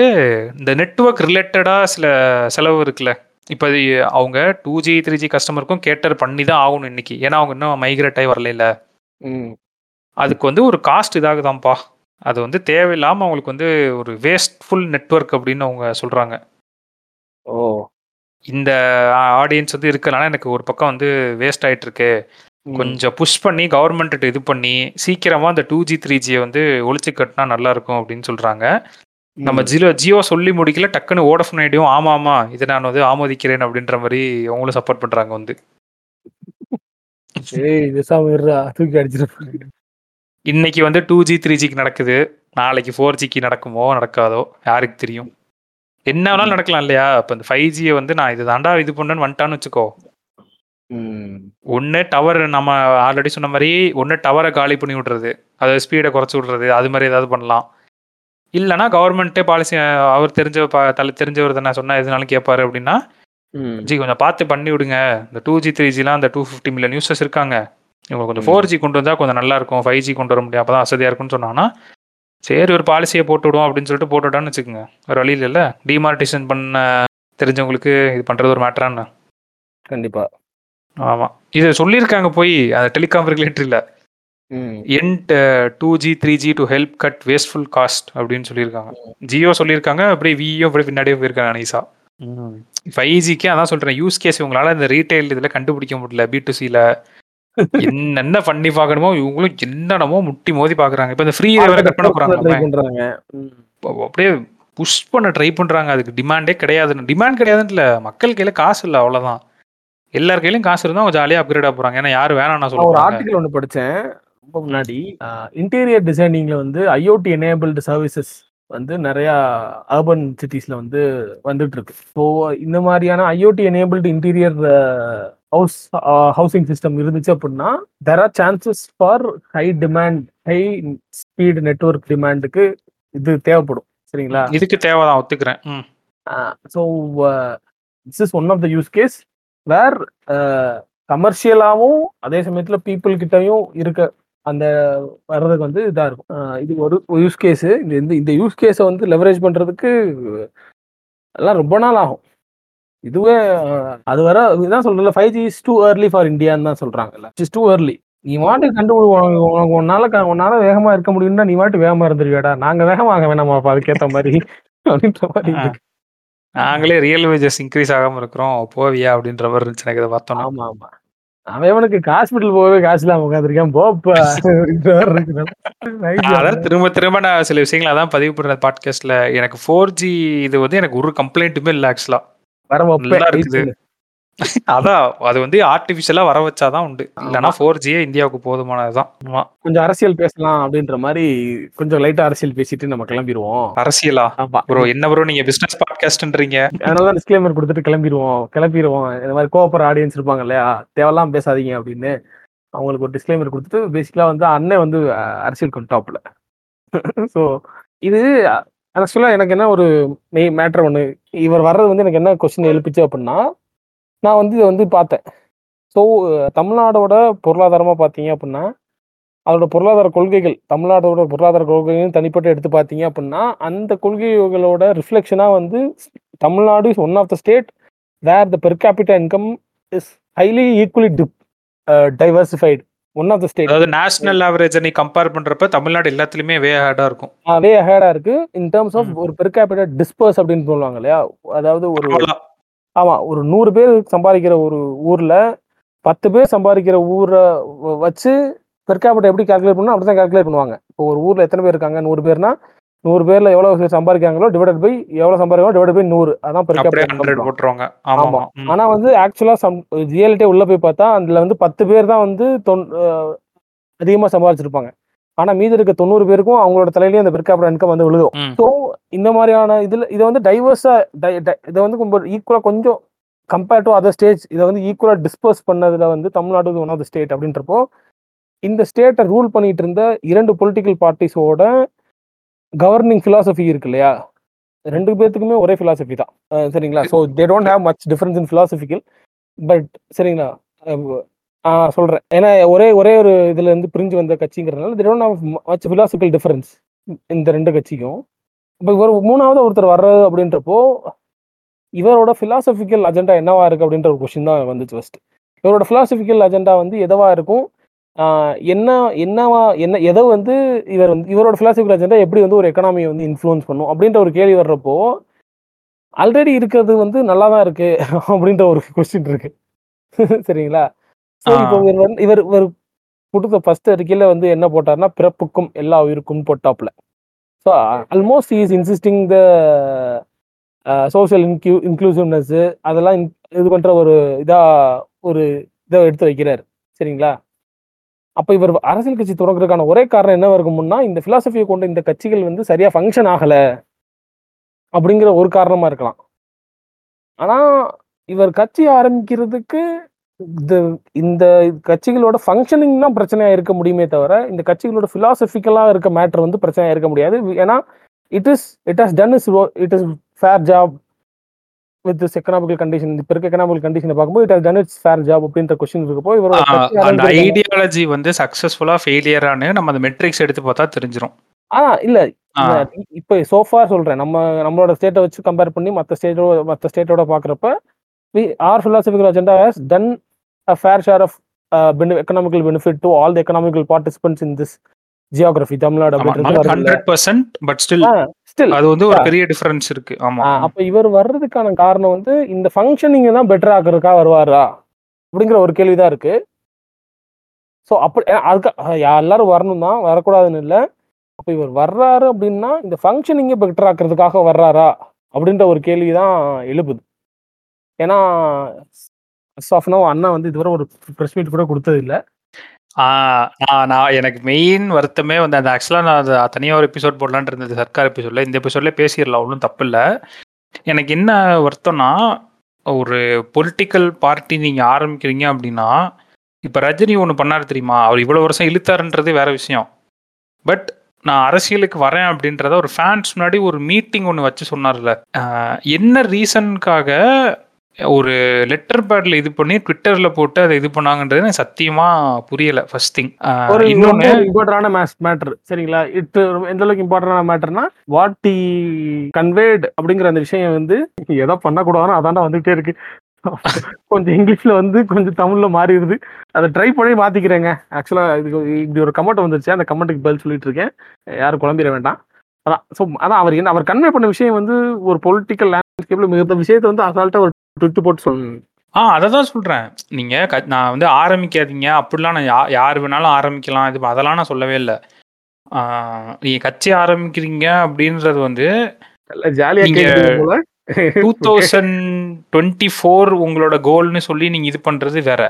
இந்த நெட்வொர்க் ரிலேட்டடாக சில செலவு இருக்குல்ல. இப்போ அவங்க டூ ஜி த்ரீ ஜி கஸ்டமருக்கும் கேட்டர் பண்ணி தான் ஆகணும் இன்னைக்கு. ஏன்னா அவங்க இன்னும் மைக்ரேட் ஆகி வரல ம். அதுக்கு வந்து ஒரு காஸ்ட் இதாகுதான்ப்பா அது வந்து தேவையில்லாமல் அவங்களுக்கு வந்து ஒரு வேஸ்ட்ஃபுல் நெட்வொர்க் அப்படின்னு அவங்க சொல்கிறாங்க ஓ. இந்த ஆடியன்ஸ் வந்து இருக்கனால எனக்கு ஒரு பக்கம் வந்து வேஸ்ட் ஆயிட்டு இருக்கு. கொஞ்சம் புஷ் பண்ணி கவர்மெண்ட் இது பண்ணி சீக்கிரமா அந்த டூ ஜி த்ரீ ஜியை வந்து ஒழிச்சு கட்டினா நல்லா இருக்கும் அப்படின்னு சொல்றாங்க. நம்ம ஜியோ ஜியோ சொல்லி முடிக்கல டக்குன்னு ஓடஃபோன் ஐடியும் ஆமா ஆமா இதை நான் வந்து ஆமோதிக்கிறேன் அப்படின்ற மாதிரி அவங்களும் சப்போர்ட் பண்றாங்க வந்து. ஏய் இருடா தூக்கி அடிச்சிருப்பாங்க இன்னைக்கு வந்து டூ ஜி த்ரீ ஜிக்கு நடக்குது. நாளைக்கு ஃபோர் ஜிக்கு நடக்குமோ நடக்காதோ யாருக்கு தெரியும்? என்ன வேணாலும் நடக்கலாம் இல்லையா? இப்போ இந்த ஃபைவ் ஜியை வந்து நான் இது தாண்டா இது பண்ணேன்னு வந்துட்டான்னு வச்சுக்கோ. ஒன்று டவர் நம்ம ஆல்ரெடி சொன்ன மாதிரி ஒன்று டவரை காலி பண்ணி விட்றது. அதாவது ஸ்பீடை குறைச்சி விட்றது. அது மாதிரி ஏதாவது பண்ணலாம். இல்லைனா கவர்மெண்ட்டே பாலிசி அவர் தெரிஞ்ச தலை தெரிஞ்சவர் தானே சொன்னால் எதுனாலும் கேட்பாரு அப்படின்னா. ஜி கொஞ்சம் பார்த்து பண்ணி விடுங்க. இந்த டூ ஜி த்ரீ ஜிலாம் அந்த டூ ஃபிஃப்டி மில்லியன் யூசர்ஸ் இருக்காங்க. இவங்க கொஞ்சம். ஃபோர் ஜி கொண்டு வந்தால் கொஞ்சம் நல்லா இருக்கும் ஃபைவ் ஜி கொண்டு வர முடியும். அப்போ தான் வசதியாக இருக்கும்னு சொன்னாங்கன்னா சரி ஒரு பாலிசியை போட்டு விடுவோம் அப்படின்னு சொல்லிட்டு போட்டு விட்டான்னு வச்சுக்கோங்க. ஒரு வழி இல்லைல்ல? டிமார்டேஷன் பண்ண தெரிஞ்சவங்களுக்கு இது பண்ணுறது ஒரு மேட்டரான்னு கண்டிப்பா. ஆமாம் இது சொல்லியிருக்காங்க போய் அந்த telecom ரெகுலேட்டரியில். End two G three G to help cut wasteful cost அப்படின்னு சொல்லியிருக்காங்க. ஜியோ சொல்லியிருக்காங்க அப்படியே வியோ அப்படியே பின்னாடியே போயிருக்காங்க நைஸா ஃபைவ் ஜிக்கு அதான் சொல்றேன் யூஸ் கேஸ் உங்களால இந்த ரீட்டைல் இதுல கண்டுபிடிக்க முடியல பி டு சில என்னென்ன பண்ணி பார்க்கணுமோ இவங்களும் என்னென்னமோ முட்டி மோதி பாக்குறாங்க இப்ப இந்த ஃப்ரீ வேற கட் பண்ண போறாங்க. அப்படியே புஷ் பண்ண ட்ரை பண்றாங்க. அதுக்கு டிமாண்டே கிடையாதுன்னு. டிமாண்ட் கிடையாதுன்னு இல்ல மக்கள் கையில காசு இல்ல அவ்வளவுதான். எல்லார் கையிலும் காசு இருந்தா அவங்க ஜாலியா அப்கிரேட் ஆக போறாங்க. ஏன்னா யாரும் வேணாம் நான் ஒரு சொல்லுவாங்க ஆர்டிகல் ஒன்று படிச்சேன். ரொம்ப முன்னாடி. இன்டீரியர் டிசைனிங்ல வந்து ஐஓடி எனேபிள்டு சர்வீசஸ் வந்து நிறைய அர்பன் சிட்டிஸ்ல வந்து வந்துட்டு இருக்கு. ஸோ இந்த மாதிரியான IoT enabled interior house housing system இருந்துச்சு அப்படின்னா there are chances for high demand high speed network டிமாண்டுக்கு இது தேவைப்படும். சரிங்களா? இதுக்கு தேவைதான் ஒத்துக்கிறேன். So this is one of the use case where கமர்ஷியலாகவும் அதே சமயத்தில் பீப்புள் கிட்டயும் இருக்க அந்த வர்றதுக்கு வந்து இதாக இருக்கும். இது ஒரு யூஸ் கேஸு இந்த- இந்த யூஸ் கேஸை வந்து லெவரேஜ் பண்ணுறதுக்கு எல்லாம் ரொம்ப நாள் ஆகும். இதுவே அது வர இதுதான் சொல்றல five G is too early for இந்தியான்னு தான் சொல்றாங்கல்ல. இஸ் டூ ஏர்லி நீ வாட்டு கண்டுபிடி உனக்கு உன்னால உன்னால வேகமா இருக்க முடியும்னா நீ வாட்டு வேகமா இருந்துருவியாடா? நாங்க வேகமாக வேணாமாப்பா அதுக்கேத்த மாதிரி? அப்படின்ற மாதிரி. நாங்களே ரியல் வேஜஸ் இன்க்ரீஸ் ஆகாம இருக்கிறோம். போவியா? அப்படின்ற மாதிரி இருந்துச்சு எனக்கு இதை பார்த்தோன்னா. ஆமா ஆமா. அவன் அவனுக்கு ஹாஸ்பிட்டல் போகவே காசு இல்லாம உட்காந்துருக்கேன் போப்பா அப்படின்ற மாதிரி இருக்கு. Nice அதான் திரும்ப திரும்ப நான் சில விஷயங்களை அதான் பதிவு பண்ற பாட்காஸ்ட்ல எனக்கு ஃபோர் ஜி இது வந்து எனக்கு ஒரு கம்ப்ளைண்ட்டுமே இல்லை ஆக்சுவலா வர வைப்பேன். அதான் அது வந்து ஆர்டிபிஷியலா வர வச்சாதான் உண்டு. இல்லைன்னா ஃபோர் ஜியே இந்தியாவுக்கு போதுமானதுதான். கொஞ்சம் அரசியல் பேசலாம் அப்படின்ற மாதிரி கொஞ்சம் லைட்டா அரசியல் பேசிட்டு நம்ம கிளம்பிடுவோம் அரசியலா? ஆமா. ப்ரோ என்ன ப்ரோ நீங்க பிசினஸ் பாட்காஸ்ட்ன்றீங்க அதனால டிஸ்க்ளைமர் கொடுத்துட்டு கிளம்பிடுவோம் கிளம்பிடுவோம் இந்த மாதிரி கோவப்படுற ஆடியன்ஸ் இருப்பாங்க இல்லையா? தேவையெல்லாம் பேசாதீங்க அப்படின்னு அவங்களுக்கு ஒரு டிஸ்க்ளைமர் கொடுத்துட்டு பேசிக்கலா வந்து அண்ணன் வந்து அரசியல் கொண்டு டாப்ல ஸோ இது ஆக்சுவலாக எனக்கு என்ன ஒரு மெய் மேட்ரு ஒன்று இவர் வர்றது வந்து எனக்கு என்ன கொஸ்டின் எழுப்பிச்சு அப்படின்னா நான் வந்து இதை வந்து பார்த்தேன். ஸோ தமிழ்நாடோட பொருளாதாரமாக பார்த்தீங்க அப்படின்னா அதோட பொருளாதார கொள்கைகள் தமிழ்நாடோட பொருளாதார கொள்கைகள் தனிப்பட்டு எடுத்து பார்த்தீங்க அப்படின்னா அந்த கொள்கைகளோட ரிஃப்ளெக்ஷனாக வந்து Tamil Nadu is one of the state where the per capital income is highly equally dip diversified one of the state அதாவது நேஷனல் ஆவரேஜ் நீ கம்பேர் பண்றப்ப தமிழ்நாடு எல்லாத்துலயுமே வே ஹேடா இருக்கும். அதே ஹேடா இருக்கு. In terms of. ஒரு பெர் கேபிட்டல் டிஸ்பர்ஸ் அப்படின்னு சொல்லுவாங்க இல்லையா? அதாவது ஒரு. ஆமா ஒரு நூறு பேர் சம்பாதிக்கிற ஒரு ஊர்ல பத்து பேர் சம்பாதிக்கிற ஊரை வ- வச்சு பெர் கேபிட்டல் எப்படி கால்குலேட் பண்ணணும் அப்படி தான் கால்குலேட் பண்ணுவாங்க. இப்போ ஒரு ஊர்ல எத்தனை பேர் இருக்காங்க? நூறு பேர்னா நூறு பேர்ல எவ்வளவு சம்பாதிக்காங்களோ டிவைடட் பை எவ்வளவு சம்பாதிக்காங்களோ டிவைட் பை நூறு அதான் தான். போட்டுருவாங்க ஆமா. ஆனா வந்து ஆக்சுவலா சம் ரியாலிட்டியா உள்ள போய் பார்த்தா அதுல வந்து பத்து பேர் தான் வந்து தொன்- அதிகமா சம்பாதிச்சிருப்பாங்க ஆனா மீதி இருக்க தொண்ணூறு பேருக்கும் அவங்களோட தலையிலேயே அந்த பெர் கேபிட்டல் இன்கம் வந்து விழுகும் ம். ஸோ இந்த மாதிரியான இதுல இதை வந்து டைவர்ஸா இதை வந்து கொஞ்சம் ஈக்குவலா கொஞ்சம் கம்பேர்ட் டு அதர் ஸ்டேட்ஸ் இதை வந்து ஈக்குவலா டிஸ்பர்ஸ் பண்ணதுல வந்து Tamil Nadu one of the state அப்படின்றப்போ இந்த ஸ்டேட்டை ரூல் பண்ணிட்டு இருந்த இரண்டு பொலிட்டிக்கல் பார்ட்டிஸோட கவர்னிங் ஃபிலாசபி இருக்கு இல்லையா? ரெண்டு பேர்த்துக்குமே ஒரே ஃபிலாசபி தான். சரிங்களா? So they don't have much difference in philosophical but சரிங்களா? சொல்கிறேன் ஏன்னா ஒரே ஒரே ஒரு இதுல இருந்து பிரிஞ்சு வந்த கட்சிங்கிறதுனால they don't have much philosophical difference இந்த ரெண்டு கட்சிக்கும். இப்போ ஒரு மூணாவது ஒருத்தர் வர்றது அப்படின்றப்போ இவரோட ஃபிலாசபிக்கல் அஜெண்டா என்னவா இருக்கு அப்படின்ற ஒரு கொஸ்டின் தான் வந்துச்சு ஃபர்ஸ்ட் இவரோட ஃபிலாசபிக்கல் அஜெண்டா வந்து எதவா இருக்கும்? என்ன என்னவா என்ன எதை வந்து இவர் வந்து இவரோட philosophical அஜெண்டா எப்படி வந்து ஒரு எக்கனாமியை வந்து இன்ஃப்ளூயன்ஸ் பண்ணும் அப்படின்ற ஒரு கேள்வி வர்றப்போ ஆல்ரெடி இருக்கிறது வந்து நல்லா தான் இருக்கு அப்படின்ற ஒரு கொஸ்டின் இருக்கு. சரிங்களா? இப்போ இவர் வந்து இவர் இவர் கொடுத்த ஃபர்ஸ்ட் அறிக்கையில வந்து என்ன போட்டார்னா பிறப்புக்கும் எல்லா உயிருக்கும் போட்டாப்ல so almost is insisting the social inclu inclusiveness அதெல்லாம் இது பண்ற ஒரு இதா ஒரு இதை எடுத்து வைக்கிறார். சரிங்களா? அப்ப இவர் அரசியல் கட்சி தொடங்குறதுக்கான ஒரே காரணம் என்ன இருக்கும்னா இந்த பிலாசபியை கொண்ட இந்த கட்சிகள் வந்து சரியா ஃபங்க்ஷன் ஆகல அப்படிங்கிற ஒரு காரணமா இருக்கலாம். ஆனா இவர் கட்சி ஆரம்பிக்கிறதுக்கு இந்த இந்த கட்சிகளோட ஃபங்க்ஷனிங் தான் பிரச்சனையா இருக்க முடியுமே தவிர இந்த கட்சிகளோட பிலாசபிக்கலா இருக்க மேட்டர் வந்து பிரச்சனையா இருக்க முடியாது. ஏன்னா it is it has done is it is fair job with this economical condition இப்போ இருக்க எக்கனாமிக்கல் கண்டிஷனை பார்க்கும்போது it has done it's fair job அப்படின்ற கொஸ்டின் இருக்கப்போ இவரோட அந்த ஐடியாலஜி வந்து சக்சஸ்ஃபுல்லா ஃபெயிலியரானு நம்ம அந்த மெட்ரிக்ஸ் எடுத்து பார்த்தா தெரிஞ்சிரும். ஆ இல்ல. இப்ப சோஃபா சொல்றேன். நம்ம நம்மளோட ஸ்டேட்டை வச்சு கம்பேர் பண்ணி மற்ற ஸ்டேட்டோட மற்ற ஸ்டேட்டோட பாக்குறப்ப our philosophical agenda has done a fair share of uh, bene- economical benefit to all the economical participants in this geography Tamil Nadu அப்படின்றது ஸ்டில் அது வந்து ஒரு பெரிய டிஃபரன்ஸ் இருக்கு. ஆமா. அப்ப இவர் வர்றதுக்கான காரணம் வந்து இந்த ஃபங்க்ஷனிங் தான் பெட்டர் ஆக்குறதுக்கா வருவாரா அப்படிங்கிற ஒரு கேள்விதான் இருக்கு. ஸோ அப்படி அதுக்கு எல்லாரும் வரணும் தான் வரக்கூடாதுன்னு இல்லை. அப்போ இவர் வர்றாரு அப்படின்னா இந்த ஃபங்க்ஷனிங்கை பெட்டர் ஆக்குறதுக்காக வர்றாரா அப்படின்ற ஒரு கேள்வி தான் எழுப்புது. ஏன்னா ஆஃப் நோ அண்ணா வந்து இதுவரை ஒரு ப்ரெஸ் மீட் கூட கொடுத்தது இல்லை நான் எனக்கு மெயின் வருத்தமே வந்து அந்த ஆக்சுவலாக நான் அதை தனியாக ஒரு எபிசோட் போடலான்ட்டு இருந்தது சர்க்கார் எபிசோட்ல இந்த எபிசோட்ல பேசிடலாம் ஒன்றும் தப்பு இல்லை எனக்கு என்ன வருத்தம்னா ஒரு பொலிட்டிக்கல் பார்ட்டி நீங்கள் ஆரம்பிக்கிறீங்க அப்படின்னா இப்போ ரஜினி ஒன்று பண்ணார் தெரியுமா? அவர் இவ்வளோ வருஷம் இழுத்தாருன்றது வேற விஷயம். பட் நான் அரசியலுக்கு வரேன் அப்படின்றத ஒரு ஃபேன்ஸ் முன்னாடி ஒரு மீட்டிங் ஒன்று வச்சு சொன்னார்ல. என்ன ரீசனுக்காக ஒரு லெட்டர் பேட்ல இது பண்ணி ட்விட்டர்ல போட்டு அதை இது பண்ணாங்கன்றது எனக்கு சத்தியமா புரியல ஃபர்ஸ்ட் திங் இன்னொன்னு இம்பார்ட்டன்டான மேட்டர் சரிங்களா? இட் எந்த அளவுக்கு இம்பார்ட்டன்டான மேட்டர்னா வாட் டி கன்வேட் அப்படிங்கிற அந்த விஷயம் வந்து எதை பண்ணக்கூடாதுன்னு அதாண்டா வந்துகிட்டே இருக்கு. கொஞ்சம் இங்கிலீஷ்ல வந்து கொஞ்சம் தமிழ்ல மாறிடுது. அதை ட்ரை பண்ணி மாத்திக்கிறேங்க. ஆக்சுவலா இதுக்கு இப்படி ஒரு கமெண்ட் வந்துருச்சு. அந்த கமெண்ட்டுக்கு பதில் சொல்லிட்டு இருக்கேன். யாரும் குழம்பிட வேண்டாம். அதான். ஸோ அதான் அவர் என்ன அவர் கன்வே பண்ண விஷயம் வந்து ஒரு பொலிட்டிக்கல் லேண்ட்ஸ்கேப்ல மிகுந்த விஷயத்தை வந்து அசால்ட்டா ஒரு ட்விட்டு போட்டு சொல்லணும் ஆ அதை தான் சொல்கிறேன் நீங்கள் க நான் வந்து ஆரம்பிக்காதீங்க. அப்படிலாம் நான் யா யார் வேணாலும் ஆரம்பிக்கலாம். இது அதெல்லாம் நான் சொல்லவே இல்லை. நீங்கள் கட்சி ஆரம்பிக்கிறீங்க அப்படின்றது வந்து ஜாலியா நீங்க- கேட்குறது போல. டூ தௌசண்ட் டுவெண்ட்டி ஃபோர் உங்களோட கோல்னு சொல்லி நீங்கள் இது பண்ணுறது வேற.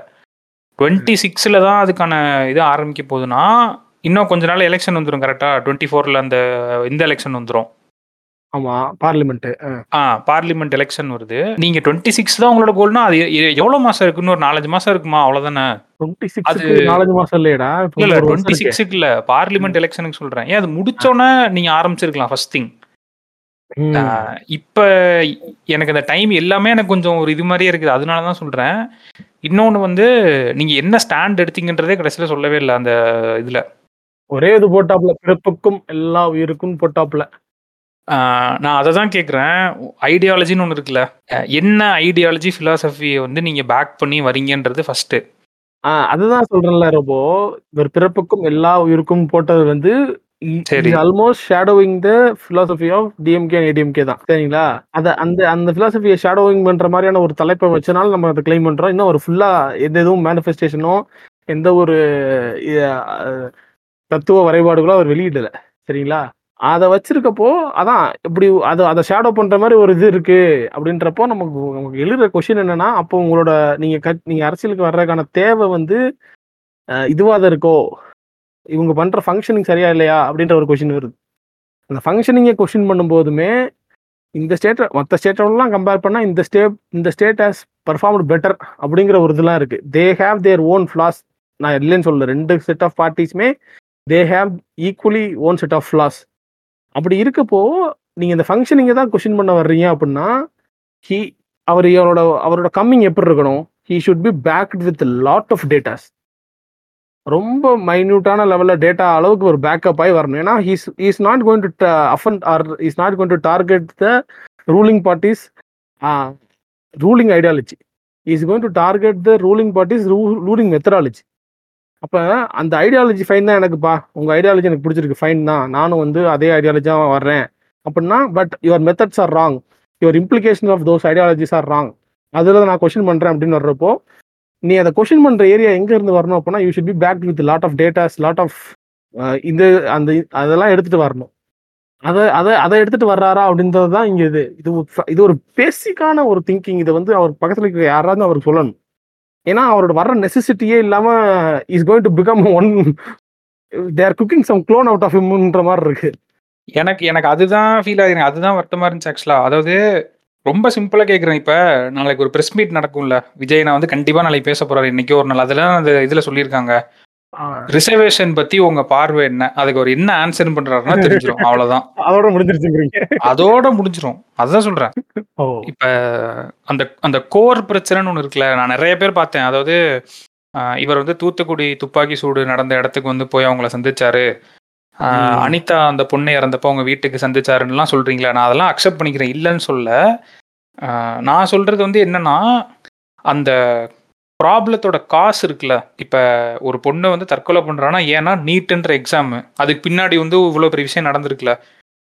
டுவெண்ட்டி சிக்ஸில் தான் அதுக்கான இது ஆரம்பிக்க போகுதுன்னா இன்னும் கொஞ்ச நாள் எலெக்ஷன் வந்துடும் கரெக்டாக டுவெண்ட்டி ஃபோரில் அந்த இந்த எலெக்ஷன் வந்துடும் ஆமா பார்லிமெண்ட் ஆ. பார்லிமெண்ட் எலெக்ஷன் வருது. நீங்கள் டுவெண்ட்டி சிக்ஸ் தான் உங்களோட கோல்னா அது எ- எவ்வளோ மாதம் இருக்குன்னு ஒரு நாலஞ்சு மாதம் இருக்குமா? டுவெண்ட்டி அது- நாலஞ்சு மாசம் இல்லையடா. இல்ல டுவெண்ட்டி. சிக்ஸுக்கு இல்ல பார்லிமெண்ட் எலெக்ஷனுக்கு சொல்றேன். ஏன் அது முடிச்சோன்னே நீங்க ஆரம்பிச்சிருக்கலாம் ஃபர்ஸ்ட் திங். இப்ப எனக்கு அந்த டைம் எல்லாமே எனக்கு கொஞ்சம் ஒரு இது மாதிரியே இருக்குது. அதனால தான் சொல்றேன். இன்னொன்னு வந்து நீங்க என்ன ஸ்டாண்ட் எடுத்தீங்கன்றதே கடைசியில சொல்லவே இல்லை அந்த இதுல. ஒரே இது போட்டாப்ல பிறப்புக்கும் எல்லா உயிருக்கும் போட்டாப்ல நான் அதை தான் கேட்குறேன் ஐடியாலஜின்னு ஒன்று இருக்குல்ல. என்ன ஐடியாலஜி ஃபிலாசபியை வந்து நீங்க பேக் பண்ணி வரீங்கன்றது ஃபர்ஸ்ட் ஆஹ் அதுதான் சொல்றேன்ல ரொம்ப இவர் பிறப்புக்கும் எல்லா உயிருக்கும் போட்டது வந்து சரி. Almost shadowing the philosophy of DMK ADMK தான். சரிங்களா? அத அந்த அந்த பிலாசபியை ஷேடோவிங் பண்ற மாதிரியான ஒரு தலைப்பை வச்சனால நம்ம அதை கிளைம் பண்றோம். இன்னும் ஒரு ஃபுல்லா எந்த எதுவும் மேனிஃபெஸ்டேஷனோ எந்த ஒரு தத்துவ வரைபாடுகளோ அவர் வெளியிடல. சரிங்களா? அதை வச்சிருக்கப்போ, அதான் இப்படி அதை அதை ஷேடோ பண்ற மாதிரி ஒரு இது இருக்கு அப்படின்றப்போ, நமக்கு நமக்கு எழுதுற கொஷின் என்னன்னா, அப்போ உங்களோட நீங்க கட் நீங்க அரசியலுக்கு வர்றதுக்கான தேவை வந்து இதுவாக தான் இருக்கோ? இவங்க பண்ற ஃபங்க்ஷனிங் சரியா இல்லையா? அப்படின்ற ஒரு கொஷின் வருது. அந்த ஃபங்க்ஷனிங்கை கொஷின் பண்ணும்போதுமே, இந்த ஸ்டேட் மற்ற ஸ்டேட்டோடலாம் கம்பேர் பண்ணால் இந்த ஸ்டேட் இந்த ஸ்டேட் ஹாஸ் பெர்ஃபார்ம்டு பெட்டர் அப்படிங்கிற ஒரு இதெல்லாம் இருக்கு. They have their own flaws. நான் இல்லைன்னு சொல்லல. ரெண்டு set of பார்ட்டிஸுமே they have equally own set of flaws. அப்படி இருக்கப்போ, நீங்க இந்த ஃபங்ஷனிங்க தான் கொஸ்டின் பண்ண வர்றீங்க அப்படின்னா, ஹி அவர் அவரோட அவரோட கம்மிங் எப்படி இருக்கணும்? He should be backed with lot of datas. ரொம்ப மைன்யூட்டான லெவலில் டேட்டா அளவுக்கு ஒரு பேக்கப் ஆகி வரணும். ஏன்னா, he's is is not going to the or is not going to target the ruling parties ruling ideology. Is going to target the ruling parties ru ruling methodology. அப்போ அந்த ஐடியாலஜி ஃபைன் தான் எனக்குப்பா. உங்கள் ideology எனக்கு பிடிச்சிருக்கு. Fine தான். நானும் வந்து அதே ஐடியாலஜியாக வர்றேன். அப்படின்னா, but your methods are wrong. Your implication of those ideologies are wrong. அதில் நான் கொஷின் பண்ணுறேன் அப்படின்னு வர்றப்போ, நீ அதை கொஷின் பண்ணுற ஏரியா எங்கேருந்து வரணும் அப்படின்னா, you should be back with lot of datas, lot of இந்த அந்த அதெல்லாம் எடுத்துகிட்டு வரணும். அதை அதை அதை எடுத்துகிட்டு வர்றாரா அப்படின்றது தான் இங்கே இது. இது ஒரு ஃப இது ஒரு பேசிக்கான ஒரு திங்கிங். இதை வந்து அவர் பக்கத்தில் இருக்கிற யாராவது அவருக்கு சொல்லணும். ஏன்னா, அவரோட வர்ற நெசசிட்டியே இல்லாம is going to become one their cooking some clone out of ஹிம்ன்ற மாதிரி இருக்கு. எனக்கு எனக்கு அதுதான் ஃபீல் ஆகுது. அதுதான் வருத்தமா இருந்துச்சு ஆக்சுவலா. அதாவது ரொம்ப சிம்பிளா கேட்கிறேன். இப்போ நாளைக்கு ஒரு பிரஸ் மீட் நடக்கும்ல. விஜய் நான் வந்து கண்டிப்பா நாளைக்கு பேச போறாரு. இன்னைக்கு ஒரு நாள். அதெல்லாம் அந்த இதுல சொல்லியிருக்காங்க. ரிசர்வேஷன் பத்தி உங்க பார்வை என்ன? அதுக்கு அவர் என்ன ஆன்சர் பண்றாருன்னா தெரிஞ்சிரும். அவ்வளவுதான். அதோட முடிஞ்சிருச்சுங்கிறீங்க. அதோட முடிஞ்சிரும். அதுதான் சொல்றேன். இப்ப அந்த அந்த கோர் பிரச்சனைன்னு ஒண்ணு இருக்குல்ல. நான் நெறைய பேர் பார்த்தேன். அதாவது இவர் வந்து தூத்துக்குடி துப்பாக்கி சூடு நடந்த இடத்துக்கு வந்து போய் அவங்கள சந்திச்சாரு. அனிதா அந்த பொண்ணு இறந்தப்போ அவங்க வீட்டுக்கு சந்திச்சாருன்னுலாம் சொல்றீங்களா? நான் அதெல்லாம் அக்செப்ட் பண்ணிக்கிறேன். இல்லன்னு சொல்லல. அ நான் சொல்றது வந்து என்னன்னா, அந்த ப்ராப்ளத்தோட காசு இருக்குல்ல. இப்ப ஒரு பொண்ணு வந்து தற்கொலை பண்றான்னா, ஏன்னா நீட்ன்ற எக்ஸாமு. அதுக்கு பின்னாடி வந்து இவ்வளோ பெரிய விஷயம் நடந்திருக்குல்ல.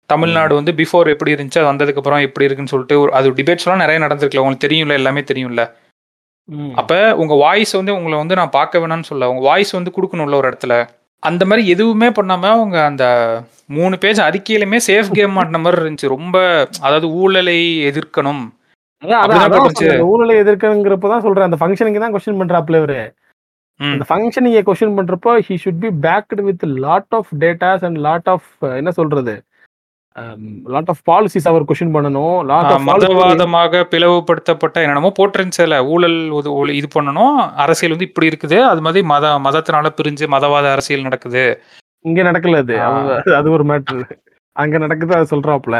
தமிழ்நாடு வந்து பிஃபோர் எப்படி இருந்துச்சு, அது வந்ததுக்கப்புறம் எப்படி இருக்குன்னு சொல்லிட்டு ஒரு அது டிபேட்ஸ்லாம் நெறைய நடந்திருக்குல்ல. உங்களுக்கு தெரியும்ல, எல்லாமே தெரியும்ல. அப்ப உங்க வாய்ஸ் வந்து உங்கள வந்து நான் பார்க்க வேணாம்னு சொல்லல. உங்க வாய்ஸ் வந்து குடுக்கணும்ல ஒரு இடத்துல. அந்த மாரி எதுவுமே பண்ணாம அவங்க அந்த 3 பேஜ் அறிக்கையிலுமே சேஃப் கேம் மாட்டுன மாரி இருந்துச்சு. ரொம்ப அதாவது ஊழலை எதிர்க்கணும். ஊழலை எதிர்க்கிறங்கிறப்ப தான் சொல்றேன். அந்த ஃபங்ஷனிங்க தான் கொஸ்டின் பண்றாப்ல இவரு. அந்த ஃபங்ஷனிங்க கொஸ்டின் பண்றப்போ, he should be backed with lot of datas and lot of என்ன சொல்றது? லாட் ஆஃப் பாலிசிஸ் அவர் கொஸ்டின் பண்ணணும். லாட் ஆஃப் மதவாதமாக பிளவுபடுத்தப்பட்ட என்னென்னமோ போட்டிருந்துச்சுல்ல. ஊழல் இது பண்ணணும். அரசியல் வந்து இப்படி இருக்குது. அது மாதிரி மத மதத்தினால பிரிஞ்சு மதவாத அரசியல் நடக்குது. இங்க நடக்கல அது. அது அது ஒரு மேட்டர். அங்க நடக்குது அத சொல்றாப்ல.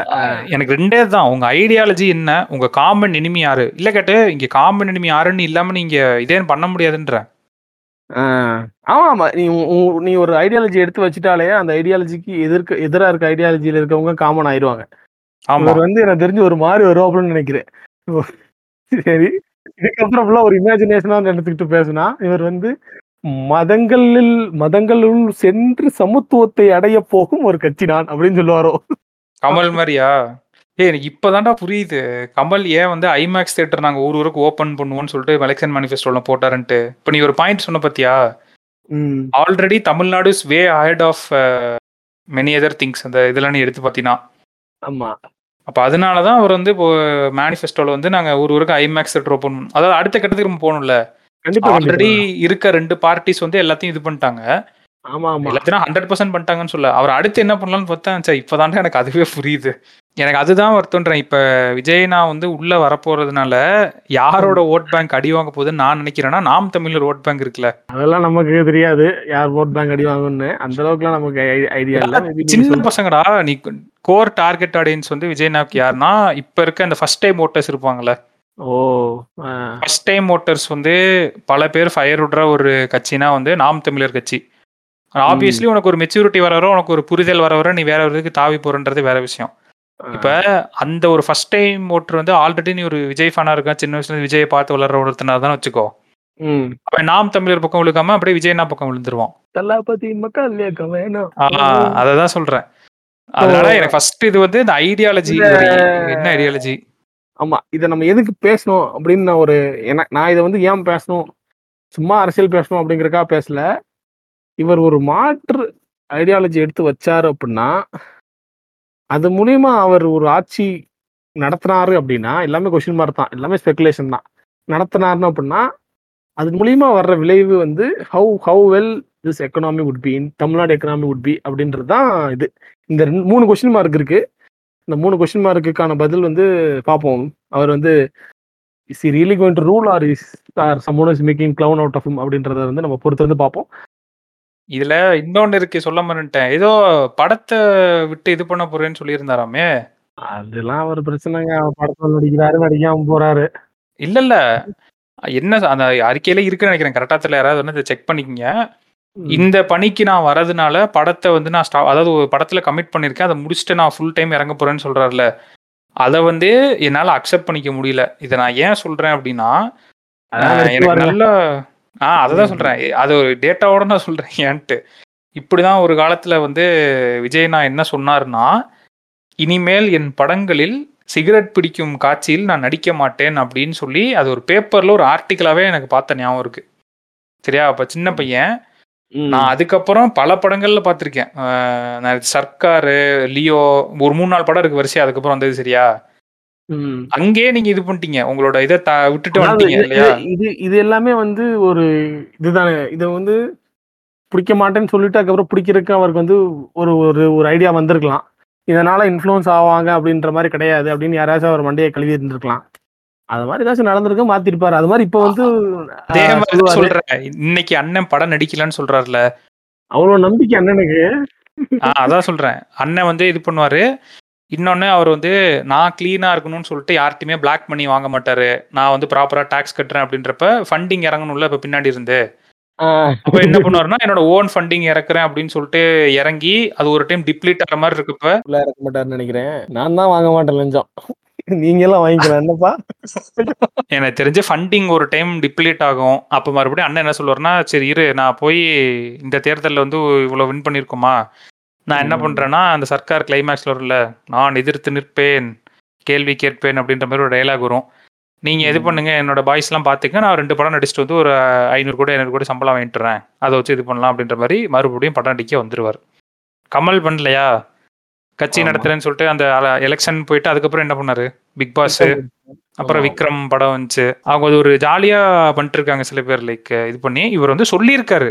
எனக்கு 2டே தான். உங்க ஐடியாலஜி என்ன? உங்க காமன் எனிமி யாரு? இல்ல கேட்டு இங்க காமன் எனிமி யாருன்னு இல்லாம நீங்க இதே பண்ண முடியாதுன்றேன். ஆ. ஆமாமா. நீ நீ ஒரு ஐடியாலஜி எடுத்து வச்சுட்டாலே, அந்த ஐடியாலஜிக்கு எதிர்க்க எதிரா இருக்க ஐடியாலஜில இருக்கவங்க காமன் ஆயிருவாங்க. ஆமா. இவர் வந்து எனக்கு தெரிஞ்சு ஒரு மாரி வருவாப்லன்னு நெனைக்கிறேன். சரி. இதுக்கப்புறம் ஒரு இமேஜினேஷனா எடுத்துக்கிட்டு பேசுனா, இவர் வந்து மதங்களில் மதங்களுள் சென்று சமத்துவத்தை அடையப் போகும் ஒரு கட்சி நான் அப்படின்னு சொல்லுவாரோ? கமல் மாரியா? ஏய் எனக்கு இப்ப தான்டா புரியுது. கமல் ஏன் வந்து ஐமேக்ஸ் தியேட்டர் நாங்க ஊர் ஊருக்கு ஓப்பன் பண்ணுவோம்னு சொல்லிட்டு எலக்ஷன் மேனிஃபெஸ்டோல போட்டாருன்ட்டு. இப்ப நீ ஒரு பாயிண்ட் சொன்ன பாத்தியா? Already Tamil Nadu is way ahead of many other things அந்த இதெல்லாம் நீ எடுத்து பார்த்தீன்னா. ஆமா. அப்ப அதனால தான் அவர் வந்து இப்போ மேனிஃபெஸ்டோல வந்து நாங்க ஊர் ஊருக்கு ஐமேக்ஸ் தியேட்டர் ஓப்பன். அதாவது அடுத்த கட்டத்துக்கு நம்ம போணும்ல. கண்டிப்பா, ஆல்ரெடி. இருக்க 2 பார்ட்டிஸ் வந்து எல்லாத்தையும் இது பண்ணிட்டாங்க. ஆமா, ஆமா. எல்லாத்தையும் 100% பண்ணிட்டாங்கன்னு சொல்லல. அவர் அடுத்து என்ன பண்ணலாம்னு பார்த்தா, இப்பதான்டா எனக்கு அதுவே புரியுது. எனக்கு அதுதான் வருத்தம்ன்றேன். இப்ப விஜய் நான் வந்து உள்ள வரப்போறதுனால, யாரோட வோட் பேங்க் அடி வாங்க போகுதுன்னு நான் நினைக்கிறேன்னா, நாம் தமிழர் வோட் பேங்க் இருக்குல்ல. அதெல்லாம் நமக்கு தெரியாது. யார் வோட் பேங்க் அடி வாங்கும்னு. அந்த அளவுக்குலாம் நமக்கு ஐடியா இல்ல. சின்ன பசங்கடா. நீ கோர் டார்கெட் ஆடியன்ஸ் வந்து விஜய் நாவுக்கு யாருன்னா, இப்ப இருக்க அந்த ஃபர்ஸ்ட் டைம் வோட்டர்ஸ் இருப்பாங்கல்ல. ஓ! ஃபர்ஸ்ட் டைம் வோட்டர்ஸ் வந்து பல பேர் ஃபயர் விடுற ஒரு கட்சினா வந்து நாம் தமிழர் கட்சி. ஆப்வியஸ்லி உனக்கு ஒரு மெச்சூரிட்டி வர வர, உனக்கு ஒரு புரிதல் வர வர, நீ வேற ஒரு இதுக்கு தாவி போறன்றது வேற விஷயம். இப்ப. அந்த ஒரு ஃபர்ஸ்ட் டைம் வோட்டர் வந்து ஆல்ரெடி நீ ஒரு விஜய் ஃபேனா இருக்கான். சின்ன வயசுல விஜய பார்த்து வளர்ற ஒருத்தனா தான் வச்சுக்கோ. அவன் நாம் தமிழர் பக்கம் விழுகாம அப்படியே விஜய் அண்ணா பக்கம் விழுந்துருவான். தளபதி மக்கள்! அததான் சொல்றேன். அதனால எனக்கு ஃபர்ஸ்ட் இது வந்து இந்த ஐடியாலஜி என்ன ஐடியாலஜி? ஆமா. இதை நம்ம எதுக்கு பேசணும் அப்படின்னு நான் ஒரு என நான் இதை வந்து ஏன் பேசணும்? சும்மா அரசியல் பேசணும் அப்படிங்கிறதுக்காக பேசல. இவர் ஒரு மாற்று ஐடியாலஜி எடுத்து வச்சாரு அப்படின்னா அது மூலியமா அவர் ஒரு ஆட்சி நடத்தினாரு அப்படின்னா எல்லாமே கொஸ்டின் மார்க் தான் எல்லாமே ஸ்பெகுலேஷன் தான் நடத்தினாருன்னு அப்படின்னா அது மூலியமா வர்ற விளைவு வந்து how how well this economy would be in Tamil Nadu economy would be அப்படின்றது தான் இது இந்த ரெண்டு மூணு கொஸ்டின் மார்க் இருக்கு இந்த மூணு கொஸ்டின் மார்க்குக்கான பதில் வந்து பார்ப்போம் அவர் வந்து is really going to rule or is or someone is making clown out of அப்படின்றத வந்து நம்ம பொறுத்து வந்து பார்ப்போம் இதுல இன்னொன்னு இருக்கு சொல்ல மறந்துட்டேன். ஏதோ படத்தை விட்டு இது பண்ண போறேன்னு சொல்லியிருந்தாராமே? அதெல்லாம் ஒரு பிரச்சனைங்க. படத்துல நடிக்கிறாரு நடிக்காம போறாரு. இல்ல இல்ல என்ன அந்த அறிக்கையில இருக்குன்னு நினைக்கிறேன். கரெக்டா தெரியல. யாராவது வந்து செக் பண்ணிக்கங்க. இந்த பணிக்கு நான் வரதுனால படத்தை வந்து நான் ஸ்டா அதாவது ஒரு படத்துல கமிட் பண்ணிருக்கேன். அதை முடிச்சுட்டு நான் ஃபுல் டைம் இறங்க போறேன்னு சொல்றாருல. அதை வந்து என்னால அக்செப்ட் பண்ணிக்க முடியல. இதை நான் ஏன் சொல்றேன் அப்படின்னா எனக்கு. நல்ல ஆ அததான் சொல்றேன். அது ஒரு டேட்டாவோட நான் சொல்றேன். ஏன்ட்டு. இப்படிதான் ஒரு காலத்துல வந்து விஜய் நான் என்ன சொன்னாருன்னா இனிமேல் என் படங்களில் சிகரெட் பிடிக்கும் காட்சியில் நான் நடிக்க மாட்டேன் அப்படின்னு சொல்லி அது ஒரு பேப்பர்ல ஒரு ஆர்டிக்கலாவே எனக்கு பார்த்த ஞாபகம் இருக்கு. சரியா? அப்ப சின்ன பையன் ம். நான் அதுக்கப்புறம் பல படங்கள்ல பார்த்திருக்கேன். ஆஹ் நான் சர்க்காரு லியோ ஒரு மூணு நாலு படம் இருக்கு வரிசையா அதுக்கப்புறம் வந்தது சரியா? ம். அங்கேயே நீங்க இது பண்ணிட்டீங்க. உங்களோட இதை த- விட்டுட்டு அதாவது வந்துட்டீங்க இது- இல்லையா? இது- இது இது எல்லாமே வந்து ஒரு இதுதானே? இதை வந்து பிடிக்க மாட்டேன்னு சொல்லிட்டு அதுக்கப்புறம் பிடிக்கிறதுக்கு அவருக்கு வந்து ஒரு ஒரு ஒரு ஐடியா வந்திருக்கலாம். இதனால இன்ஃப்ளூயன்ஸ் ஆவாங்க அப்படின்ற மாதிரி கிடையாது அப்படின்னு யாராச்சும் அவர் மண்டையை கழுவி இருந்திருக்கலாம். அது மாதிரி ஏதாச்சும் நடந்திருக்கு மாத்திருப்பாரு. அது மாதிரி இப்போ வந்து அதே மாதிரி. சொல்றேன். இன்னைக்கு அண்ணன் படம் நடிக்கலன்னு சொல்றாருல. அவ்வளவு நம்பிக்கை அண்ணனுக்கு. அதான் சொல்றேன். அண்ணன் வந்து இது பண்ணுவாரு. இன்னொன்னு அவர் வந்து நான் கிளீனா இருக்கணும்னு சொல்லிட்டு யார்ட்டையுமே பிளாக் பண்ணி வாங்க மாட்டாரு. நான் வந்து ப்ராப்பரா டாக்ஸ் கட்டுறேன் அப்படின்றப்ப ஃபண்டிங் இறங்கணும்ல இப்ப பின்னாடி இருந்து. அப்ப என்ன பண்ணுவாருன்னா என்னோட ஓன் ஃபண்டிங் இறக்குறேன் அப்படின்னு சொல்லிட்டு இறங்கி அது ஒரு டைம் டிப்ளீட் ஆகிற மாதிரி இருக்கப்ப இறக்க மாட்டாருன்னு நினைக்கிறேன். நான் தான் வாங்க மாட்டேன் லஞ்சம். நீங்க எல்லாம் வாங்கிக்கலாம். என்னப்பா? எனக்கு தெரிஞ்ச ஃபண்டிங் ஒரு டைம் டிப்ளீட் ஆகும். அப்போ மறுபடியும் அண்ணன் என்ன சொல்லுவாருன்னா சரி இரு நான் போய் இந்த தேர்தலில் வந்து இவ்வளோ வின் பண்ணியிருக்கோமா நான் என்ன ம். பண்ணுறேன்னா அந்த சர்க்கார் கிளைமேக்ஸில் வரும்ல நான் எதிர்த்து நிற்பேன் கேள்வி கேட்பேன் அப்படின்ற மாதிரி ஒரு டைலாக் வரும். நீங்கள் இது. பண்ணுங்க என்னோட பாய்ஸ்லாம் பார்த்துக்க நான் ரெண்டு படம் நடிச்சுட்டு வந்து ஒரு ஐநூறு கோடி ஐநூறு கோடி சம்பளம் வாங்கிட்டுறேன் அதை வச்சு இது பண்ணலாம் அப்படின்ற மாதிரி மறுபடியும் படம் நடிக்க வந்துருவார். கமல் பண்ணலையா? கட்சி. நடத்துறேன்னு சொல்லிட்டு அந்த எலெக்ஷன் போயிட்டு அதுக்கப்புறம் என்ன பண்ணாரு? பிக் பாஸ் அப்புறம். விக்ரம் படம் வந்துச்சு. அவங்க அது ஒரு ஜாலியா பண்ணிட்டு இருக்காங்க சில பேர் லைக் இது பண்ணி. இவர் வந்து சொல்லியிருக்காரு.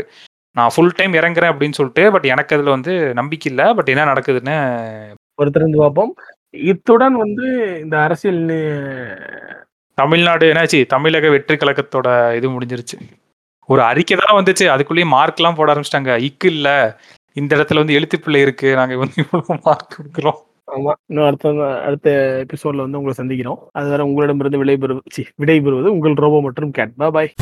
நான் ஃபுல் டைம் இறங்குறேன் அப்படின்னு சொல்லிட்டு பட் எனக்கு அதுல வந்து நம்பிக்கை இல்லை. பட் என்ன நடக்குதுன்னு பொறுத்திருந்து பார்ப்போம். இத்துடன் வந்து இந்த அரசியல் தமிழ்நாடு என்னாச்சு? தமிழக வெற்றி கழகத்தோட இது முடிஞ்சிருச்சு. ஒரு அறிக்கை தான் வந்துச்சு. அதுக்குள்ளேயே மார்க்லாம் போட ஆரம்பிச்சிட்டாங்க. இக்கு இல்ல. இந்த இடத்துல வந்து எழுத்துப்பிள்ளை இருக்கு. நாங்க வந்து இவ்வளவு மார்க் கொடுக்குறோம். ஆமா. இன்னும் அடுத்த அடுத்த எபிசோட்ல வந்து உங்களை சந்திக்கிறோம். அதுவரை உங்களிடமிருந்து விடைபெறுவது விடைபெறுவது உங்கள் ரோபோ மற்றும் கேட். பாய்